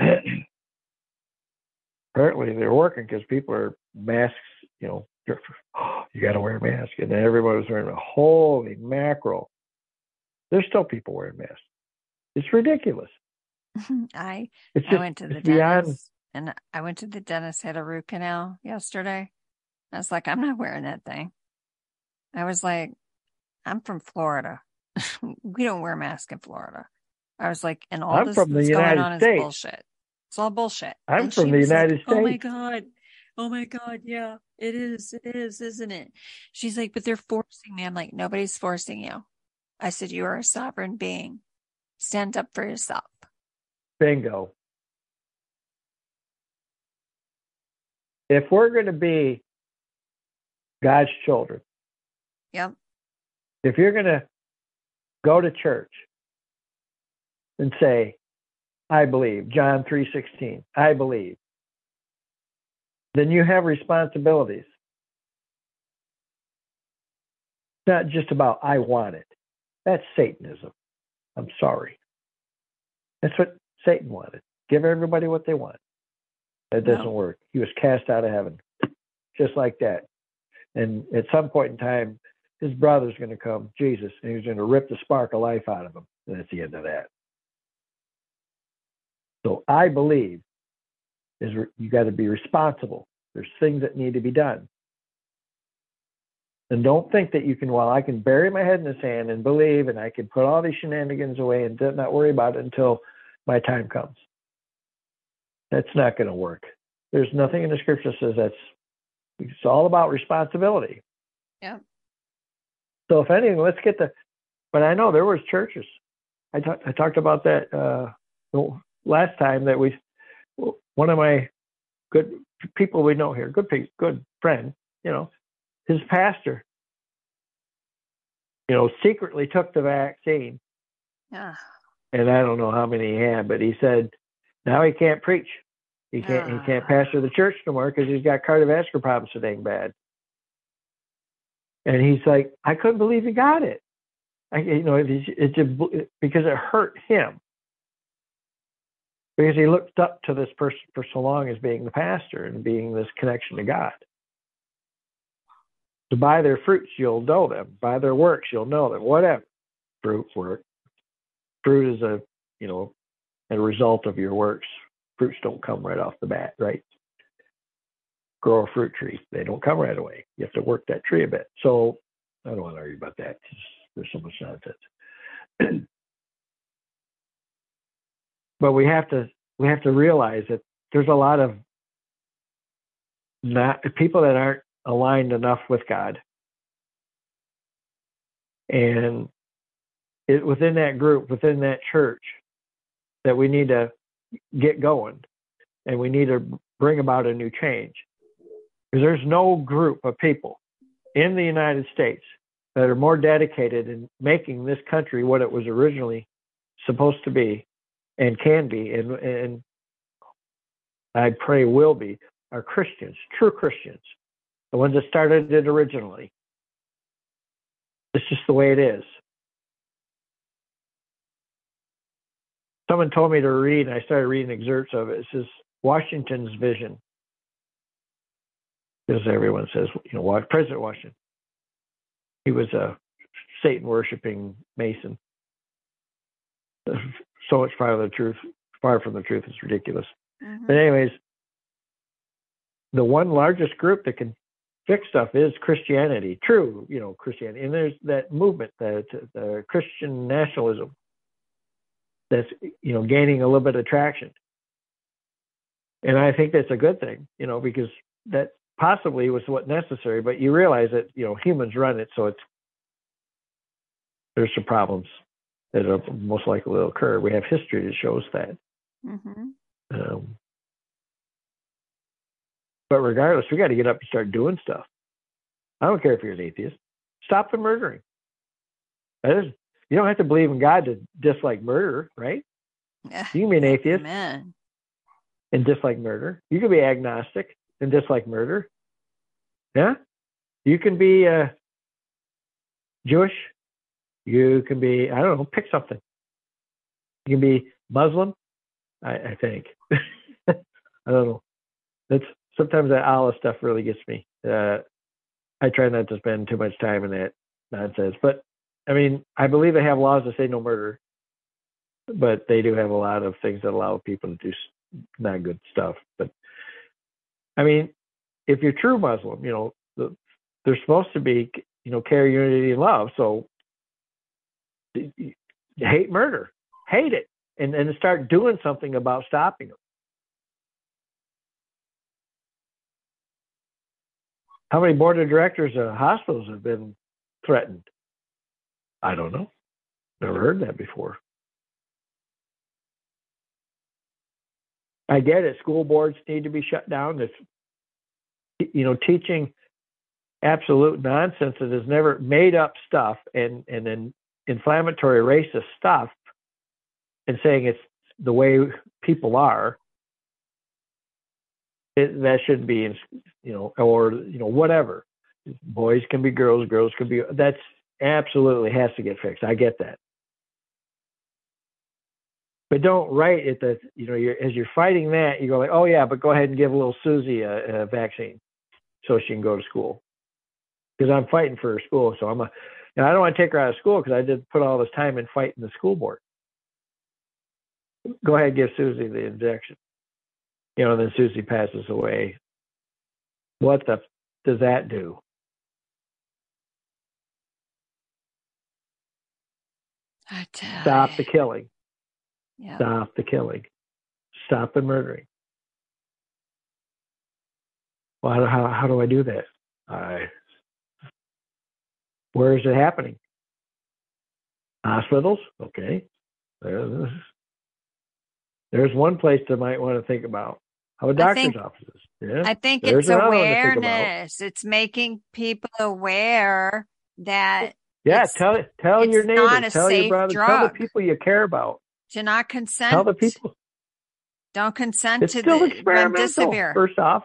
Apparently, they're working because people are masks. You know, you got to wear a mask, and then everybody was wearing a holy mackerel. There's still people wearing masks. It's ridiculous. I it's I went to the dentist and I went to the dentist had a root canal yesterday. I was like, I'm not wearing that thing. I was like, I'm from Florida. we don't wear masks in Florida. I was like, and all I'm this that's United going on States. is bullshit. It's all bullshit. I'm and from the United like, States. Oh my God. Oh my God. Yeah, it is. It is, isn't it? She's like, but they're forcing me. I'm like, nobody's forcing you. I said, you are a sovereign being. Stand up for yourself. Bingo. If we're going to be God's children, Yep. if you're going to go to church and say, I believe, John 3:16, I believe, then you have responsibilities. It's not just about I want it. That's Satanism. I'm sorry. That's what Satan wanted. Give everybody what they want. That doesn't No. work. He was cast out of heaven, just like that. And at some point in time, his brother's going to come, Jesus, and he's going to rip the spark of life out of him. And that's the end of that. So I believe is re- you got to be responsible. There's things that need to be done. And don't think that you can, well, I can bury my head in the sand and believe, and I can put all these shenanigans away and not worry about it until my time comes. That's not going to work. There's nothing in the scripture that says that's, it's all about responsibility. Yeah. So if anything, let's get the, but I know there was churches. I talked, I talked about that, uh, last time that we, one of my good people we know here, good, good friend, you know, his pastor, you know, secretly took the vaccine. Yeah. And I don't know how many he had, but he said now he can't preach. He can't he can't Ah. pastor the church no more because he's got cardiovascular problems so dang bad. And he's like, I couldn't believe he got it. I, you know, it's, it's a, because it hurt him because he looked up to this person for so long as being the pastor and being this connection to God. So by their fruits you'll know them. By their works you'll know them. Whatever fruit work. Fruit is a you know a result of your works. Fruits don't come right off the bat, right? Grow a fruit tree. They don't come right away. You have to work that tree a bit. So I don't want to argue about that. There's so much nonsense. but we have to we have to realize that there's a lot of not people that aren't aligned enough with God. And it, within that group, within that church, that we need to get going, and we need to bring about a new change. Because there's no group of people in the United States that are more dedicated in making this country what it was originally supposed to be and can be and, and I pray will be are Christians, true Christians, the ones that started it originally. It's just the way it is. Someone told me to read, and I started reading excerpts of it. It says Washington's vision. As everyone says, you know, President Washington. He was a Satan worshiping Mason. So much far from the truth, far from the truth, it's ridiculous. Mm-hmm. But anyways, the one largest group that can fix stuff is Christianity. True, you know, Christianity, and there's that movement, that the Christian nationalism, that's you know gaining a little bit of traction. And I think that's a good thing, you know, because that possibly was what necessary. But you realize that you know humans run it, so it's there's some problems that are most likely to occur. We have history that shows that. Mm-hmm. Um, but regardless, we got to get up and start doing stuff. I don't care if you're an atheist. Stop the murdering. That is, you don't have to believe in God to dislike murder, right? Yeah. You can be an atheist Amen. and dislike murder. You can be agnostic and dislike murder. Yeah. You can be uh, Jewish. You can be, I don't know, pick something. You can be Muslim, I, I think. I don't know. That's sometimes that Allah stuff really gets me. Uh, I try not to spend too much time in that nonsense. But I mean, I believe they have laws that say no murder, but they do have a lot of things that allow people to do not good stuff. But I mean, if you're true Muslim, you know, the, they're supposed to be, you know, care, unity, and love. So hate murder, hate it, and and start doing something about stopping them. How many board of directors of hospitals have been threatened? I don't know. Never heard that before. I get it. School boards need to be shut down. It's, you know, teaching absolute nonsense that is never made up stuff and, and then inflammatory racist stuff and saying it's the way people are it, that shouldn't be you know, or you know, whatever. Boys can be girls, girls can be. That's absolutely has to get fixed. I get that, but don't write it that you know, you're, as you're fighting that, you go like, oh yeah, but go ahead and give little Susie a, a vaccine so she can go to school. Because I'm fighting for her school, so I'm a. And I don't want to take her out of school because I did put all this time in fighting the school board. Go ahead, and give Susie the injection you know, then Susie passes away. What the does that do? Stop the killing. Yeah. Stop the killing. Stop the murdering. Well, how, how, how do I do that? I, where is it happening? Hospitals? Okay. There's, there's one place that might want to think about. How about doctor's think, offices? Yeah. I think There's it's awareness. It's making people aware that yeah, tell tell your neighbors, tell your brother, drug. tell the people you care about. To not consent. Tell the people. Don't consent it's to still the experimental. First off,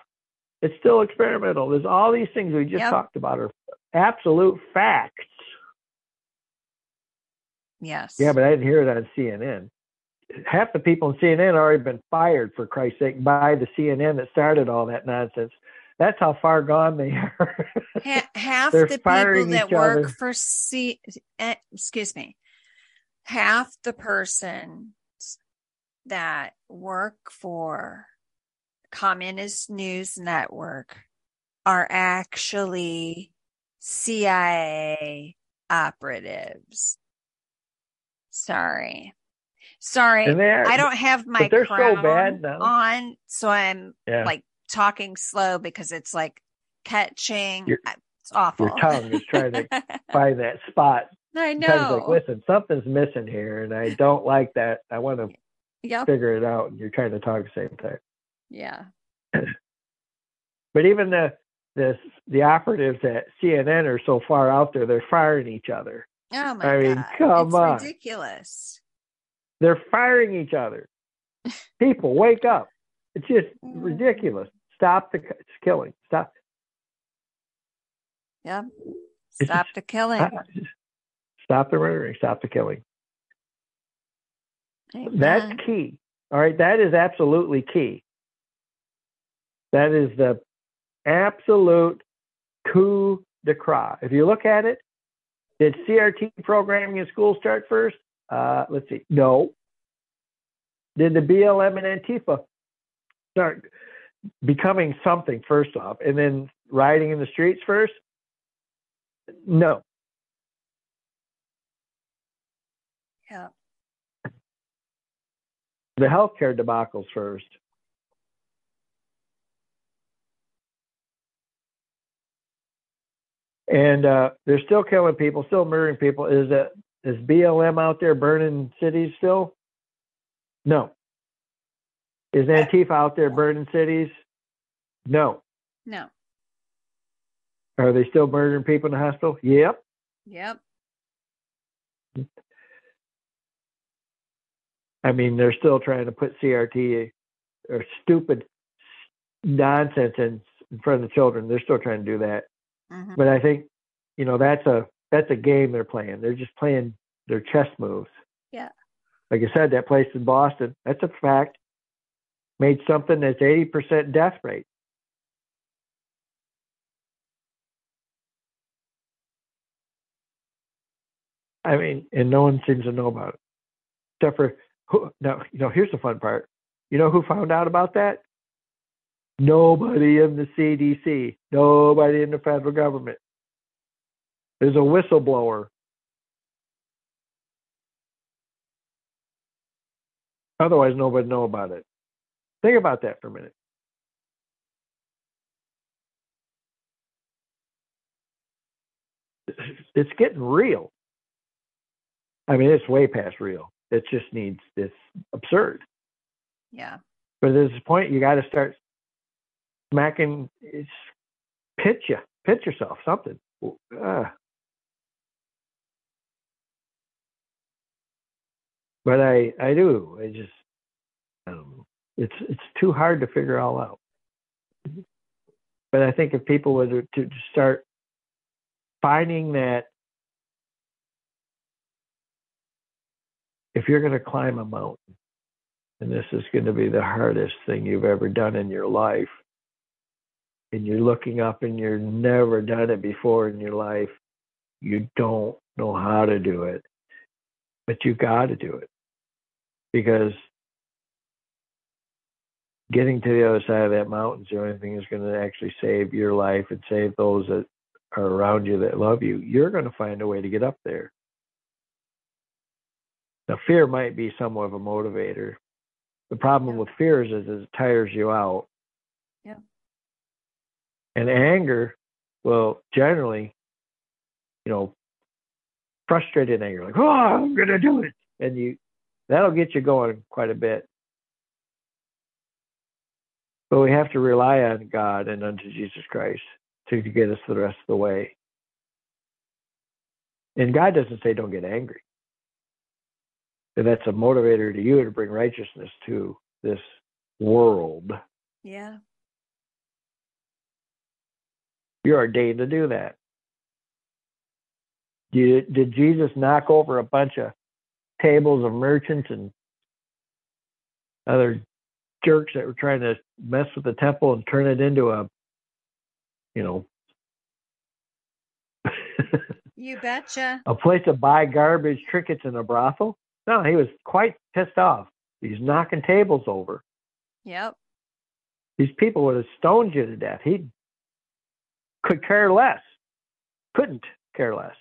it's still experimental. There's all these things we just yep. talked about are absolute facts. Yes. Yeah, but I didn't hear it on CNN half the people in CNN already been fired for Christ's sake by the CNN that started all that nonsense. That's how far gone they are. half the people that work other. for C, eh, excuse me, half the persons that work for Communist News Network are actually CIA operatives. Sorry. Sorry, I don't have my crown so bad on, so I'm yeah. like talking slow because it's like catching. Your, it's awful. Your tongue is trying to find that spot. I know. Like, listen, something's missing here, and I don't like that. I want to yep. figure it out. And you're trying to talk at the same time. Yeah. but even the the the operatives at CNN are so far out there, they're firing each other. Oh my I mean, God. come it's on. ridiculous. They're firing each other. People, wake up. It's just mm-hmm. ridiculous. Stop the killing. Stop. Yeah. Stop the killing. Stop the murdering. Stop the killing. Amen. That's key. All right. That is absolutely key. That is the absolute coup de grace. If you look at it, did CRT programming in school start first? Uh, let's see. No. Did the BLM and Antifa start becoming something first off, and then rioting in the streets first? No. Yeah. The healthcare debacles first. And uh, they're still killing people, still murdering people. Is that is BLM out there burning cities still? No. Is Antifa out there burning cities? No. No. Are they still murdering people in the hospital? Yep. Yep. I mean, they're still trying to put CRT or stupid nonsense in, in front of the children. They're still trying to do that. Mm-hmm. But I think, you know, that's a that's a game they're playing. They're just playing their chess moves. Yeah. Like I said, that place in Boston, that's a fact. Made something that's eighty percent death rate. I mean, and no one seems to know about it, except for who. Now, you know, here's the fun part. You know who found out about that? Nobody in the CDC, nobody in the federal government. There's a whistleblower. Otherwise, nobody know about it. Think about that for a minute. It's getting real. I mean, it's way past real. It just needs. It's absurd. Yeah. But there's a point you got to start smacking, pitch you, pitch yourself, something. Uh. But I, I do. I just, um, it's it's too hard to figure all out. But I think if people were to, to start finding that if you're going to climb a mountain, and this is going to be the hardest thing you've ever done in your life, and you're looking up and you've never done it before in your life, you don't know how to do it. But you got to do it because getting to the other side of that mountain is the only thing that's going to actually save your life and save those that are around you that love you. You're going to find a way to get up there. Now, fear might be somewhat of a motivator. The problem with fear is, is it tires you out. Yeah. And anger will generally, you know, frustrated anger, like, oh, I'm going to do it. And you, that'll get you going quite a bit. But we have to rely on God and unto Jesus Christ to, to get us the rest of the way. And God doesn't say don't get angry. And that's a motivator to you to bring righteousness to this world. Yeah. You're ordained to do that. Did, did Jesus knock over a bunch of tables of merchants and other jerks that were trying to mess with the temple and turn it into a, you know, you betcha, a place to buy garbage, trinkets, and a brothel? No, he was quite pissed off. He's knocking tables over. Yep. These people would have stoned you to death. He could care less, couldn't care less.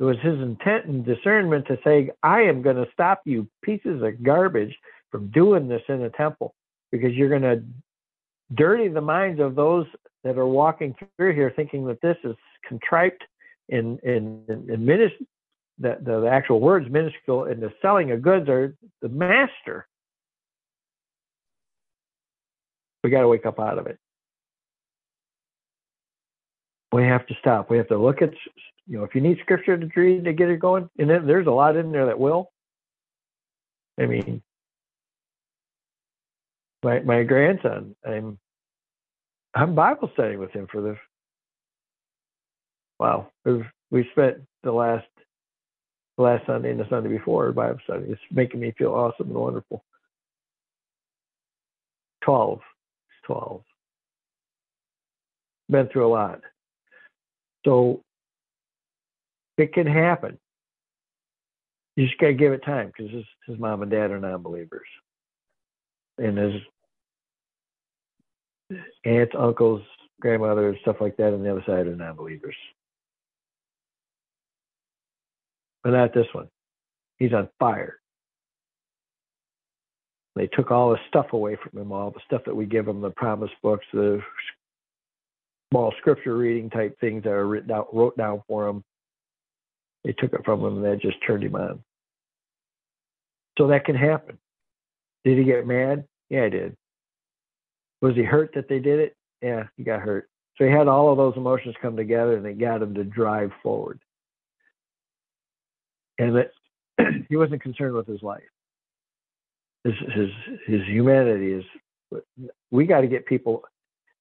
It was his intent and discernment to say, I am going to stop you pieces of garbage from doing this in the temple because you're going to dirty the minds of those that are walking through here thinking that this is contrite in, in, in, in the, the, the actual words minuscule and the selling of goods are the master We got to wake up out of it. We have to stop. We have to look at, you know, if you need scripture to read to get it going, and then there's a lot in there that will. I mean, my my grandson, I'm I'm Bible studying with him for the. Wow, we've we spent the last the last Sunday and the Sunday before Bible study. It's making me feel awesome and wonderful. Twelve, twelve. Been through a lot, so it can happen. You just got to give it time because his, his mom and dad are non-believers, and his aunts, uncles, grandmother, stuff like that on the other side are non-believers. But not this one. He's on fire. They took all the stuff away from him, all the stuff that we give him, the promise books, the small scripture reading type things that are written out, wrote down for him. They took it from him and that just turned him on. So that can happen. Did he get mad? Yeah, he did. Was he hurt that they did it? Yeah, he got hurt. So he had all of those emotions come together and it got him to drive forward. And that he wasn't concerned with his life. His his his humanity is we got to get people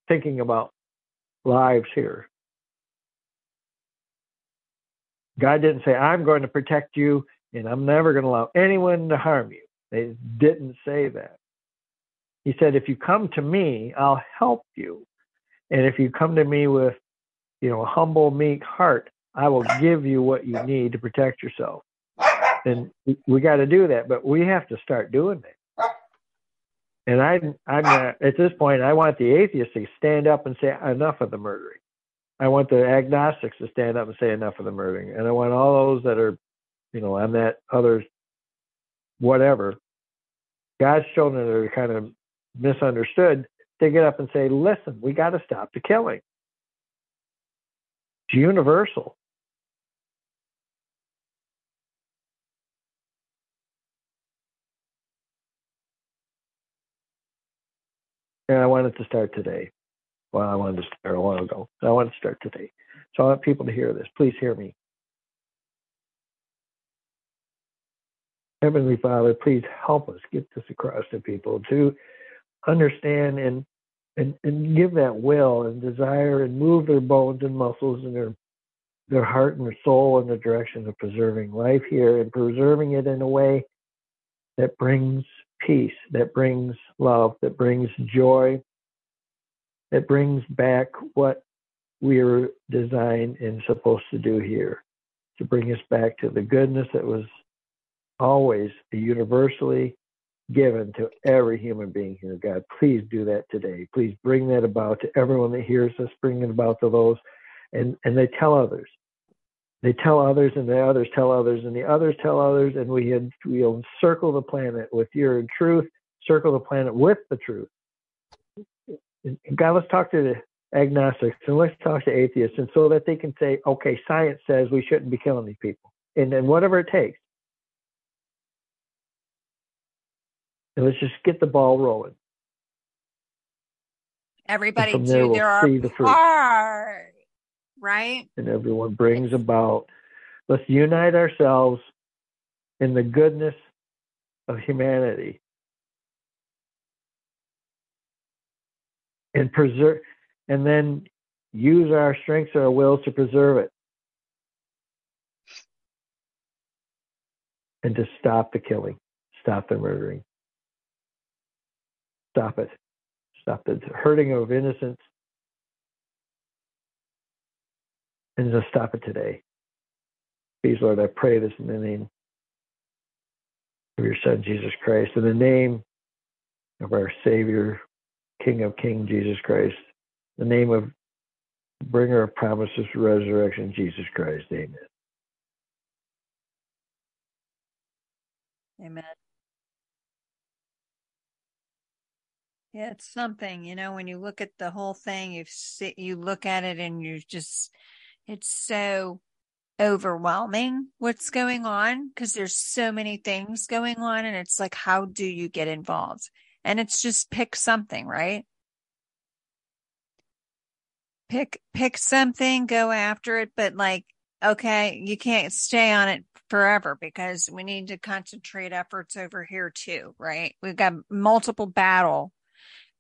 thinking about lives here. God didn't say, I'm going to protect you and I'm never going to allow anyone to harm you. They didn't say that. He said, if you come to me, I'll help you. And if you come to me with, you know, a humble, meek heart, I will give you what you need to protect yourself. And we got to do that, but we have to start doing it. And I, I'm ah. not, at this point, I want the atheists to stand up and say enough of the murdering. I want the agnostics to stand up and say enough of the murdering, and I want all those that are, you know, on that other, whatever. God's children that are kind of misunderstood, they get up and say, listen, we got to stop the killing. It's universal. And I wanted to start today. Well, I wanted to start a while ago. I want to start today. So I want people to hear this. Please hear me. Heavenly Father, please help us get this across to people to understand and and, and give that will and desire and move their bones and muscles and their their heart and their soul in the direction of preserving life here and preserving it in a way that brings peace, that brings love, that brings joy, that brings back what we are designed and supposed to do here to bring us back to the goodness that was always universally given to every human being here, God. Please do that today. Please bring that about to everyone that hears us, bring it about to those, and, and they tell others. They tell others, and the others tell others, and the others tell others, and we had, we'll circle the planet with your truth, circle the planet with the truth. God, let's talk to the agnostics and let's talk to atheists, and so that they can say, okay, science says we shouldn't be killing these people, and then whatever it takes. and let's just get the ball rolling. Everybody there, we'll their part, right? And everyone brings about. Let's unite ourselves in the goodness of humanity and preserve, and then use our strengths, our wills to preserve it. And to stop the killing, stop the murdering. Stop it. Stop the hurting of innocents. And just stop it today. Please, Lord, I pray this in the name of your Son, Jesus Christ, in the name of our Savior, King of Kings, Jesus Christ, the name of bringer of promises, resurrection, Jesus Christ. Amen. Amen. Yeah, it's something, you know, when you look at the whole thing, you sit, you look at it and you just, it's so overwhelming what's going on because there's so many things going on. And it's like, how do you get involved? And it's just pick something, right? pick pick something, go after it, but like okay, you can't stay on it forever because we need to concentrate efforts over here too, right? We've got multiple battle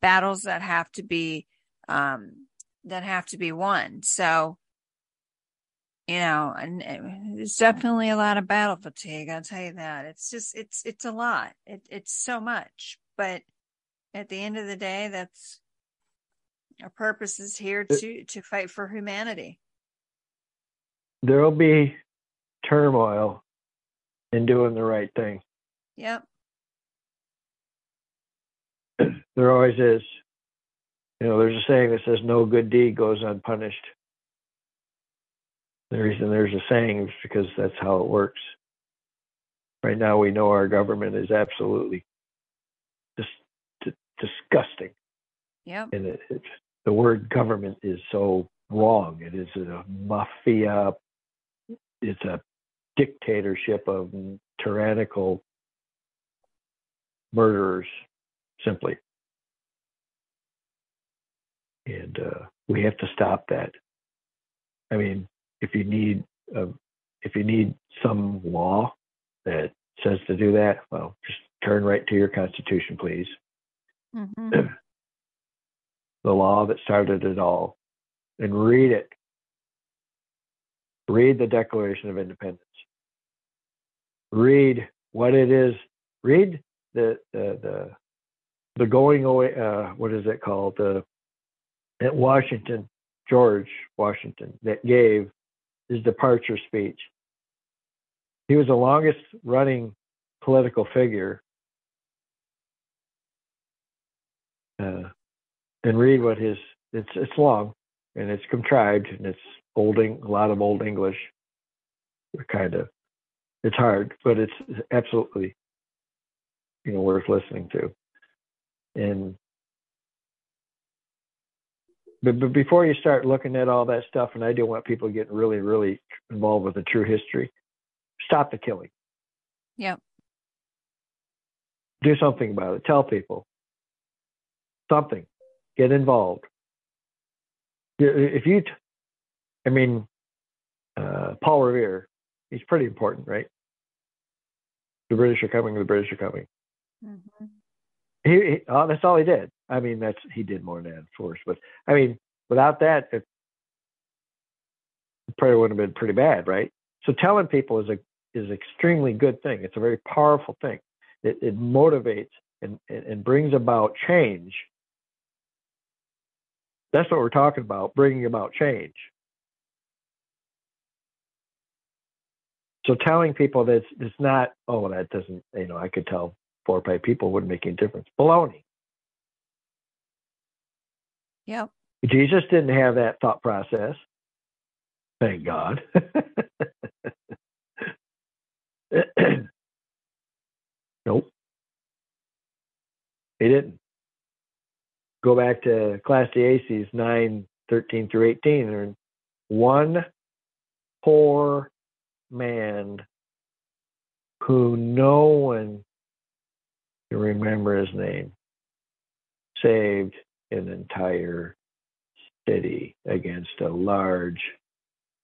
battles that have to be um that have to be won. So you know, and it's definitely a lot of battle fatigue. I'll tell you that. It's just, it's, it's a lot. It, it's so much, but at the end of the day, that's our purpose is here to, to fight for humanity. There'll be turmoil in doing the right thing. Yep. There always is. You know, there's a saying that says no good deed goes unpunished. The reason there's a saying is because that's how it works. Right now, we know our government is absolutely just dis- disgusting. Yep. And it, it, the word government is so wrong. It is a mafia. It's a dictatorship of tyrannical murderers, simply. And uh, we have to stop that. I mean, if you need a, if you need some law that says to do that, well, just turn right to your Constitution, please. Mm-hmm. the law that started it all, and read it. Read the Declaration of Independence. Read what it is. Read the the the, the going away. Uh, what is it called? The at Washington, George Washington, that gave his departure speech. He was the longest running political figure. Uh, and read what his it's it's long and it's contrived and it's olding a lot of old English. Kind of it's hard, but it's absolutely you know worth listening to. And but, but before you start looking at all that stuff, and I do want people getting really, really involved with the true history, stop the killing. Yep. Do something about it. Tell people something. Get involved. If you, t- I mean, uh, Paul Revere, he's pretty important, right? The British are coming. The British are coming. Mm-hmm. He, he oh, that's all he did. I mean, that's he did more than that, of course. But I mean, without that, it probably would have been pretty bad, right? So telling people is a is extremely good thing. It's a very powerful thing. It, it motivates and, and brings about change. That's what we're talking about, bringing about change. So telling people that it's, it's not, oh, that doesn't, you know, I could tell four or five people wouldn't make any difference. Baloney. Yep. Jesus didn't have that thought process. Thank God. nope. He didn't. Go back to Ecclesiastes 9, 13 through 18. And one poor man who no one can remember his name saved an entire city against a large,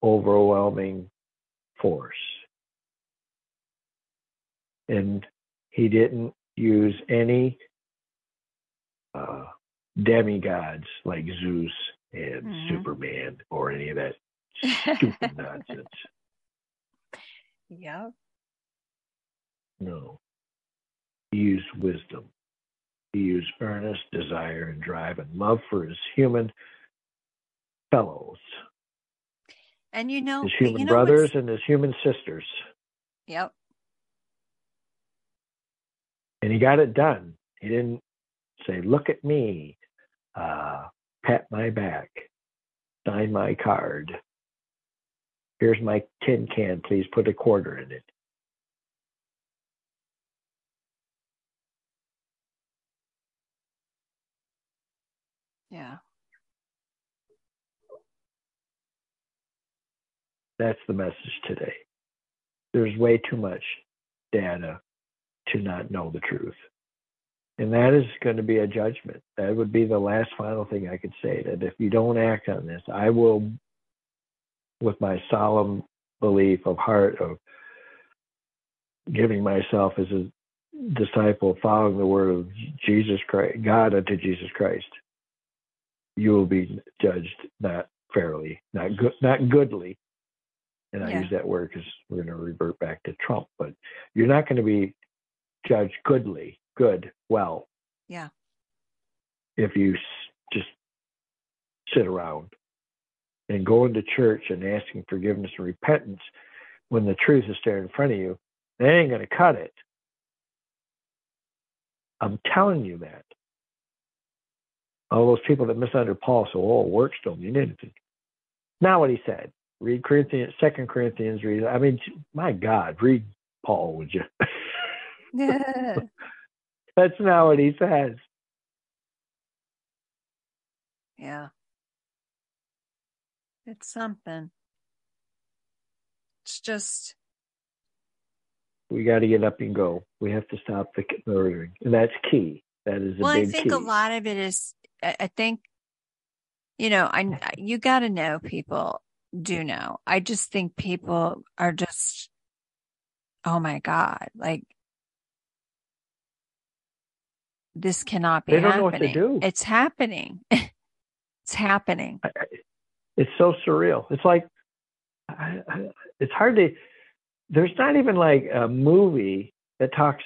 overwhelming force. And he didn't use any uh, demigods like Zeus and mm-hmm. Superman or any of that stupid nonsense. Yeah. No. He used wisdom. He used earnest desire and drive and love for his human fellows. And you know, his human you know brothers and his human sisters. Yep. And he got it done. He didn't say, "Look at me, uh, pat my back, sign my card. Here's my tin can. Please put a quarter in it." Yeah. That's the message today. There's way too much data to not know the truth. And that is going to be a judgment. That would be the last final thing I could say that if you don't act on this, I will, with my solemn belief of heart of giving myself as a disciple, following the word of Jesus Christ, God unto Jesus Christ, you will be judged not fairly, not good, not goodly. And yeah. I use that word because we're going to revert back to Trump, but you're not going to be judged goodly, good, well. Yeah. If you just sit around and going to church and asking forgiveness and repentance when the truth is there in front of you, they ain't going to cut it. I'm telling you that. All those people that misunderstood Paul, so oh, works don't mean anything. Not what he said. Read Corinthians, Second Corinthians. Read. I mean, my God, read Paul, would you? yeah. That's not what he says. Yeah. It's something. It's just. We got to get up and go. We have to stop the murdering, and that's key. That is a well. I think key. a lot of it is. I think, you know, I you got to know people do know. I just think people are just, oh my god, like this cannot be they don't happening. Know what to do. It's happening. it's happening. It's so surreal. It's like it's hard to. There's not even like a movie that talks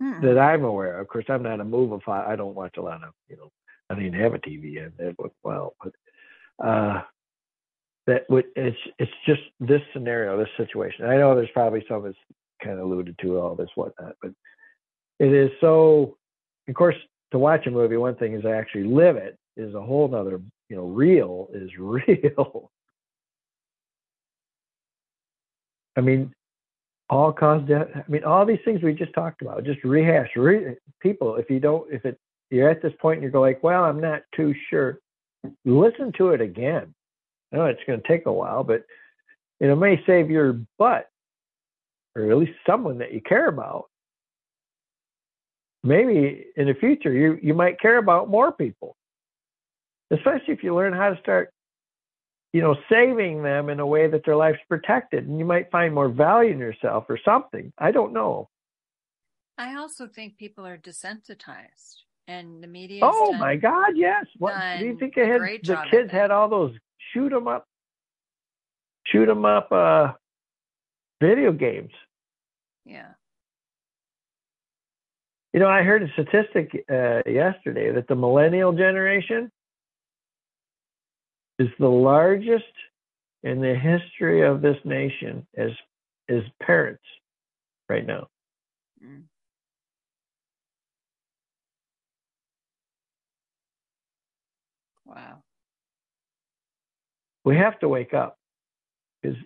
that I'm aware of. Of course, I'm not a movie. I don't watch a lot of you know. I didn't have a TV yet. That was well, but uh, that would it's it's just this scenario, this situation. I know there's probably some that's kind of alluded to all this whatnot, but it is so. Of course, to watch a movie, one thing is to actually live it is a whole nother. You know, real is real. I mean, all cause death. I mean, all these things we just talked about. Just rehash. Re- people, if you don't, if it you're at this point and you're like, well, I'm not too sure. Listen to it again I know it's going to take a while, but it may save your butt, or at least someone that you care about. Maybe in the future, you, you might care about more people, especially if you learn how to start, you know, saving them in a way that their life's protected, and you might find more value in yourself or something. I don't know. I also think people are desensitized, and the media. Oh my God! Yes. What do you think? Had, the kids had all those shoot them up, shoot them up uh, video games. Yeah. You know, I heard a statistic uh, yesterday that the millennial generation is the largest in the history of this nation as as parents right now. Mm. Wow we have to wake up because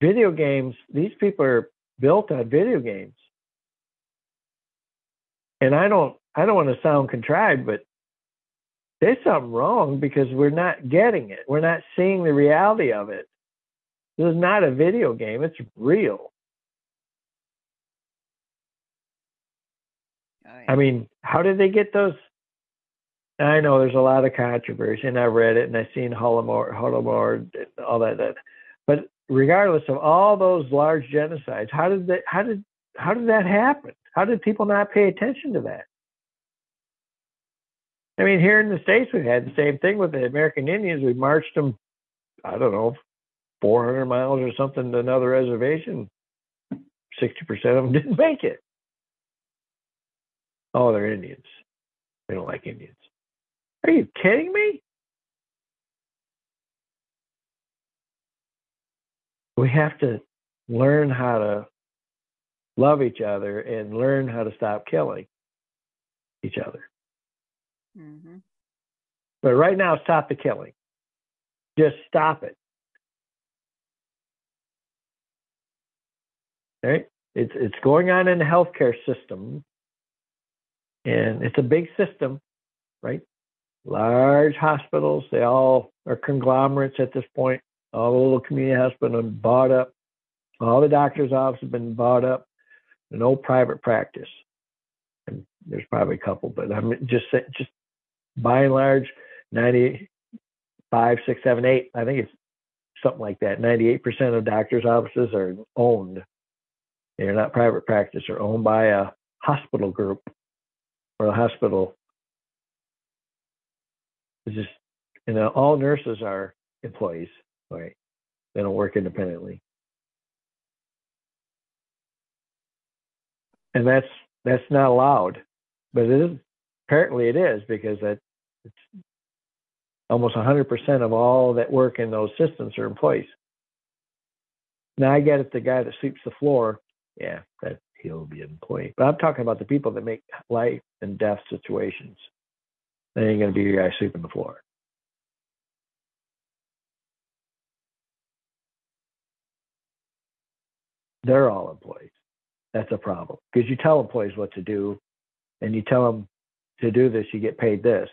video games, these people are built on video games. And I don't I don't want to sound contrived, but there's something wrong because we're not getting it. We're not seeing the reality of it. This is not a video game, it's real. Oh, yeah. I mean, how did they get those I know there's a lot of controversy, and I've read it, and I've seen Holodomor, all that. But regardless of all those large genocides, how did that? How did how did that happen? How did people not pay attention to that? I mean, here in the states, we had the same thing with the American Indians. We marched them, I don't know, 400 miles or something to another reservation. 60% of them didn't make it. Oh, they're Indians. They don't like Indians. Are you kidding me? We have to learn how to love each other and learn how to stop killing each other. Mm-hmm. But right now, stop the killing. Just stop it. Right? It's it's going on in the healthcare system, and it's a big system, right? Large hospitals. They all are conglomerates at this point. All the little community hospitals have been bought up. All the doctor's offices have been bought up. No private practice. And there's probably a couple, but I'm just just by and large, 95, 6, 7, 8. I think it's something like that. 98% of doctors' offices are owned. They're not private practice, they're owned by a hospital group or a hospital. It's just, know, all nurses are employees, right? They don't work independently. And that's that's not allowed, but it is apparently it is because that it's almost 100% of all that work in those systems are employees. Now I get it, the guy that sweeps the floor, yeah, that he'll be an employee. But I'm talking about the people that make life and death situations. They ain't gonna be your guy sweeping the floor. They're all employees. That's a problem because you tell employees what to do, and you tell them to do this, you get paid this,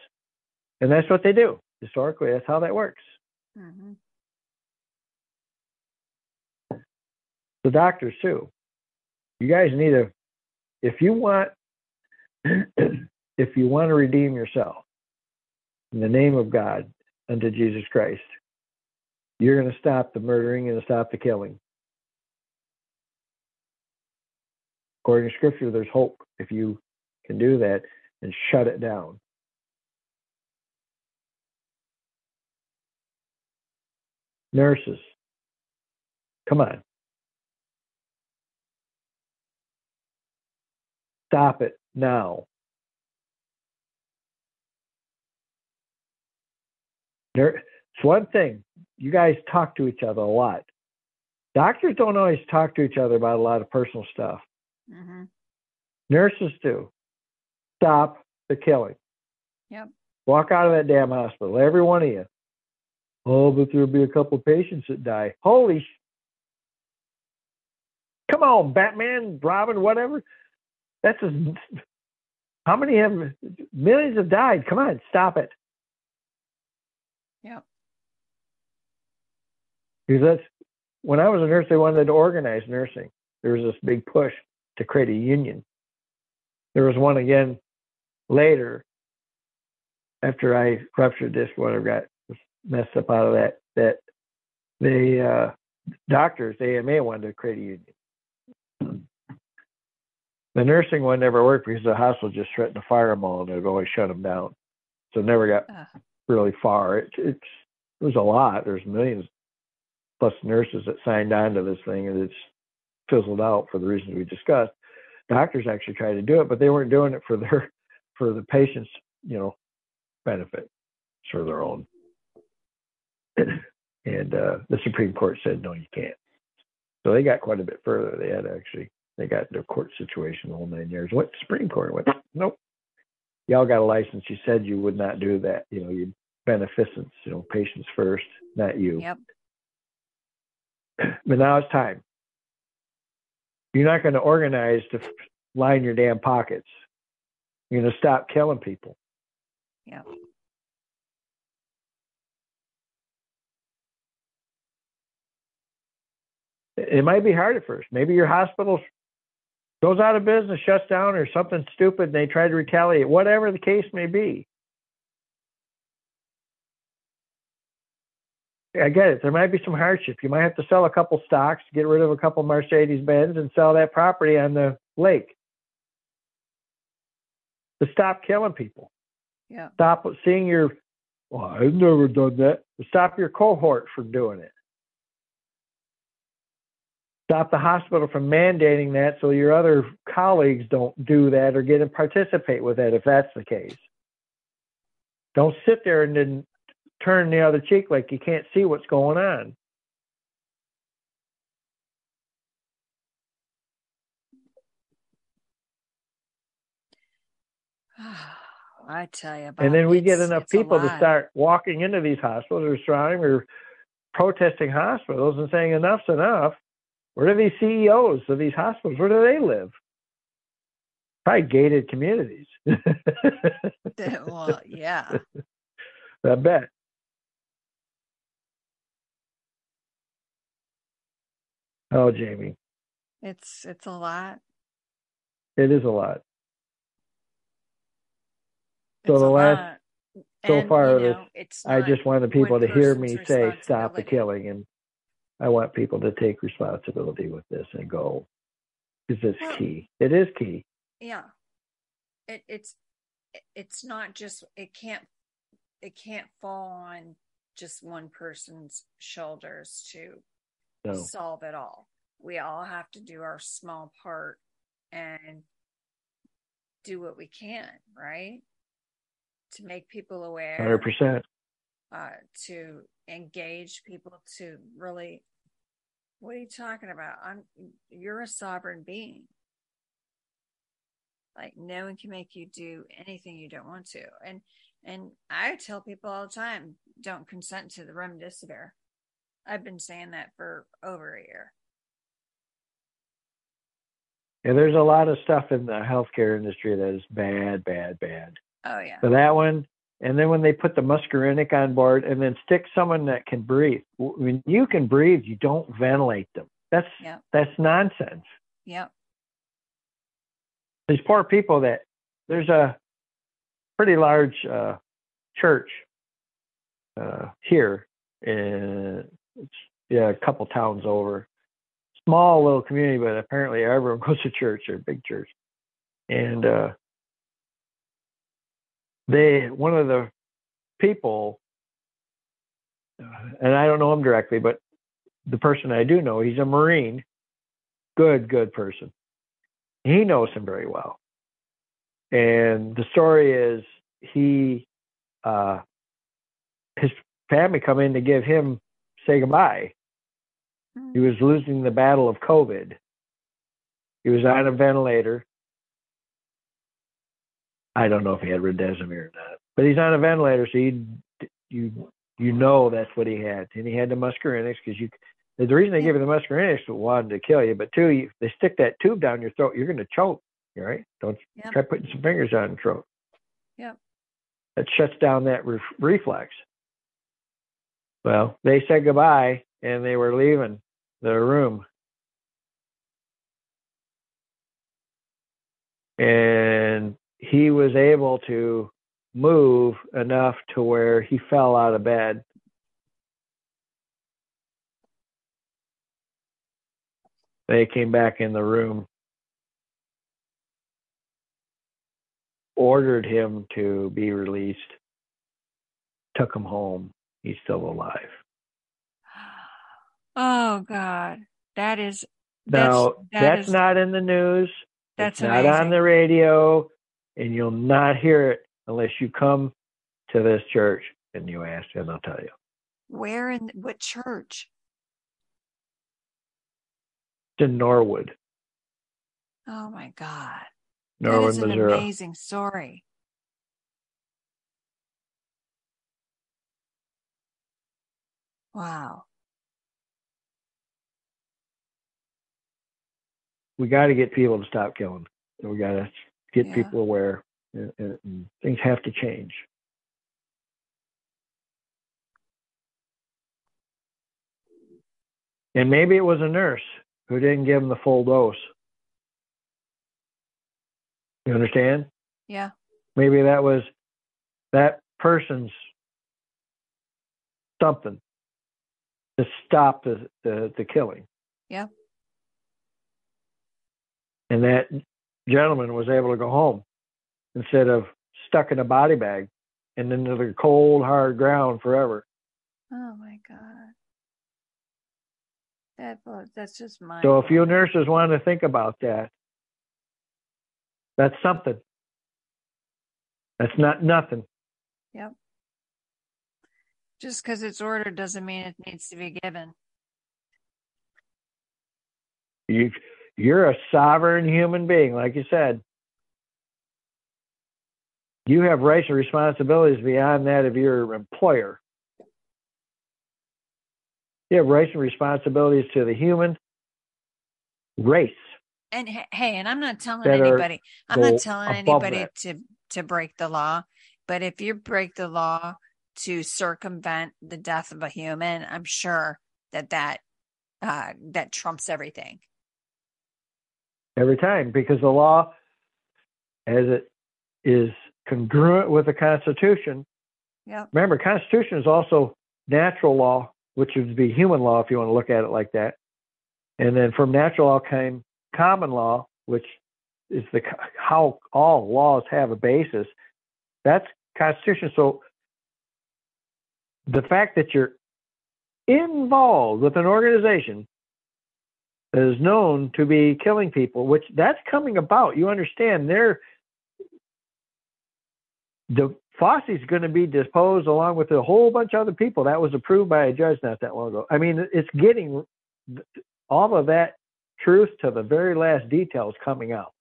and that's what they do. Historically, that's how that works. Mm-hmm. The doctors too. You guys need to, if you want, if you want to redeem yourself in the name of God unto Jesus Christ, you're going to stop the murdering and stop the killing. According to Scripture, there's hope if you can do that and shut it down. Nurses, come on. Stop it now. There, it's one thing. You guys talk to each other a lot. Doctors don't always talk to each other about a lot of personal stuff. Mm-hmm. Nurses do. Stop the killing. Yep. Walk out of that damn hospital, every one of you. Oh, but there'll be a couple of patients that die. Holy sh- Come on, Batman, Robin, whatever. That's a, how many have millions have died? Come on, stop it. Yep. Because that's when I was a nurse, they wanted to organize nursing. There was this big push to create a union. There was one again later after I ruptured disc, whatever got messed up out of that, that the uh, doctors, the AMA wanted to create a union. The nursing one never worked because the hospital just threatened to fire them all and they'd always shut them down. So never got uh. Really far. It, it's, it was a lot. There's millions plus nurses that signed on to this thing and it's fizzled out for the reasons we discussed. Doctors actually tried to do it, but they weren't doing it for their for the patient's you know benefit, it's for their own. and uh, the Supreme Court said no, you can't. So they got quite a bit further. They had actually they got their court situation the whole nine years. What Supreme Court went? Nope. Y'all got a license. You said you would not do that. You know, you beneficence. You know, patients first, not you. Yep. But now it's time. You're not going to organize to line your damn pockets. You're going to stop killing people. Yeah. It might be hard at first. Maybe your hospital goes out of business, shuts down, or something stupid, and they try to retaliate, whatever the case may be. I get it. There might be some hardship. You might have to sell a couple stocks, get rid of a couple Mercedes Benz, and sell that property on the lake to stop killing people. Yeah. Stop seeing your. Well, I've never done that. Stop your cohort from doing it. Stop the hospital from mandating that so your other colleagues don't do that or get to participate with that if that's the case. Don't sit there and then turn the other cheek like you can't see what's going on. I tell you, and then we get enough people to start walking into these hospitals or surrounding or protesting hospitals and saying enough's enough. Where do these CEOs of these hospitals? Where do they live? Probably gated communities. Eh, well, yeah. I bet. Oh, Jamie. It's it's a lot. It is a lot. So the last so and, far, you know, this, I just wanted people to hear me say, "Stop the killing," and I want people to take responsibility with this and go because it's well, key. It is key. Yeah, it, it's it's not just it can't it can't fall on just one person's shoulders to no. solve it all. We all have to do our small part and do what we can, right? To make people aware. 100%. Uh, to engage people to really, what are you talking about? I'm, you're a sovereign being. Like no one can make you do anything you don't want to. And and I tell people all the time, don't consent to the remdesivir. I've been saying that for over a year. Yeah, there's a lot of stuff in the healthcare industry that is bad, bad, bad. Oh yeah. So that one, and then when they put the muscarinic on board, and then stick someone that can breathe. When you can breathe, you don't ventilate them. That's yep. that's nonsense. Yep. These poor people that there's a pretty large uh, church uh, here in yeah a couple towns over. Small little community, but apparently everyone goes to church or big church. And uh, they one of the people, and I don't know him directly, but the person I do know, he's a Marine, good good person. He knows him very well. And the story is he, uh, his family come in to give him say goodbye. He was losing the battle of COVID. He was on a ventilator. I don't know if he had remdesivir or not, but he's on a ventilator, so you you you know that's what he had, and he had the muscarinics because you. The reason they give you the muscarinics is one to kill you, but two, you, they stick that tube down your throat, you're going to choke right? Don't yep. try putting some fingers on the throat. Yep. That shuts down that re- reflex. Well, they said goodbye and they were leaving the room. And he was able to move enough to where he fell out of bed. They came back in the room ordered him to be released, took him home. He's still alive. Oh God, that is that's, now that that's is, not in the news. That's not on the radio, and you'll not hear it unless you come to this church and you ask, and I'll tell you. Where in what church? In Norwood. Oh my God. Norwood, that is an Missouri. amazing story. Wow. We got to get people to stop killing. We got to get yeah. people aware. And, and things have to change. And maybe it was a nurse who didn't give him the full dose. You understand? Yeah. Maybe that was that person's something to stop the, the, the killing. Yeah. And that gentleman was able to go home instead of stuck in a body bag and into the cold, hard ground forever. Oh my God. That, that's just my. So if you nurses want to think about that, that's something. That's not nothing. Yep. Just because it's ordered doesn't mean it needs to be given. You, you're a sovereign human being, like you said. You have rights and responsibilities beyond that of your employer. You have rights and responsibilities to the human race and hey, and I'm not telling anybody, I'm not telling anybody that. to to break the law, but if you break the law to circumvent the death of a human, I'm sure that that uh, that trumps everything. Every time, because the law, as it is congruent with the Constitution. Yeah. Remember, Constitution is also natural law, which would be human law if you want to look at it like that. And then from natural law came common law, which is the how all laws have a basis. That's Constitution. So the fact that you're involved with an organization is known to be killing people, which that's coming about. You understand they're the Fauci's going to be disposed along with a whole bunch of other people. That was approved by a judge not that long ago. I mean, it's getting all of that truth to the very last details coming out.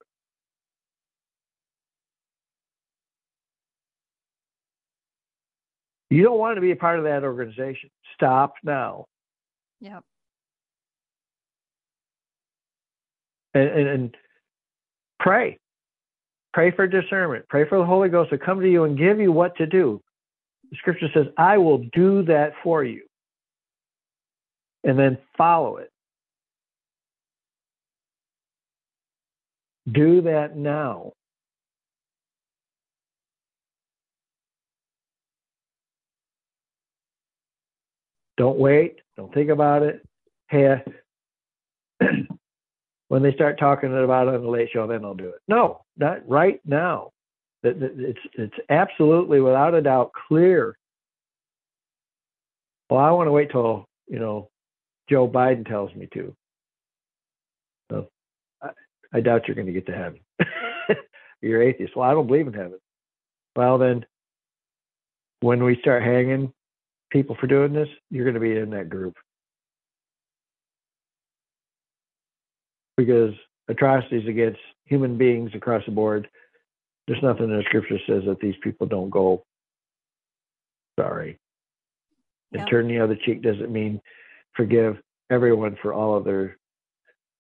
You don't want to be a part of that organization. Stop now. Yep. And, and, and pray. Pray for discernment. Pray for the Holy Ghost to come to you and give you what to do. The scripture says, I will do that for you. And then follow it. Do that now. Don't wait. Don't think about it. Hey, when they start talking about it on the late show, then I'll do it. No, not right now. It's it's absolutely without a doubt clear. Well, I want to wait till you know Joe Biden tells me to. So I, I doubt you're going to get to heaven. you're atheist. Well, I don't believe in heaven. Well, then when we start hanging people for doing this, you're going to be in that group. Because atrocities against human beings across the board, there's nothing in the scripture says that these people don't go sorry. And yeah. turn the other cheek doesn't mean forgive everyone for all of their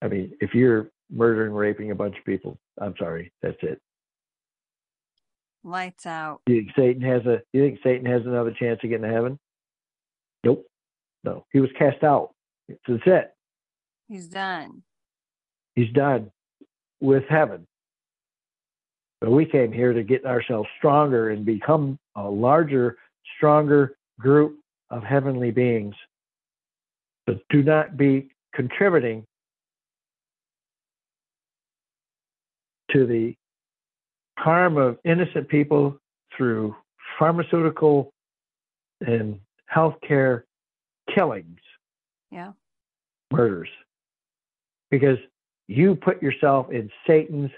I mean, if you're murdering, raping a bunch of people, I'm sorry, that's it. Lights out. You think Satan has a you think Satan has another chance of getting to heaven? Nope. No. He was cast out. So that's it. He's done. He's done with heaven. But we came here to get ourselves stronger and become a larger, stronger group of heavenly beings. But do not be contributing to the harm of innocent people through pharmaceutical and healthcare killings, yeah, murders, because you put yourself in Satan's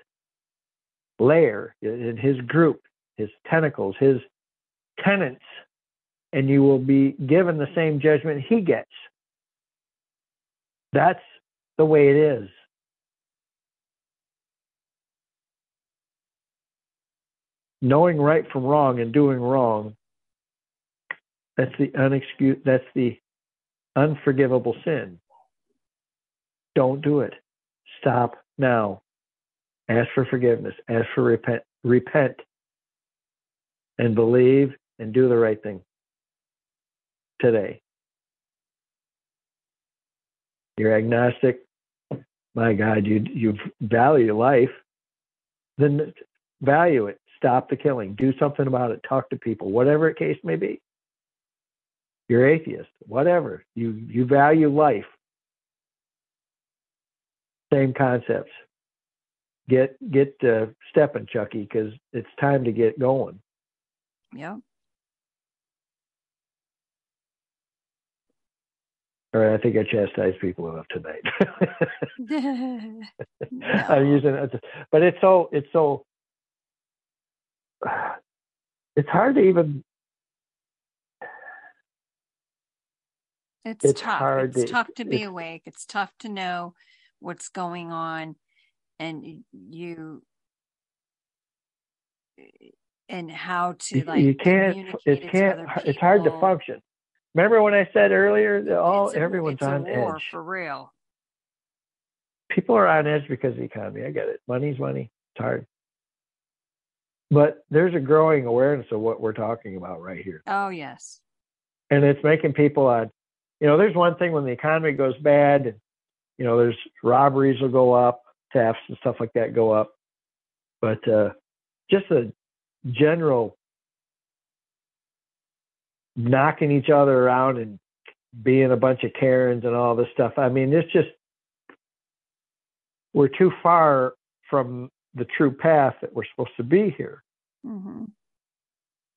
lair, in his group, his tentacles, his tenants, and you will be given the same judgment he gets. That's the way it is. Knowing right from wrong and doing wrong that's the unexcused, that's the unforgivable sin. Don't do it. Stop now. Ask for forgiveness. Ask for repent. Repent and believe and do the right thing today. You're agnostic. My God, you you value life. Then value it. Stop the killing. Do something about it. Talk to people. Whatever the case may be you're atheist, whatever. You you value life. Same concepts. Get get uh, stepping, Chucky, because it's time to get going. Yeah. All right, I think I chastised people enough tonight. no. I'm using it, but it's so it's so it's hard to even It's, it's tough. Hard it's to, tough to be awake. It's tough to know what's going on, and you and how to like you can't it can't it's hard to function. Remember when i said earlier that all a, everyone's on edge. for real. People are on edge because of the economy. I get it. Money's money. It's hard. But there's a growing awareness of what we're talking about right here. Oh yes. And it's making people on you know, there's one thing when the economy goes bad, and, you know, there's robberies will go up, thefts and stuff like that go up. But uh, just the general knocking each other around and being a bunch of Karens and all this stuff. I mean, it's just we're too far from the true path that we're supposed to be here. Mm-hmm.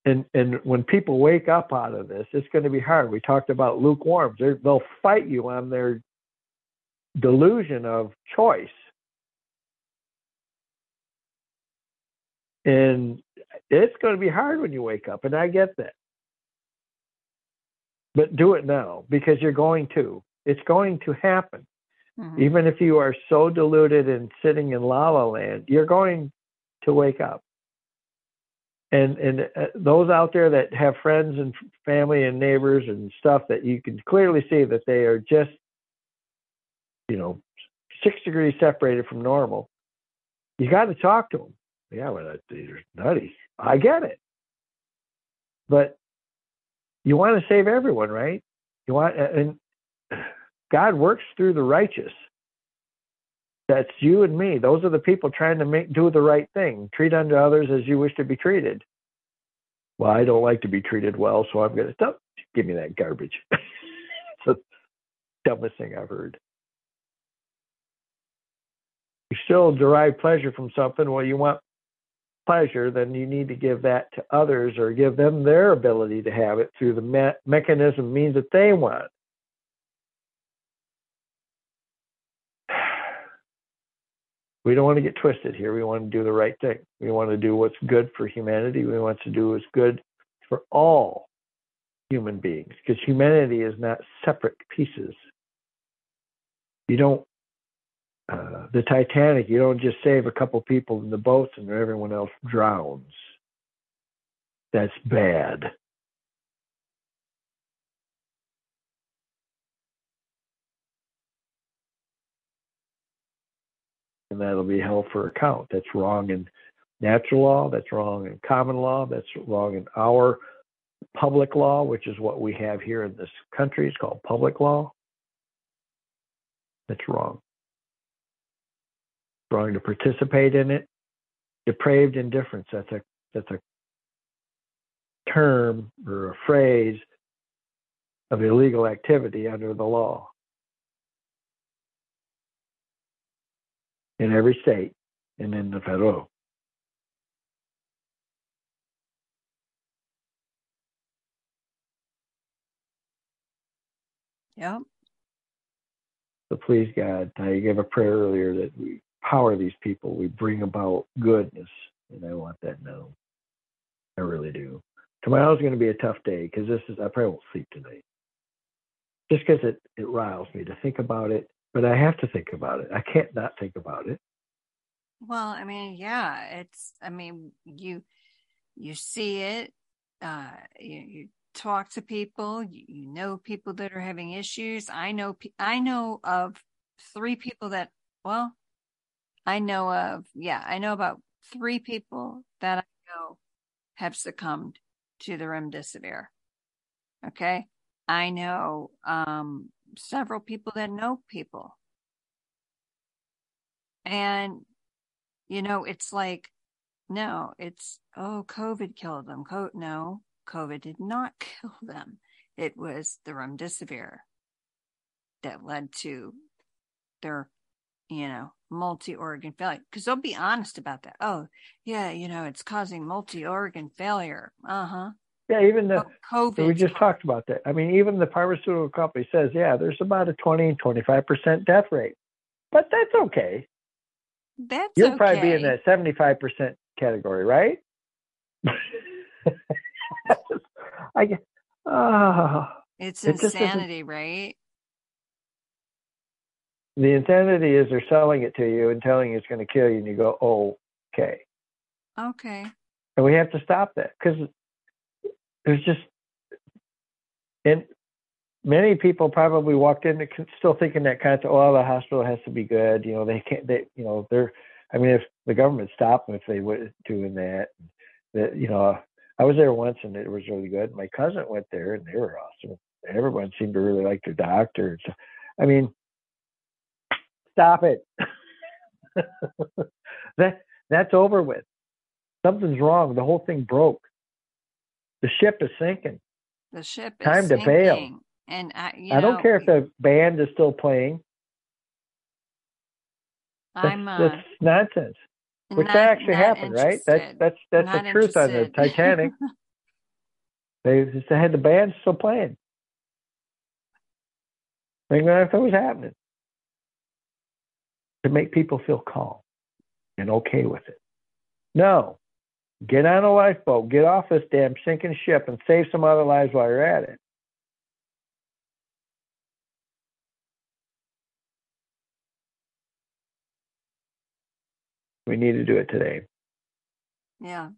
And and when people wake up out of this, it's going to be hard. We talked about lukewarms. they they'll fight you on their delusion of choice. And it's going to be hard when you wake up, and I get that. But do it now because you're going to. It's going to happen. Mm-hmm. Even if you are so deluded and sitting in la la land, you're going to wake up. And and uh, those out there that have friends and family and neighbors and stuff that you can clearly see that they are just, you know, six degrees separated from normal. You got to talk to them. Yeah, well, they're nutty. I get it, but you want to save everyone, right? You want and God works through the righteous. That's you and me. Those are the people trying to make do the right thing. Treat unto others as you wish to be treated. Well, I don't like to be treated well, so I'm going to stop. Give me that garbage. it's the dumbest thing I've heard. Still derive pleasure from something. Well, you want pleasure, then you need to give that to others or give them their ability to have it through the me- mechanism means that they want. We don't want to get twisted here. We want to do the right thing. We want to do what's good for humanity. We want to do what's good for all human beings because humanity is not separate pieces. You don't the Titanic, you don't just save a couple people in the boats and everyone else drowns. That's bad. And that'll be held for account. That's wrong in natural law, that's wrong in common law, that's wrong in our public law, which is what we have here in this country. It's called public law. That's wrong wrong to participate in it. Depraved indifference, that's a that's a term or a phrase of illegal activity under the law in every state and in the federal. Yeah. So please, God, I gave a prayer earlier that we empower these people. We bring about goodness, and I want that known. I really do. Tomorrow's going to be a tough day because this is. I probably won't sleep tonight, just because it it riles me to think about it. But I have to think about it. I can't not think about it. Well, I mean, yeah, it's. I mean, you you see it. Uh, you, you talk to people. You, you know people that are having issues. I know. I know of three people that. Well, I know of, yeah, I know about three people that I know have succumbed to the remdesivir. Okay. I know um, several people that know people. And, you know, it's like, no, it's, oh, COVID killed them. Co- no, COVID did not kill them. It was the remdesivir that led to their, you know, multi organ failure because they'll be honest about that. Oh, yeah, you know, it's causing multi organ failure. Uh huh. Yeah, even the COVID. We just talked about that. I mean, even the pharmaceutical company says, yeah, there's about a 20, 25% death rate. But that's okay. That's okay. You'll okay. probably be in that 75% category, right? I get, oh, it's insanity, right? The insanity is they're selling it to you and telling you it's going to kill you, and you go, oh, okay. Okay. And we have to stop that because there's just, and many people probably walked in still thinking that kind of, oh, the hospital has to be good. You know, they can't, they, you know, they're, I mean, if the government stopped them if they were doing that, that, you know, I was there once and it was really good. My cousin went there and they were awesome. Everyone seemed to really like their doctor. So, I mean, Stop it. that that's over with. Something's wrong. The whole thing broke. The ship is sinking. The ship is time sinking. to bail. And I, I know, don't care if the band is still playing. That's, I'm uh, that's nonsense. Which not, that actually happened, right? That's that's that's Not the truth on the. Titanic. they just had the band still playing. Thinking that's what was happening. To make people feel calm and okay with it. No. Get on a lifeboat, get off this damn sinking ship and save some other lives while you're at it. We need to do it today. yeah.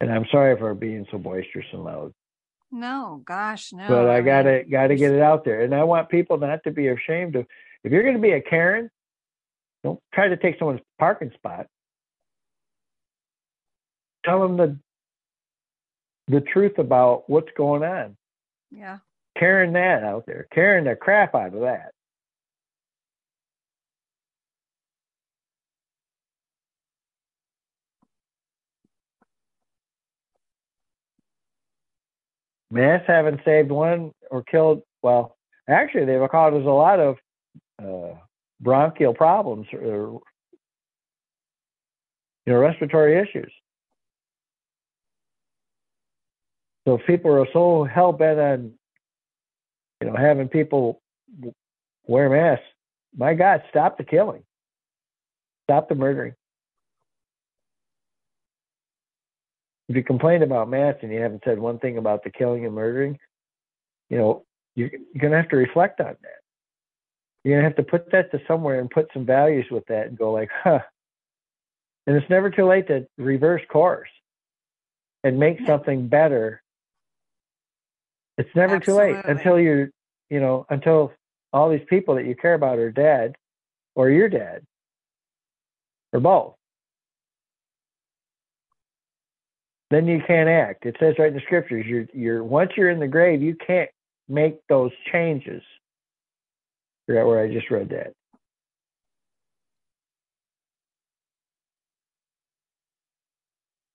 And I'm sorry for being so boisterous and loud. No, gosh, no. but I gotta gotta get it out there. And I want people not to be ashamed of if you're gonna be a Karen, don't try to take someone's parking spot. Tell them the the truth about what's going on. Yeah. Karen that out there. Karen the crap out of that. Mass haven't saved one or killed. Well, actually, they've caused us a lot of uh, bronchial problems or you know respiratory issues. So people are so hell bent on you know having people wear masks. My God, stop the killing, stop the murdering. if you complain about masks and you haven't said one thing about the killing and murdering, you know, you're, you're going to have to reflect on that. You're going to have to put that to somewhere and put some values with that and go like, huh. And it's never too late to reverse course and make something better. It's never too late until you're, you know, until all these people that you care about are dead or you're dead or both. then you can't act. It says right in the scriptures, you're you're once you're in the grave, you can't make those changes. Forgot where I just read that.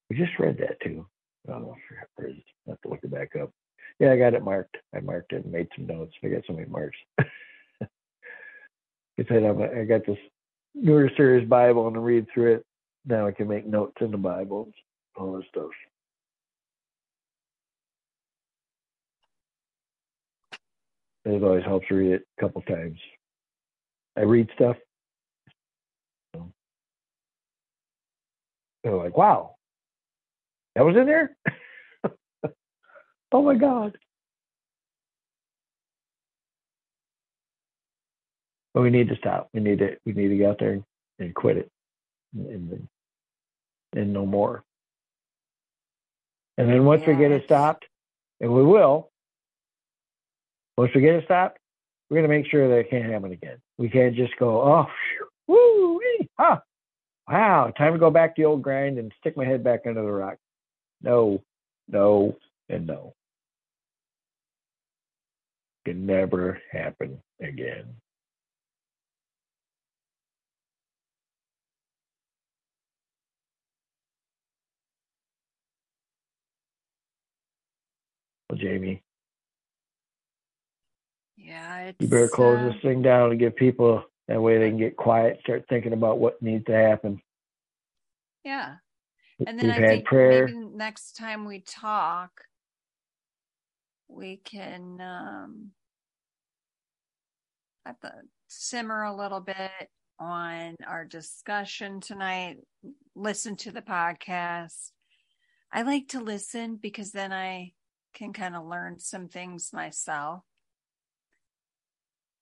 We just read that too. Oh, I. I have to look it back up. Yeah, I got it marked. I marked it and made some notes. I got so many marks. I said I got this newer series Bible and I read through it. Now I can make notes in the Bible, all this stuff. It always helps read it a couple times. I read stuff. They're like, wow, that was in there? oh my God. But we need to stop. We need to we need to get out there and, and quit it and, and and no more. And then once we get it stopped, and we will, once we get it stopped, we're going to make sure that it can't happen again. We can't just go, oh, woo, huh, wow, time to go back to the old grind and stick my head back under the rock. No, no, and no. Can never happen again. Well, Jamie, Yeah, it's you better close uh, this thing down and give people that way they can get quiet, start thinking about what needs to happen. Yeah. And then We've I think prayer. maybe next time we talk, we can um, have to simmer a little bit on our discussion tonight. Listen to the podcast. I like to listen because then I can kind of learn some things myself.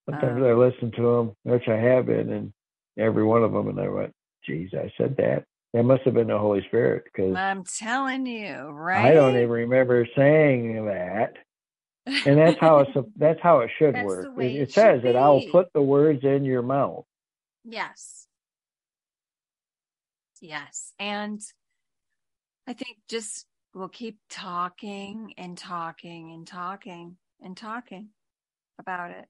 Sometimes Um, I listen to them, which I have been, and every one of them, and I went, "Geez, I said that." That must have been the Holy Spirit because I'm telling you, right? I don't even remember saying that. And that's how it's that's how it should work. It, it it says that I'll put the words in your mouth. Yes. Yes. And I think just we'll keep talking and talking and talking and talking about it.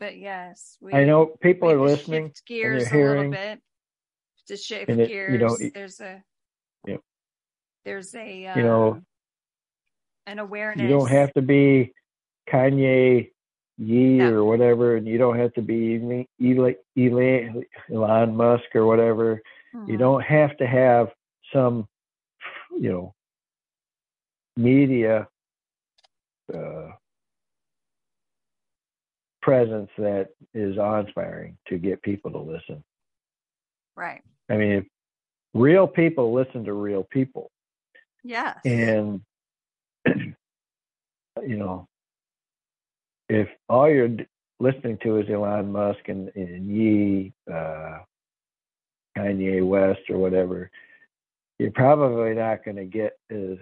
But yes, we I know people are listening. shift gears they're a little bit to shift it, gears, you know, there's a yeah. there's a um, you know um, an awareness. You don't have to be Kanye Ye no. or whatever, and you don't have to be Elon, Elon Musk or whatever. Mm-hmm. You don't have to have some, you know, media uh, presence that is awe-inspiring to get people to listen. Right. I mean, real people listen to real people. Yes. And you know, if all you're listening to is Elon Musk and, and Ye, uh, Kanye West or whatever, you're probably not going to get is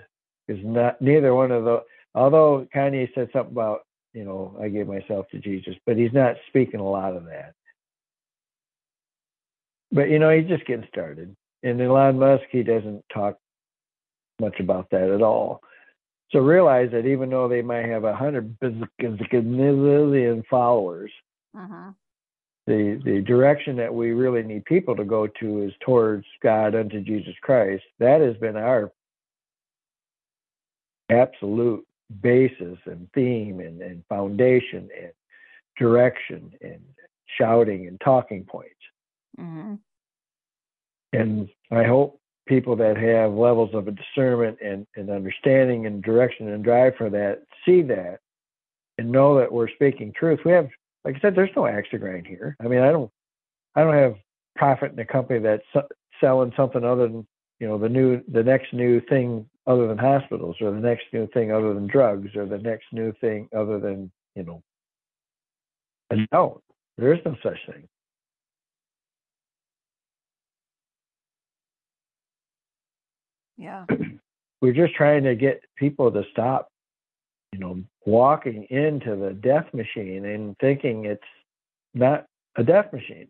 is not neither one of those. Although Kanye said something about you know I gave myself to Jesus, but he's not speaking a lot of that. But you know he's just getting started, and Elon Musk he doesn't talk much about that at all. So realize that even though they might have a hundred million followers, uh-huh. the the direction that we really need people to go to is towards God unto Jesus Christ. That has been our absolute basis and theme and, and foundation and direction and shouting and talking points. Mm-hmm. And I hope people that have levels of discernment and, and understanding and direction and drive for that see that and know that we're speaking truth. We have, like I said, there's no axe to grind here. I mean, I don't, I don't have profit in a company that's selling something other than you know the new, the next new thing other than hospitals, or the next new thing other than drugs, or the next new thing other than you know. No, there is no such thing. Yeah. We're just trying to get people to stop, you know, walking into the death machine and thinking it's not a death machine.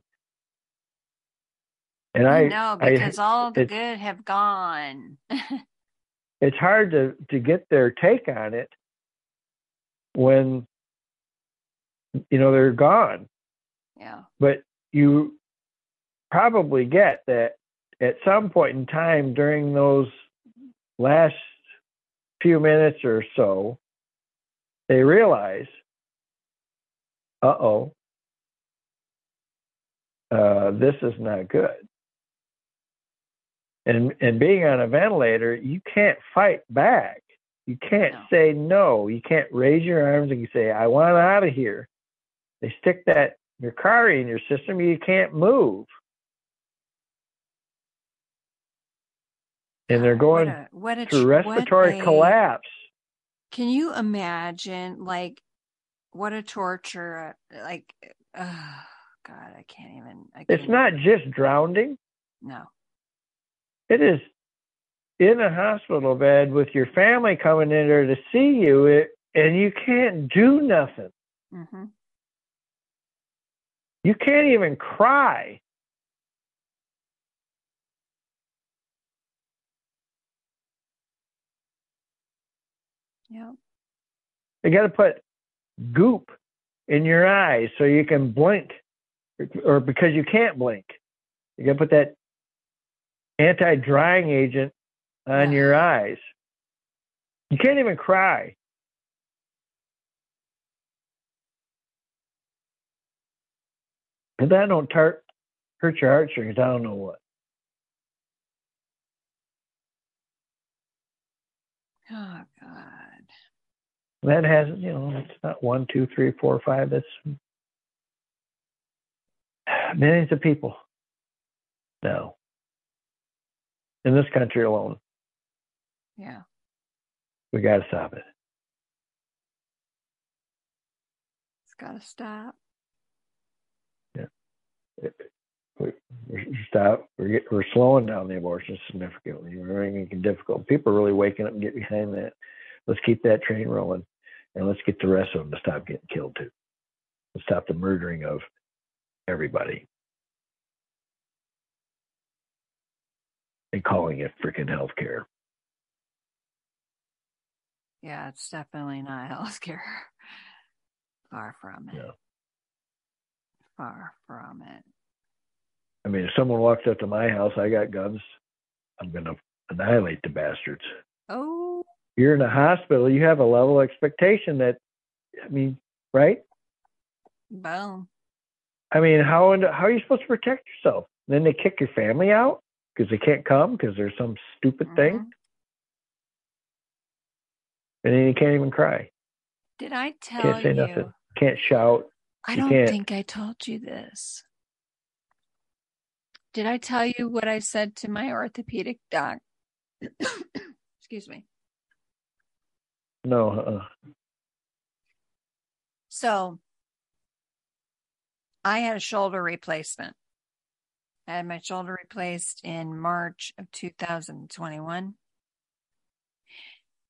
And I, I know because I, all the good have gone. it's hard to to get their take on it when you know they're gone. Yeah. But you probably get that at some point in time during those last few minutes or so, they realize, uh oh, uh, this is not good. And and being on a ventilator, you can't fight back. You can't no. say no. You can't raise your arms and you say, I want out of here. They stick that mercari in your system, you can't move. and they're going what a, what a, through respiratory a, collapse. Can you imagine, like, what a torture? Uh, like, oh, God, I can't even. I can't it's not just drowning. No. It is in a hospital bed with your family coming in there to see you, it, and you can't do nothing. Mm-hmm. You can't even cry. Yeah. You got to put goop in your eyes so you can blink, or because you can't blink. You got to put that anti-drying agent on your eyes. You can't even cry. If that don't tar- hurt your heartstrings, I don't know what. Oh God. That has, you know, it's not one, two, three, four, five. That's millions of people now in this country alone. Yeah. We got to stop it. It's got to stop. Yeah. We, stop. We're we're slowing down the abortion significantly. We're making it difficult. People are really waking up and get behind that. Let's keep that train rolling, and let's get the rest of them to stop getting killed too. Let's stop the murdering of everybody and calling it freaking healthcare. Yeah, it's definitely not healthcare. Far from it. Yeah. Far from it. I mean, if someone walks up to my house, I got guns. I'm going to annihilate the bastards. Oh. You're in a hospital. You have a level of expectation that, I mean, right? Boom. I mean, how how are you supposed to protect yourself? Then they kick your family out because they can't come because there's some stupid mm-hmm. thing, and then you can't even cry. Did I tell you? can't say you? nothing. Can't shout. I don't think I told you this. Did I tell you what I said to my orthopedic doc? Excuse me. No. Uh-uh. So I had a shoulder replacement. I had my shoulder replaced in March of 2021.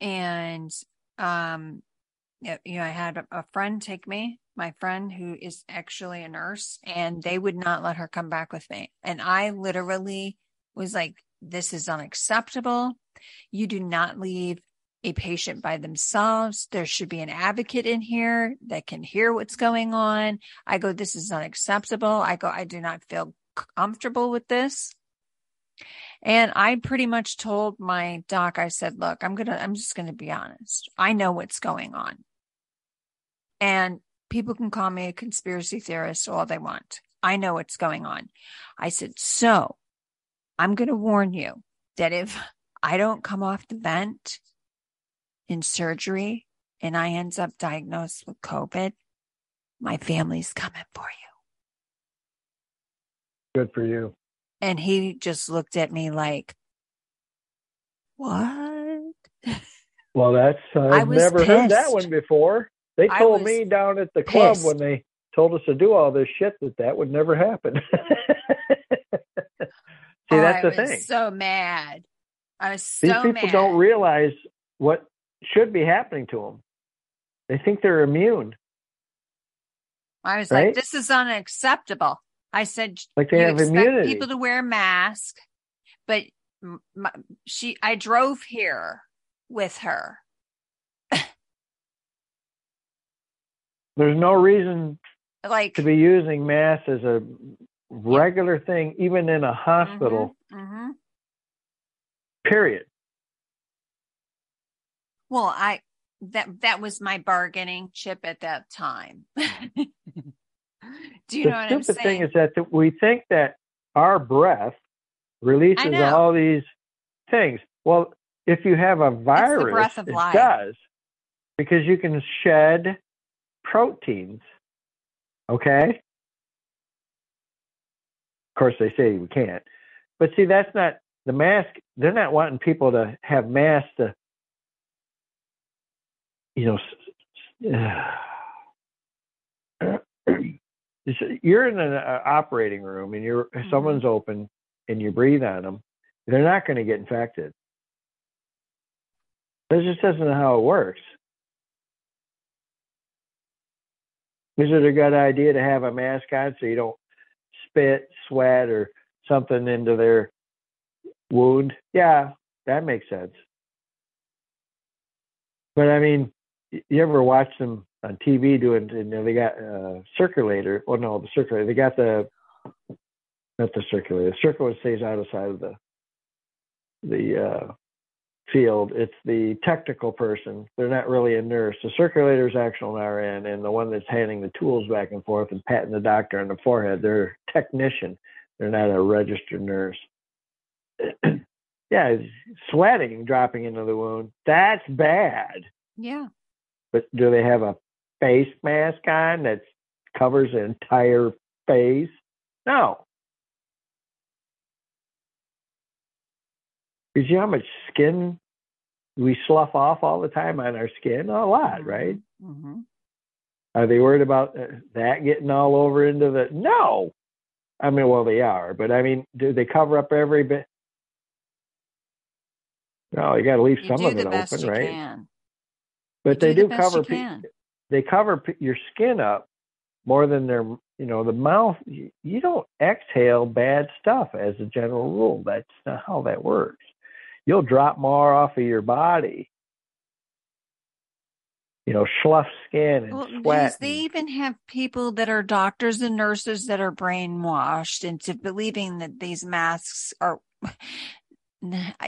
And um you know, I had a friend take me, my friend who is actually a nurse, and they would not let her come back with me. And I literally was like, this is unacceptable. You do not leave a patient by themselves. There should be an advocate in here that can hear what's going on. I go, this is unacceptable. I go, I do not feel comfortable with this. And I pretty much told my doc, I said, look, I'm going to, I'm just going to be honest. I know what's going on. And people can call me a conspiracy theorist all they want. I know what's going on. I said, so I'm going to warn you that if I don't come off the vent in surgery and I ends up diagnosed with COVID, my family's coming for you. Good for you. And he just looked at me like, what? Well, that's, I've never pissed. heard that one before. They told me down at the club pissed. when they told us to do all this shit that that would never happen. See, oh, that's the thing. So mad. I was so These people mad. don't realize what should be happening to them. They think they're immune. I was right? like, this is unacceptable. I said, like they you have expect immunity. people to wear masks, but my, she, I drove here with her. There's no reason like to be using masks as a regular thing, even in a hospital. Mm-hmm, mm-hmm. Period. Well, I that that was my bargaining chip at that time. Do you the know what I'm saying? The stupid thing is that we think that our breath releases all these things. Well, if you have a virus, it life. does because you can shed proteins. Okay. Of course, they say we can't, but see, that's not the mask. They're not wanting people to have masks to you know, you're in an uh, operating room and you're mm-hmm. someone's open and you breathe on them, they're not going to get infected. That just doesn't know how it works. Is it a good idea to have a mask on so you don't spit, sweat, or something into their wound? Yeah, that makes sense. But I mean, you ever watch them on TV doing? You know, they got a circulator. Oh no, the circulator. They got the not the circulator. The circulator stays outside of the the uh, field. It's the technical person. They're not really a nurse. The circulator is actual RN, and the one that's handing the tools back and forth and patting the doctor on the forehead, they're a technician. They're not a registered nurse. yeah, sweating dropping into the wound. That's bad. Yeah. But do they have a face mask on that covers the entire face? No. You see how much skin we slough off all the time on our skin? A lot, mm-hmm. right? Mm-hmm. Are they worried about uh, that getting all over into the? No. I mean, well, they are, but I mean, do they cover up every bit? No, you got to leave you some of it open, right? Can. But they do, do cover they cover your skin up more than their you know the mouth. You, you don't exhale bad stuff as a general rule. That's not how that works. You'll drop more off of your body you know, slough skin and well, sweat. They even have people that are doctors and nurses that are brainwashed into believing that these masks are.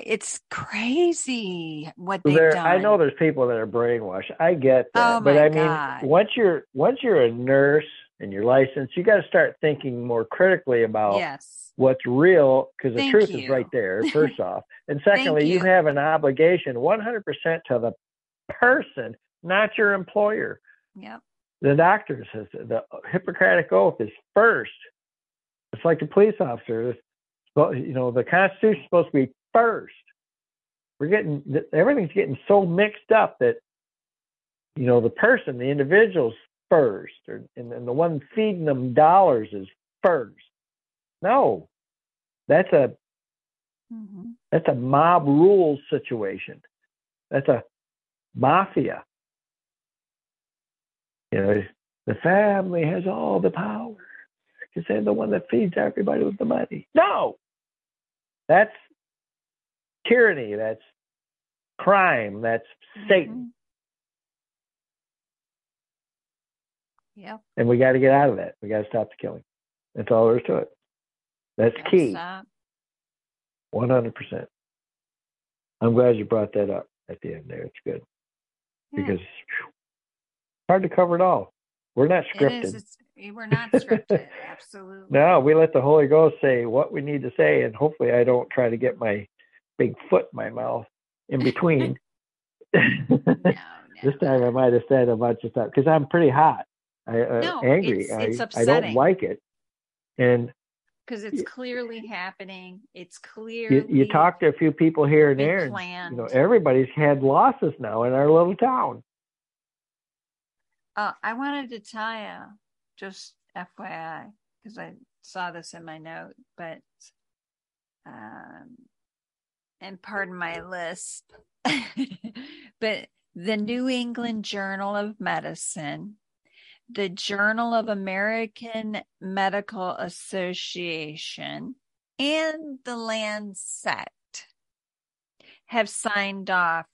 It's crazy what they've there, done. I know there's people that are brainwashed. I get that, oh but I mean, once you're once you're a nurse and you're licensed, you got to start thinking more critically about yes. what's real because the truth you. is right there. First off, and secondly, you. you have an obligation 100% to the person not your employer. Yep. The doctor says the Hippocratic oath is first. It's like the police officer. You know, the Constitution is supposed to be first. We're getting everything's getting so mixed up that you know the person, the individual's first, or, and, and the one feeding them dollars is first. No, that's a mm-hmm. that's a mob rules situation. That's a mafia. You know, the family has all the power because they're the one that feeds everybody with the money. No, that's tyranny. That's crime. That's mm-hmm. Satan. Yep. And we got to get out of that. We got to stop the killing. That's all there is to it. That's key. Hundred percent. I'm glad you brought that up at the end there. It's good yeah. because hard to cover it all. We're not scripted. we're not scripted. Absolutely. no, we let the Holy Ghost say what we need to say, and hopefully, I don't try to get my big foot in my mouth in between. no, no. this time I might have said a bunch of stuff because I'm pretty hot. I, uh, no, angry. It's, it's I, I don't like it, and because it's clearly happening. It's clear. you, you talk to a few people here and there. And, you know, everybody's had losses now in our little town. Uh, I wanted to tell you, just FYI, because I saw this in my note, but, um, and pardon my lisp, but the New England Journal of Medicine, the Journal of American Medical Association, and the Lancet have signed off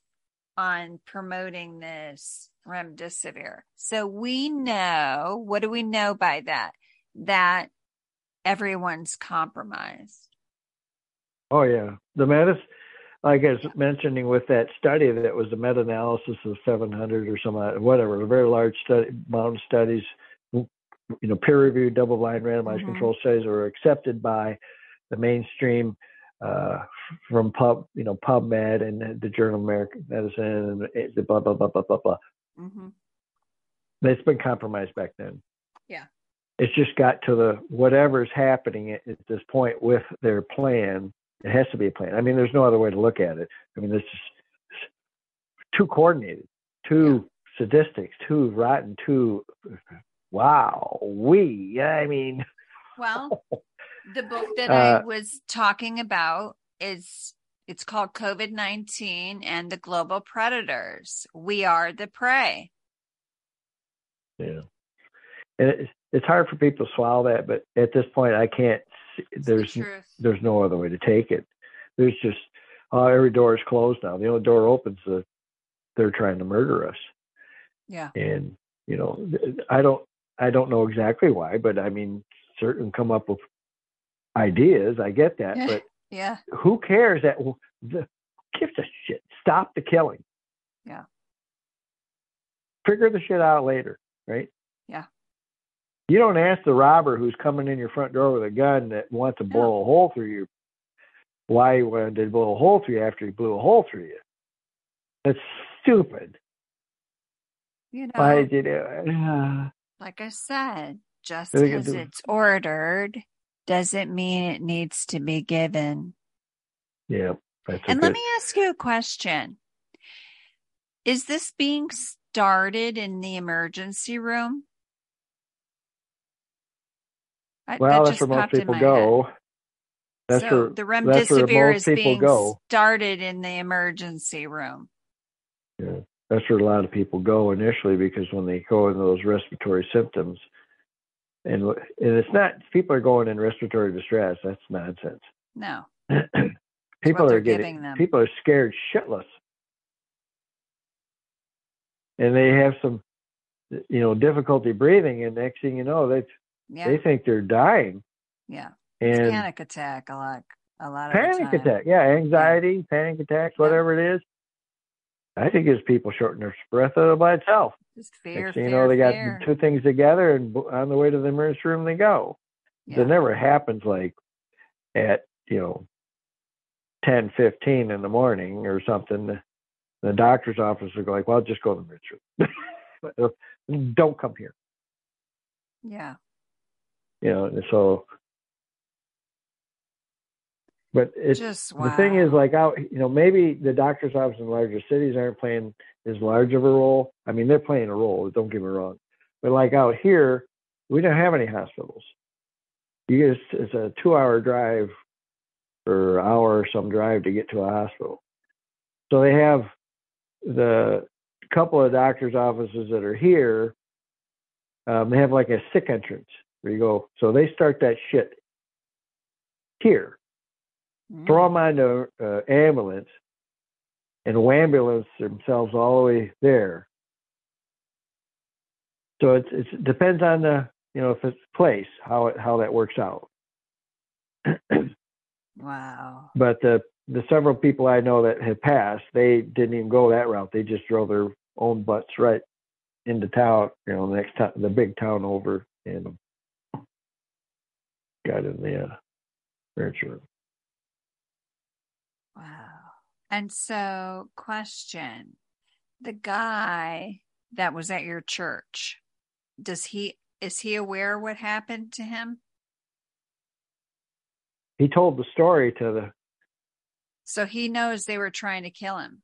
on promoting this remdesivir. So we know, what do we know by that? That everyone's compromised. Oh yeah, the meta, like I was mentioning with that study that was a meta-analysis of 700 or some whatever, a very large study, amount of studies, you know, peer-reviewed, double-blind, randomized mm-hmm. control studies were accepted by the mainstream uh, from pub, you know, PubMed and the Journal of American Medicine and the blah blah blah blah blah blah. Mm-hmm. It's been compromised back then. Yeah. It's just got to the whatever's happening at, at this point with their plan. It has to be a plan. I mean, there's no other way to look at it. I mean, it's just too coordinated, too yeah. sadistic, too rotten, too wow. We. I mean. Well, the book that uh, I was talking about is it's called COVID 19 and the Global Predators. We are the prey. Yeah. And it's, it's hard for people to swallow that, but at this point, I can't, see, there's, the there's no other way to take it. There's just, oh, every door is closed now. The only door opens, uh, they're trying to murder us. Yeah. And, you know, I don't, I don't know exactly why, but I mean, certain come up with ideas. I get that, but yeah. Who cares that the gives a shit? Stop the killing. Yeah. Figure the shit out later, right? You don't ask the robber who's coming in your front door with a gun that wants to blow a hole through you why he wanted to blow a hole through you after he blew a hole through you. That's stupid. You know, why did you do it? like I said, just because it's ordered doesn't mean it needs to be given. Yeah. and let me ask you a question. Is this being started in the emergency room? Well, that that's where most people go. Head. That's so where, the remdesivir is being go. started in the emergency room. Yeah, that's where a lot of people go initially because when they go into those respiratory symptoms, and and it's not people are going in respiratory distress. That's nonsense. No. people are getting people are scared shitless. and they have some, you know, difficulty breathing, and next thing you know, they yeah. they think they're dying. Yeah, and panic attack a lot, a lot of panic attack. Yeah, anxiety, yeah. panic attacks, whatever yeah. it is. I think it's people shortness their breath by itself. Just fear, fear you know, they got fear. two things together, and on the way to the emergency room they go. Yeah. It never happens like at you know ten fifteen in the morning or something. The doctor's office will go like, "Well, just go to the emergency room. Don't come here." Yeah. You know, so but it's Just, wow. the thing is like out, you know, maybe the doctor's office in larger cities aren't playing as large of a role. I mean, they're playing a role. Don't get me wrong, but like out here, we don't have any hospitals. You get it's a two-hour drive or hour or some drive to get to a hospital. So they have the couple of doctors' offices that are here. Um, they have like a sick entrance where you go. So they start that shit here mm. throw them on the uh, ambulance, and ambulance themselves all the way there. So it's, it's it depends on the you know if it's place how it how that works out. wow. But the the several people I know that have passed, they didn't even go that route. They just drove their own butts right into town, you know, the next town, the big town over, and got in the uh, furniture. And so, question the guy that was at your church, does he, is he aware what happened to him? He told the story to the. So he knows they were trying to kill him.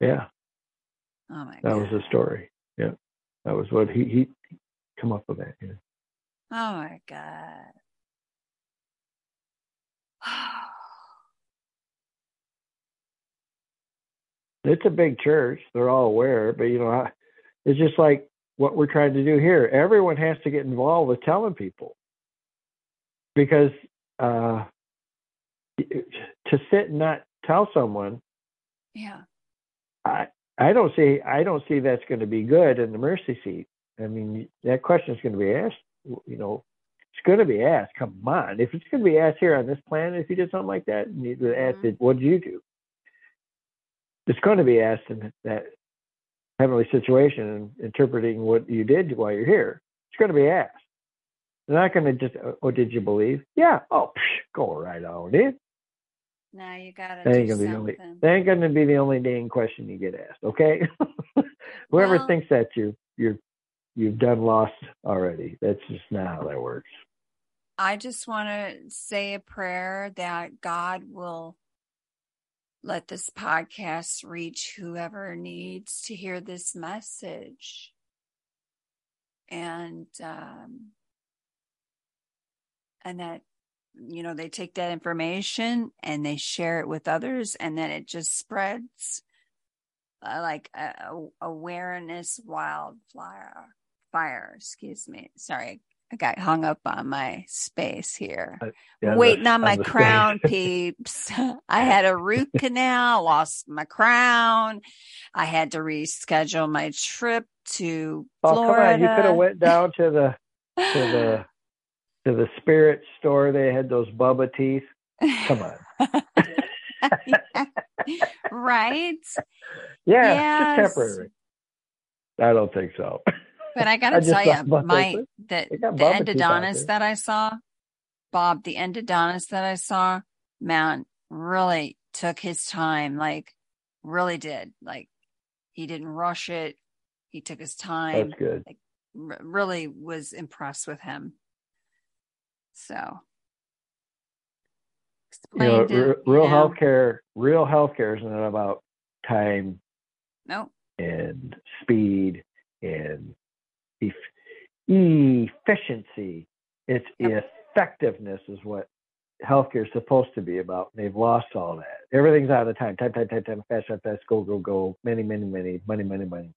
Yeah. Oh my that God. was the story. Yeah. That was what he, he come up with that. Yeah. Oh my God. it's a big church. They're all aware, but you know, it's just like what we're trying to do here. Everyone has to get involved with telling people because uh, to sit and not tell someone, yeah, I I don't see I don't see that's going to be good in the mercy seat. I mean, that question is going to be asked. You know, it's going to be asked. Come on, if it's going to be asked here on this planet, if you did something like that, and you need to ask mm-hmm. it. What did you do? it's going to be asked in that heavenly situation and interpreting what you did while you're here. It's going to be asked. They're not going to just, oh, did you believe? Yeah. Oh, psh, go right on in. Now you got to. That ain't gonna be the only. That ain't going to be the only dang question you get asked. Okay. Whoever well, thinks that you're you're you've done lost already. That's just not how that works. I just want to say a prayer that God will let this podcast reach whoever needs to hear this message. And, um, and that, you know, they take that information and they share it with others and then it just spreads uh, like a, a awareness wildfire fire, excuse me. Sorry, I got hung up on my space here. Uh, yeah, Waiting the, on my crown, peeps. I had a root canal, lost my crown. I had to reschedule my trip to oh, Florida. come on. You could have went down to the to the to the spirit store. They had those Bubba teeth. Come on. right? Yeah, yes. just temporary. I don't think so. But I gotta tell you, my the, the endodontist that I saw, Bob, the endodontist that I saw, man, really took his time. Like, really did. Like, he didn't rush it. He took his time. That's good. Like, r- really was impressed with him. So, you know, it, real you know, healthcare, real healthcare is not about time. No. And speed and efficiency. It's yep. effectiveness is what healthcare is supposed to be about. They've lost all that. Everything's out of time. Time, time, time, time, fast, fast, fast, go, go, go. Many, many, many, money, money, money.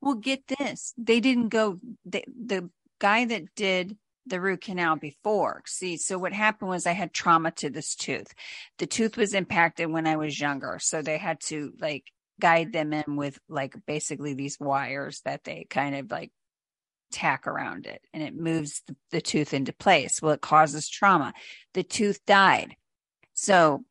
Well, get this. They didn't go, the, the guy that did the root canal before. See, so what happened was I had trauma to this tooth. The tooth was impacted when I was younger. So they had to like guide them in with like basically these wires that they kind of like tack around it and it moves the, the tooth into place. Well, it causes trauma. The tooth died. So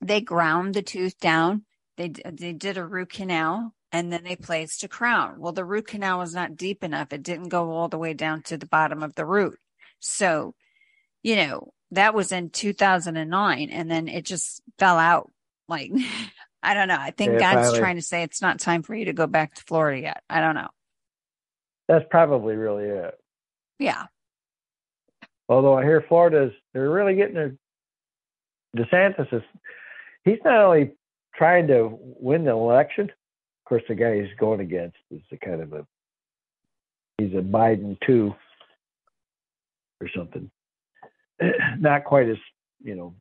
they ground the tooth down. They, they did a root canal and then they placed a crown. Well, the root canal was not deep enough. It didn't go all the way down to the bottom of the root. So, you know, that was in 2009 and then it just fell out like I don't know. I think yeah, God's trying to say it's not time for you to go back to Florida yet. I don't know. That's probably really it. Yeah. Although I hear Florida's they're really getting their DeSantis is he's not only trying to win the election. Of course, the guy he's going against is a kind of a he's a Biden two or something. Not quite as you know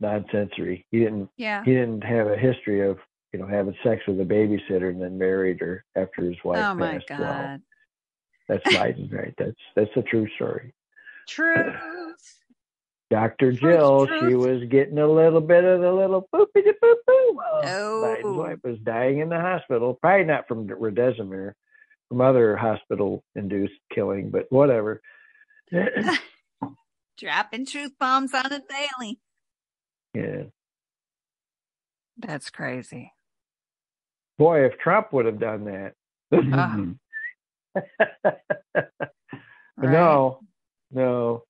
nonsensory. He didn't. Yeah. He didn't have a history of you know having sex with a babysitter and then married her after his wife oh passed. my God. Well, that's Biden, right? That's that's a true story. True. Dr. Jill, she was getting a little bit of the little boopy boop boo. Well, oh. Biden's wife was dying in the hospital, probably not from remdesivir, from other hospital-induced killing, but whatever. Dropping truth bombs on a daily. Yeah. That's crazy. Boy, if Trump would have done that. Uh. right. No, no,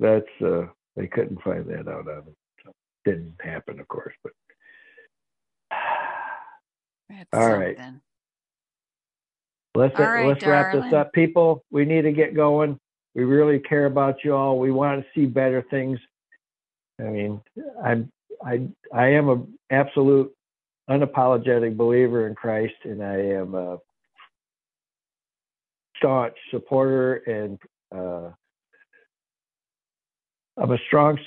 that's uh, they couldn't find that out on. So didn't happen, of course, but. That's All right. Let's all right, let's wrap this up, people. We need to get going. We really care about you all. We want to see better things. I mean, I'm I I am a absolute unapologetic believer in Christ, and I am a staunch supporter and uh, I'm a strong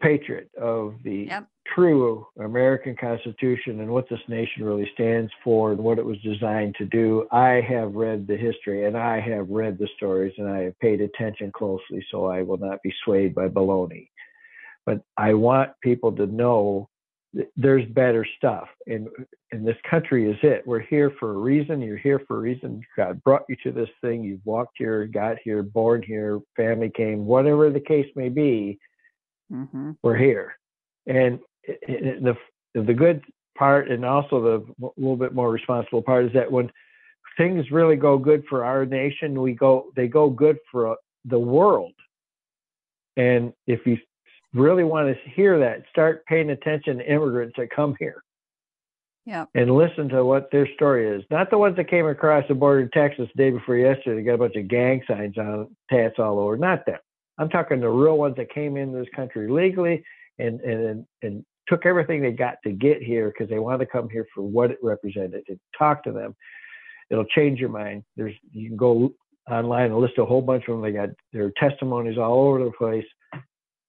patriot of the yep. true American Constitution and what this nation really stands for and what it was designed to do. I have read the history and I have read the stories and I have paid attention closely, so I will not be swayed by baloney. But I want people to know there's better stuff and and this country is it. We're here for a reason you're here for a reason. God brought you to this thing you've walked here got here born here family came whatever the case may be mm-hmm. we're here. And the the good part and also the little bit more responsible part is that when things really go good for our nation we go they go good for the world. And if you really want to hear that, start paying attention to immigrants that come here. Yeah. And listen to what their story is. Not the ones that came across the border in Texas the day before yesterday, they got a bunch of gang signs on tats all over. Not them. I'm talking the real ones that came into this country legally and and and took everything they got to get here because they wanted to come here for what it represented and talk to them. It'll change your mind. There's you can go online and list a whole bunch of them. They got their testimonies all over the place.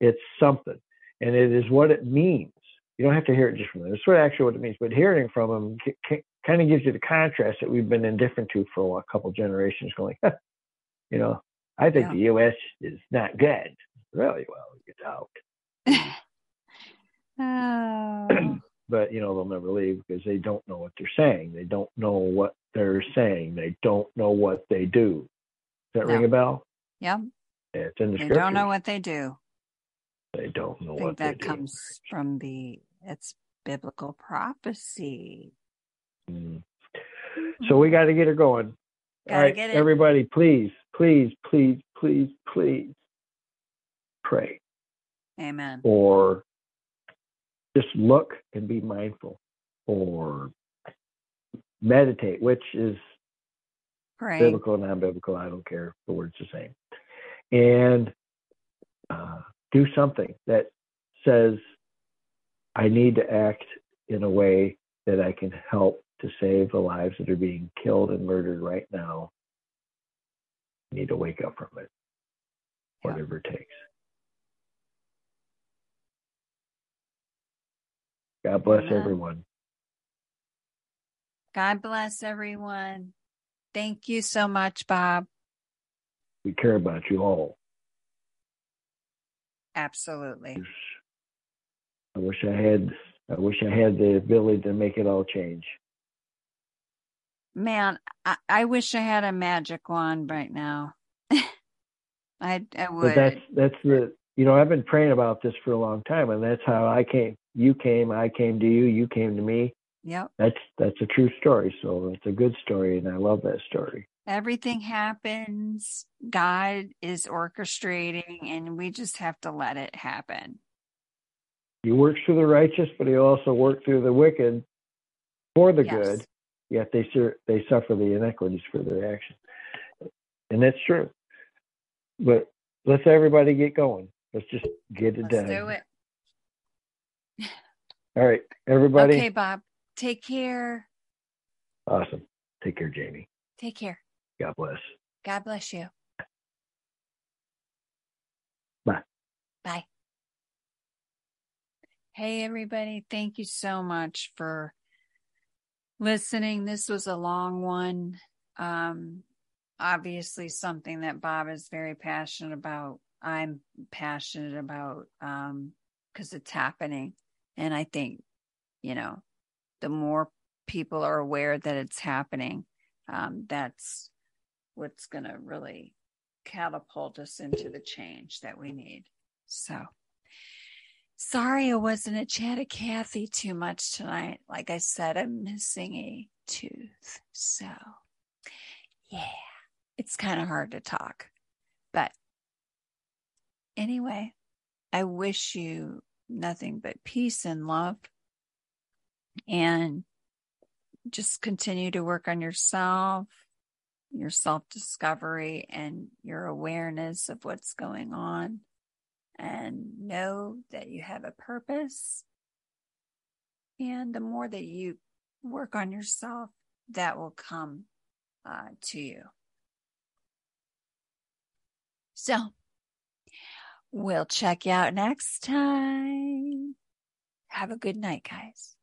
It's something, and it is what it means. You don't have to hear it just from them. It's what actually what it means, but hearing from them c- c- kind of gives you the contrast that we've been indifferent to for a couple generations. Going, you know, I think yeah. the U.S. is not good. Really, well, you get out. oh. but you know they'll never leave because they don't know what they're saying. They don't know what they're saying. They don't know what they do. Does that no. ring a bell? Yeah. yeah it's in the they scriptures. don't know what they do. They don't know I think what that comes from the it's biblical prophecy. Mm. So we got to get her going. Gotta All right, get it. everybody, please, please, please, please, please pray. Amen. Or just look and be mindful, or meditate, which is Pray. biblical, non-biblical. I don't care. The word's the same. And uh, do something that says, I need to act in a way that I can help to save the lives that are being killed and murdered right now. I need to wake up from it, whatever yeah. it takes. God bless Amen. everyone. God bless everyone. Thank you so much, Bob. We care about you all. Absolutely. I wish I had I wish I had the ability to make it all change. man, I, I wish I had a magic wand right now. I I would. But that's that's the you know I've been praying about this for a long time, and that's how I came. You came, I came to you, you came to me. Yep. That's that's a true story. So it's a good story, and I love that story. Everything happens. God is orchestrating, and we just have to let it happen. He works through the righteous, but he also works through the wicked for the yes. good. Yet they sur- they suffer the inequities for their actions, and that's true. But let's everybody get going. Let's just get it let's done. Do it. All right, everybody. Okay, Bob. Take care. Awesome. Take care, Jamie. Take care. God bless. God bless you. Bye. Bye. Hey, everybody. Thank you so much for listening. This was a long one. Um, obviously, something that Bob is very passionate about. I'm passionate about um, because it's happening. And I think, you know, the more people are aware that it's happening, um, that's what's going to really catapult us into the change that we need. So. Sorry I wasn't a chat of Kathy too much tonight. Like I said, I'm missing a tooth. So, yeah, it's kind of hard to talk. But anyway, I wish you nothing but peace and love. And just continue to work on yourself, your self discovery, and your awareness of what's going on and know that you have a purpose. And the more that you work on yourself, that will come uh, to you. So we'll check you out next time. Have a good night, guys.